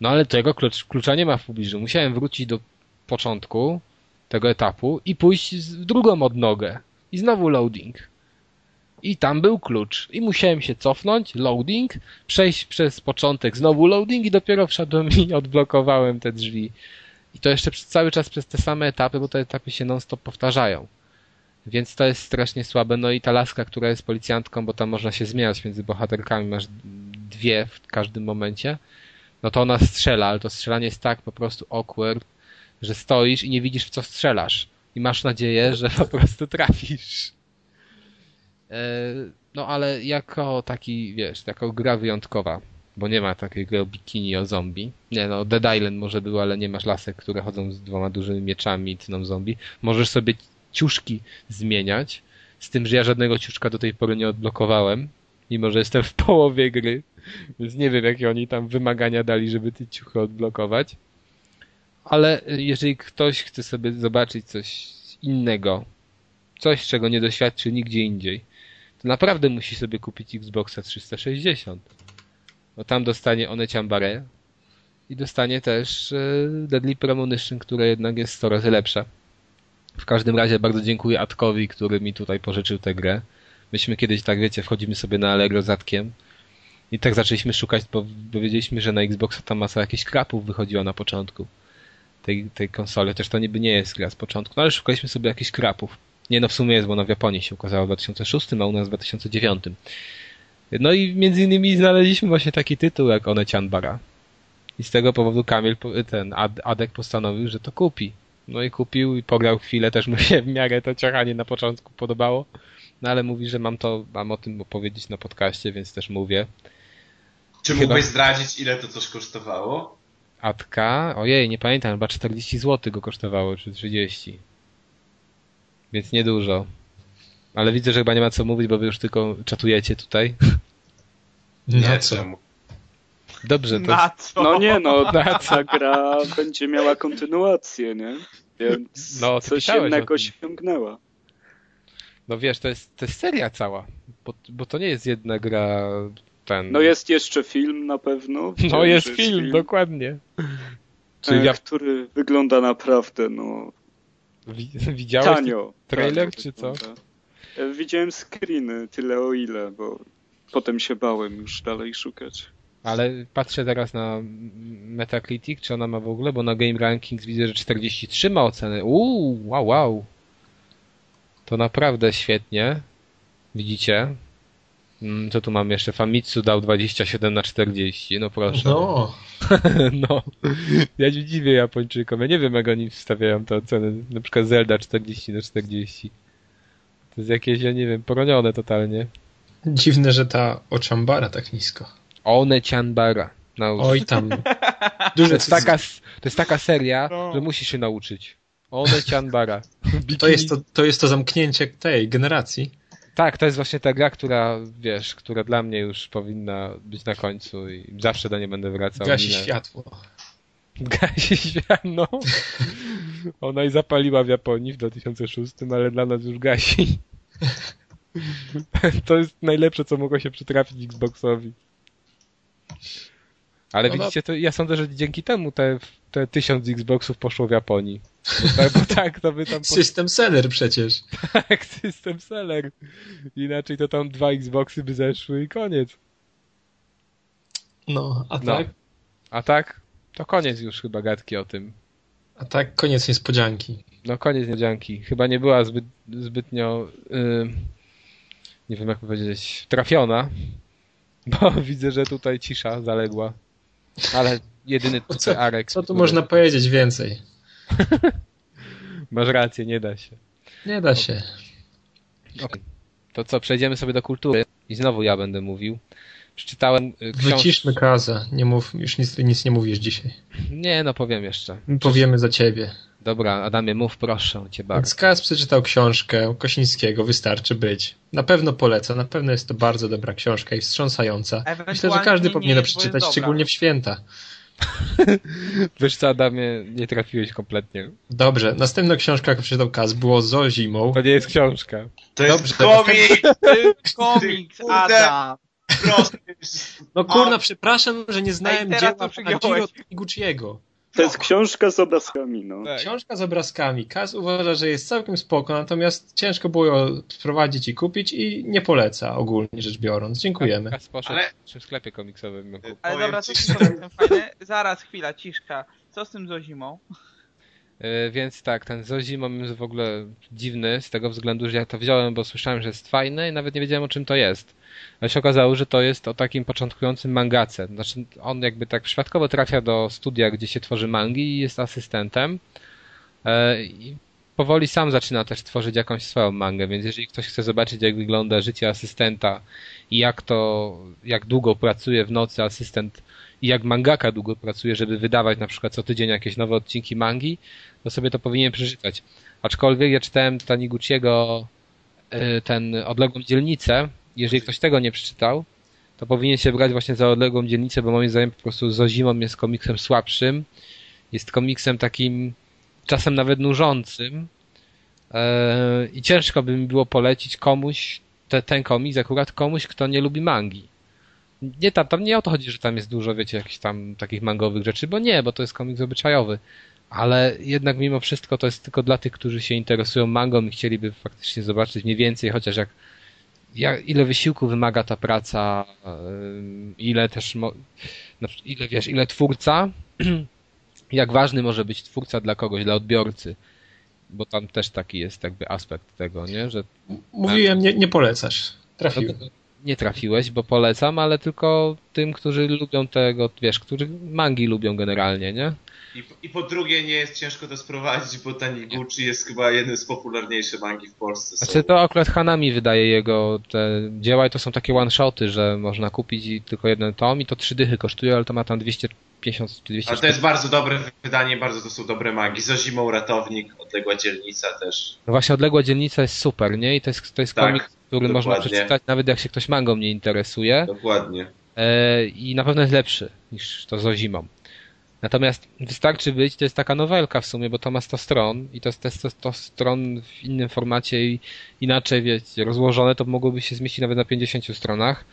No ale tego klucz, klucza nie ma w pobliżu. Musiałem wrócić do początku tego etapu i pójść w drugą odnogę. I znowu loading. I tam był klucz. I musiałem się cofnąć, loading, przejść przez początek, znowu loading i dopiero wszedłem i odblokowałem te drzwi. I to jeszcze cały czas przez te same etapy, bo te etapy się non-stop powtarzają. Więc to jest strasznie słabe. No i ta laska, która jest policjantką, bo tam można się zmieniać między bohaterkami, masz dwie w każdym momencie no to ona strzela, ale to strzelanie jest tak po prostu awkward, że stoisz i nie widzisz w co strzelasz. I masz nadzieję, że po prostu trafisz. E, no ale jako taki, wiesz, jako gra wyjątkowa, bo nie ma takiej gry bikini, o zombie. Nie no, Dead Island może było, ale nie masz lasek, które chodzą z dwoma dużymi mieczami i tną zombie. Możesz sobie ciuszki zmieniać, z tym, że ja żadnego ciuszka do tej pory nie odblokowałem, mimo że jestem w połowie gry. Więc nie wiem, jakie oni tam wymagania dali, żeby te ciuchy odblokować. Ale jeżeli ktoś chce sobie zobaczyć coś innego, coś, czego nie doświadczy nigdzie indziej, to naprawdę musi sobie kupić Xboxa 360. No tam dostanie Onecian Bare i dostanie też e, Deadly Premonition, które jednak jest 100 razy lepsze. W każdym razie bardzo dziękuję Atkowi, który mi tutaj pożyczył tę grę. Myśmy kiedyś, tak wiecie, wchodzimy sobie na Allegro zatkiem i tak zaczęliśmy szukać, bo dowiedzieliśmy, że na Xboxa tam masa jakichś krapów wychodziła na początku tej, tej konsoli, chociaż to niby nie jest gra z początku, no ale szukaliśmy sobie jakichś krapów. Nie no, w sumie jest, bo ona w Japonii się ukazała w 2006, a u nas w 2009. No i między innymi znaleźliśmy właśnie taki tytuł jak One Chanbara. I z tego powodu Kamil, ten Adek postanowił, że to kupi. No i kupił i pograł chwilę, też mu się w miarę to ciachanie na początku podobało. No ale mówi, że mam to, mam o tym opowiedzieć na podcaście, więc też mówię. Czy Chyba... mógłbyś zdradzić, ile to coś kosztowało? Atka, ojej, nie pamiętam, chyba 40 zł go kosztowało, czy 30. Więc niedużo. Ale widzę, że chyba nie ma co mówić, bo wy już tylko czatujecie tutaj. Nie, co? Dobrze, to... Na co? No nie, no ta gra będzie miała kontynuację, nie? Więc no, coś innego osiągnęła. No wiesz, to jest, to jest seria cała, bo, bo to nie jest jedna gra ten... No jest jeszcze film na pewno. no jest, jest film, film, dokładnie. Czyli ja... Który wygląda naprawdę, no... Widziałeś tanio, trailer, czy co? E, widziałem screeny, tyle o ile, bo potem się bałem już dalej szukać. Ale patrzę teraz na Metacritic, czy ona ma w ogóle, bo na Game Rankings widzę, że 43 ma ocenę. Uuu, wow, wow. To naprawdę świetnie. Widzicie? Mm, co tu mam jeszcze? Famitsu dał 27 na 40, no proszę. No. no. Ja się dziwię Japończykom. Ja nie wiem, jak oni wstawiają te oceny. Na przykład Zelda 40 na 40. To jest jakieś, ja nie wiem, poronione totalnie. Dziwne, że ta Ochambara tak nisko. One Chanbara. Naucz. Oj tam. Duże to, jest taka, to jest taka seria, no. że musisz się nauczyć. One Chanbara. to, jest to, to jest to zamknięcie tej generacji. Tak, to jest właśnie ta gra, która, wiesz, która dla mnie już powinna być na końcu i zawsze do niej będę wracał. Gasi światło. Gasi światło, no. Ona i zapaliła w Japonii w 2006, ale dla nas już gasi. To jest najlepsze, co mogło się przytrafić Xboxowi. Ale no widzicie, to ja sądzę, że dzięki temu te, te tysiąc Xboxów poszło w Japonii. Bo tak, bo tak to by tam... System seller przecież. Tak, system seller. Inaczej to tam dwa Xboxy by zeszły i koniec. No, a no. tak? A tak? To koniec już chyba gadki o tym. A tak, koniec niespodzianki. No, koniec niespodzianki. Chyba nie była zbyt, zbytnio, yy, nie wiem jak powiedzieć, trafiona, bo widzę, że tutaj cisza zaległa. Ale jedyny tutaj Arek. Co tu który... można powiedzieć więcej? Masz rację, nie da się. Nie da się. Okay. To co, przejdziemy sobie do kultury i znowu ja będę mówił. Przeczytałem y, książkę. Wyciszmy Kaza, nie mów, już nic, nic nie mówisz dzisiaj. Nie, no powiem jeszcze. Powiemy za ciebie. Dobra, Adamie, mów proszę cię bardzo. Kaz przeczytał książkę Kosińskiego, Wystarczy być. Na pewno polecam, na pewno jest to bardzo dobra książka i wstrząsająca. Myślę, że każdy powinien przeczytać, szczególnie w święta. Wiesz co, Adamie, nie trafiłeś kompletnie. Dobrze, następna książka, jaką przeczytał Kaz, było zo zimą. To nie jest książka. To jest Dobrze, komiks! komiks, Adam! No kurna, przepraszam, że nie znałem dzieła Hajiro Gucci'ego. To jest książka z obrazkami, no. Tak. Książka z obrazkami. Kaz uważa, że jest całkiem spoko, natomiast ciężko było ją sprowadzić i kupić i nie poleca ogólnie rzecz biorąc. Dziękujemy. Kaz poszedł Ale... w sklepie komiksowym. Ale dobra, co z tym fajne? Zaraz, chwila, ciszka. Co z tym zozimą? Yy, więc tak, ten Zozimą jest w ogóle dziwny z tego względu, że ja to wziąłem, bo słyszałem, że jest fajny i nawet nie wiedziałem o czym to jest. Ale się okazało, że to jest o takim początkującym mangace. Znaczy, on jakby tak przypadkowo trafia do studia, gdzie się tworzy mangi i jest asystentem. E, I powoli sam zaczyna też tworzyć jakąś swoją mangę, więc jeżeli ktoś chce zobaczyć, jak wygląda życie asystenta i jak to, jak długo pracuje w nocy asystent i jak mangaka długo pracuje, żeby wydawać na przykład co tydzień jakieś nowe odcinki mangi, to sobie to powinien przeczytać. Aczkolwiek ja czytałem Taniguchiego e, ten odległą dzielnicę jeżeli ktoś tego nie przeczytał, to powinien się brać właśnie za odległą dzielnicę, bo moim zdaniem po prostu z Zimą jest komiksem słabszym. Jest komiksem takim czasem nawet nużącym. Eee, I ciężko by mi było polecić komuś te, ten komiks, akurat komuś, kto nie lubi mangi. Nie tam, tam nie o to chodzi, że tam jest dużo, wiecie, jakichś tam takich mangowych rzeczy, bo nie, bo to jest komiks obyczajowy. Ale jednak mimo wszystko to jest tylko dla tych, którzy się interesują mangą i chcieliby faktycznie zobaczyć mniej więcej, chociaż jak, jak ile wysiłku wymaga ta praca, ile też, ile wiesz, ile twórca, jak ważny może być twórca dla kogoś, dla odbiorcy. Bo tam też taki jest jakby aspekt tego, nie? Że Mówiłem, nie, nie polecasz. Trafiłem. Nie trafiłeś, bo polecam, ale tylko tym, którzy lubią tego, wiesz, którzy mangi lubią generalnie, nie? I, I po drugie nie jest ciężko to sprowadzić, bo Taniguchi jest chyba jednym z popularniejszych mangi w Polsce. są. Znaczy to akurat Hanami wydaje jego te dzieła i to są takie one-shoty, że można kupić tylko jeden tom i to trzy dychy kosztuje, ale to ma tam 250 czy 200 Ale to jest bardzo dobre wydanie, bardzo to są dobre mangi. Za zimą ratownik, odległa dzielnica też. No właśnie Odległa Dzielnica jest super, nie? I to jest, to jest Tak, komik, który można dokładnie. przeczytać nawet jak się ktoś mangą nie interesuje. Dokładnie. E, I na pewno jest lepszy niż to z zimą. Natomiast wystarczy być, to jest taka nowelka w sumie, bo to ma 100 stron i to jest te 100, 100 stron w innym formacie i inaczej, wiecie, rozłożone, to mogłoby się zmieścić nawet na 50 stronach.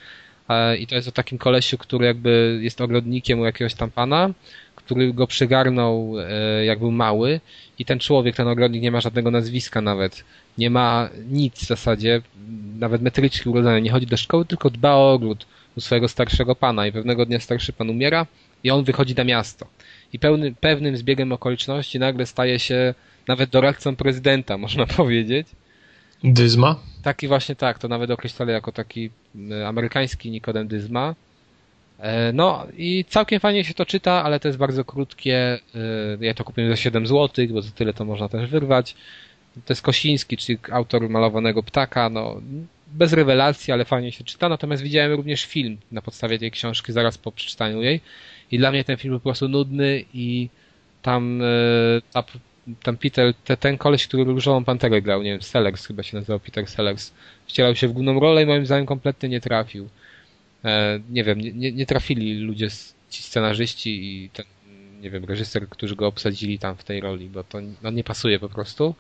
E, I to jest o takim kolesiu, który jakby jest ogrodnikiem u jakiegoś tam pana, który go przygarnął e, jak był mały i ten człowiek, ten ogrodnik nie ma żadnego nazwiska nawet. Nie ma nic w zasadzie, nawet metryczki urodzenia, nie chodzi do szkoły, tylko dba o ogród u swojego starszego pana i pewnego dnia starszy pan umiera i on wychodzi na miasto. I pełny, pewnym zbiegiem okoliczności nagle staje się nawet doradcą prezydenta, można powiedzieć. Dyzma? Taki właśnie tak, to nawet określali jako taki e, amerykański Nikodem Dyzma. E, No i całkiem fajnie się to czyta, ale to jest bardzo krótkie. e, Ja to kupiłem za 7 zł, bo za tyle to można też wyrwać. To jest Kosiński, czyli autor malowanego ptaka. No, bez rewelacji, ale fajnie się czyta. Natomiast widziałem również film na podstawie tej książki zaraz po przeczytaniu jej. I dla mnie ten film był po prostu nudny i tam, e, ta, tam Peter, te, ten koleś, który Różową Panterę grał, nie wiem, Sellers chyba się nazywał, Peter Sellers, wcielał się w główną rolę i moim zdaniem kompletnie nie trafił. E, nie wiem, nie, nie, nie trafili ludzie, ci scenarzyści i ten, nie wiem, reżyser, którzy go obsadzili tam w tej roli, bo to no, nie pasuje po prostu.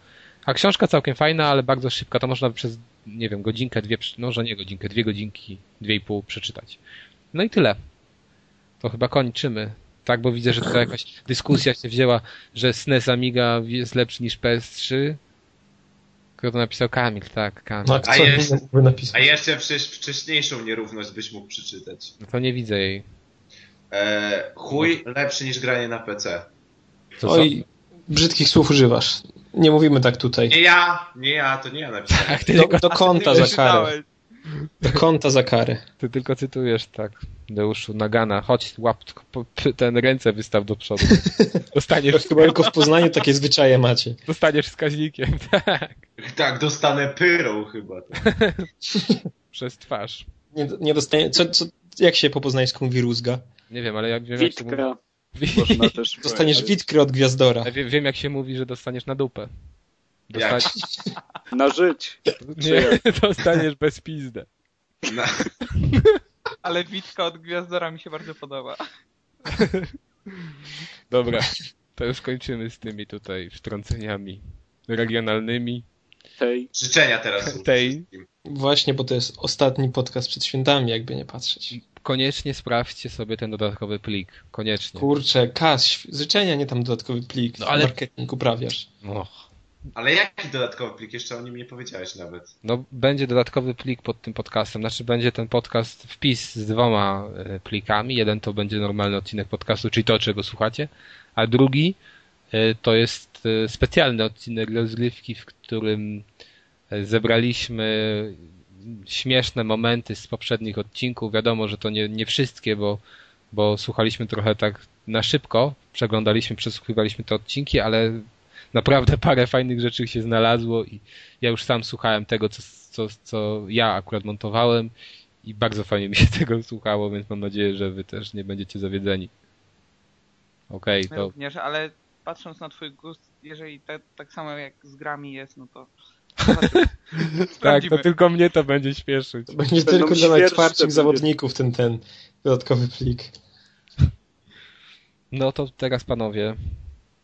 A książka całkiem fajna, ale bardzo szybka, to można przez, nie wiem, godzinkę, dwie, no może nie godzinkę, dwie godzinki, dwie i pół przeczytać. No i tyle. To chyba kończymy. Tak, bo widzę, że to jakaś dyskusja się wzięła, że SNES Amiga jest lepszy niż PS3. Kto to napisał? Kamil, tak, Kamil. No, A napisać? A jeszcze wcześ, wcześniejszą nierówność byś mógł przeczytać. No to nie widzę jej. E, chuj lepszy niż granie na PC. Co? Oj, brzydkich słów używasz. Nie mówimy tak tutaj. Nie ja, nie ja, to nie ja napisałem. Do, tylko, do konta za karę. Do konta za karę. ty tylko cytujesz, tak. Deuszu, Nagana, chodź, łap ten ręce wystaw do przodu. Dostaniesz, Chyba tylko w Poznaniu takie zwyczaje macie. dostaniesz wskaźnikiem, tak. Tak, dostanę pyrą chyba. Przez twarz. Nie, nie dostanie, co, co, jak się po poznańsku mówi rózga? Nie wiem, ale ja wiem, jak się mówi. Witka można też Dostaniesz witkrę od gwiazdora. Ja wiem, wiem, jak się mówi, że dostaniesz na dupę. Jak? Na żyć. Nie, dostaniesz bez pizdę. Na, Ale Witka od Gwiazdora mi się bardzo podoba. Dobra, to już kończymy z tymi tutaj wtrąceniami regionalnymi. Tej. życzenia teraz. Tej. Właśnie, bo to jest ostatni podcast przed świętami, jakby nie patrzeć. Koniecznie sprawdźcie sobie ten dodatkowy plik. Koniecznie. Kurczę, Kas, życzenia, nie tam dodatkowy plik. No ale- ale... Marketing uprawiasz. Och. Ale jaki dodatkowy plik? Jeszcze o nim nie powiedziałeś nawet. No, będzie dodatkowy plik pod tym podcastem. Znaczy, będzie ten podcast wpis z dwoma e, plikami. Jeden to będzie normalny odcinek podcastu, czyli to, czego słuchacie, a drugi e, to jest e, specjalny odcinek rozgrywki, w którym zebraliśmy śmieszne momenty z poprzednich odcinków. Wiadomo, że to nie, nie wszystkie, bo, bo słuchaliśmy trochę tak na szybko, przeglądaliśmy, przesłuchiwaliśmy te odcinki, ale naprawdę parę fajnych rzeczy się znalazło i ja już sam słuchałem tego, co, co, co ja akurat montowałem i bardzo fajnie mi się tego słuchało, więc mam nadzieję, że wy też nie będziecie zawiedzeni. Okej, My to również, ale patrząc na twój gust, jeżeli te, tak samo jak z grami jest, no to tak, to tylko mnie to będzie śpieszyć. To będzie Będą tylko dla najtwardszych zawodników ten, ten dodatkowy plik. No to teraz panowie,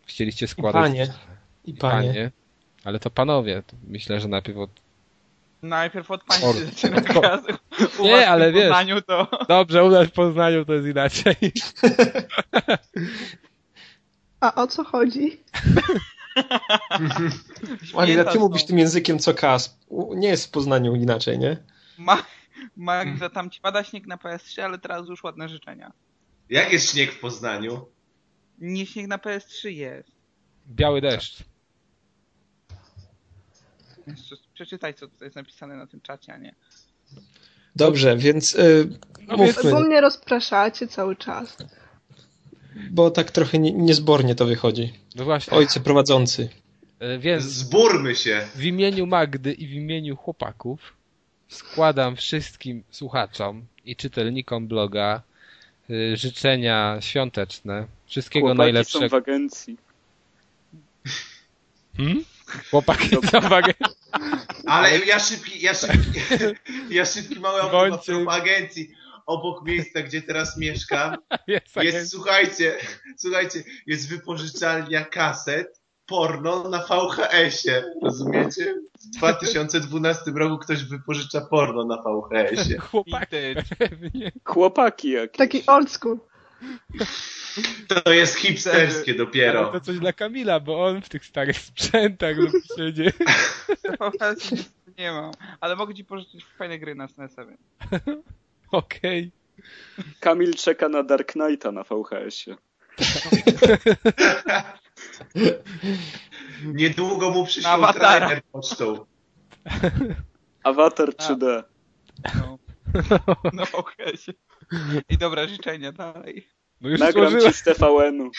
chcieliście I składać... panie. I panie. Ale to panowie, myślę, że najpierw od Najpierw od pani Or- się zaczyna. U Nie, ale wiesz. Poznaniu to... Dobrze, u nas w Poznaniu to jest inaczej. A o co chodzi? Ty są. mówisz tym językiem co kas. Nie jest w Poznaniu inaczej, nie? Ma... Magda, tam ci pada śnieg na PS3, ale teraz już ładne życzenia. Jak jest śnieg w Poznaniu? Nie śnieg na PS3 jest. Biały deszcz. Jeszcze Przeczytaj, co tutaj jest napisane na tym czacie, a nie. Dobrze, więc y, No mówmy, Bo mnie rozpraszacie cały czas. Bo tak trochę nie, niezbornie to wychodzi. No właśnie. Ojcze prowadzący. E, Więc Zbórmy się. w imieniu Magdy i w imieniu chłopaków składam wszystkim słuchaczom i czytelnikom bloga y, życzenia świąteczne. Wszystkiego Chłopaki są najlepszego. w agencji. Hmm? Chłopaki są w agencji. Ale ja szybki, ja szybki, ja szybki mały obok agencji. Obok miejsca, gdzie teraz mieszkam, Jest jest, słuchajcie, słuchajcie, jest wypożyczalnia kaset porno na VHS-ie. Rozumiecie? W 2012 roku ktoś wypożycza porno na VHS-ie. Chłopaki. Chłopaki jakieś. Taki old school. To jest hipsterskie Ale dopiero. to coś dla Kamila, bo on w tych starych sprzętach. VHS niestety nie mam, ale mogę ci pożyczyć fajne gry na SNES-a. więc- Okej. Kamil czeka na Dark Knighta na VHS-ie. Niedługo mu przyślą Awatara. trailer pocztą. Awatar A. 3D. No. Na VHS-ie. I dobra, życzenia dalej. No już Nagram złożyłem. ci z TVN-u.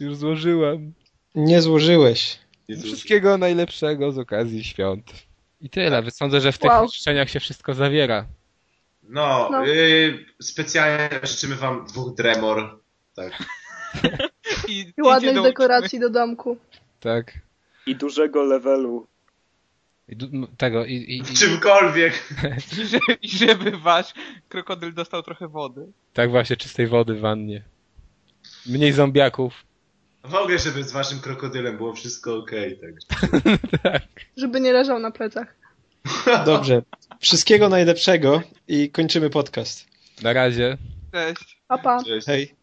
Już złożyłem. Nie złożyłeś. Wszystkiego najlepszego z okazji świąt. I tyle. Sądzę, że w tych Wow. życzeniach się wszystko zawiera. No, No. y, specjalnie życzymy wam dwóch dremor. Tak. I, I ładnych do dekoracji do domku. Tak. I dużego levelu. I du- m- tego i, i, czymkolwiek. I, że, I żeby wasz krokodyl dostał trochę wody. tak właśnie czystej wody w wannie. Mniej zombiaków. W ogóle, żeby z waszym krokodylem było wszystko okej. tak. tak. Żeby nie leżał na plecach. Dobrze. Wszystkiego najlepszego i kończymy podcast. Na razie. Cześć. Pa, pa. Cześć. Hej.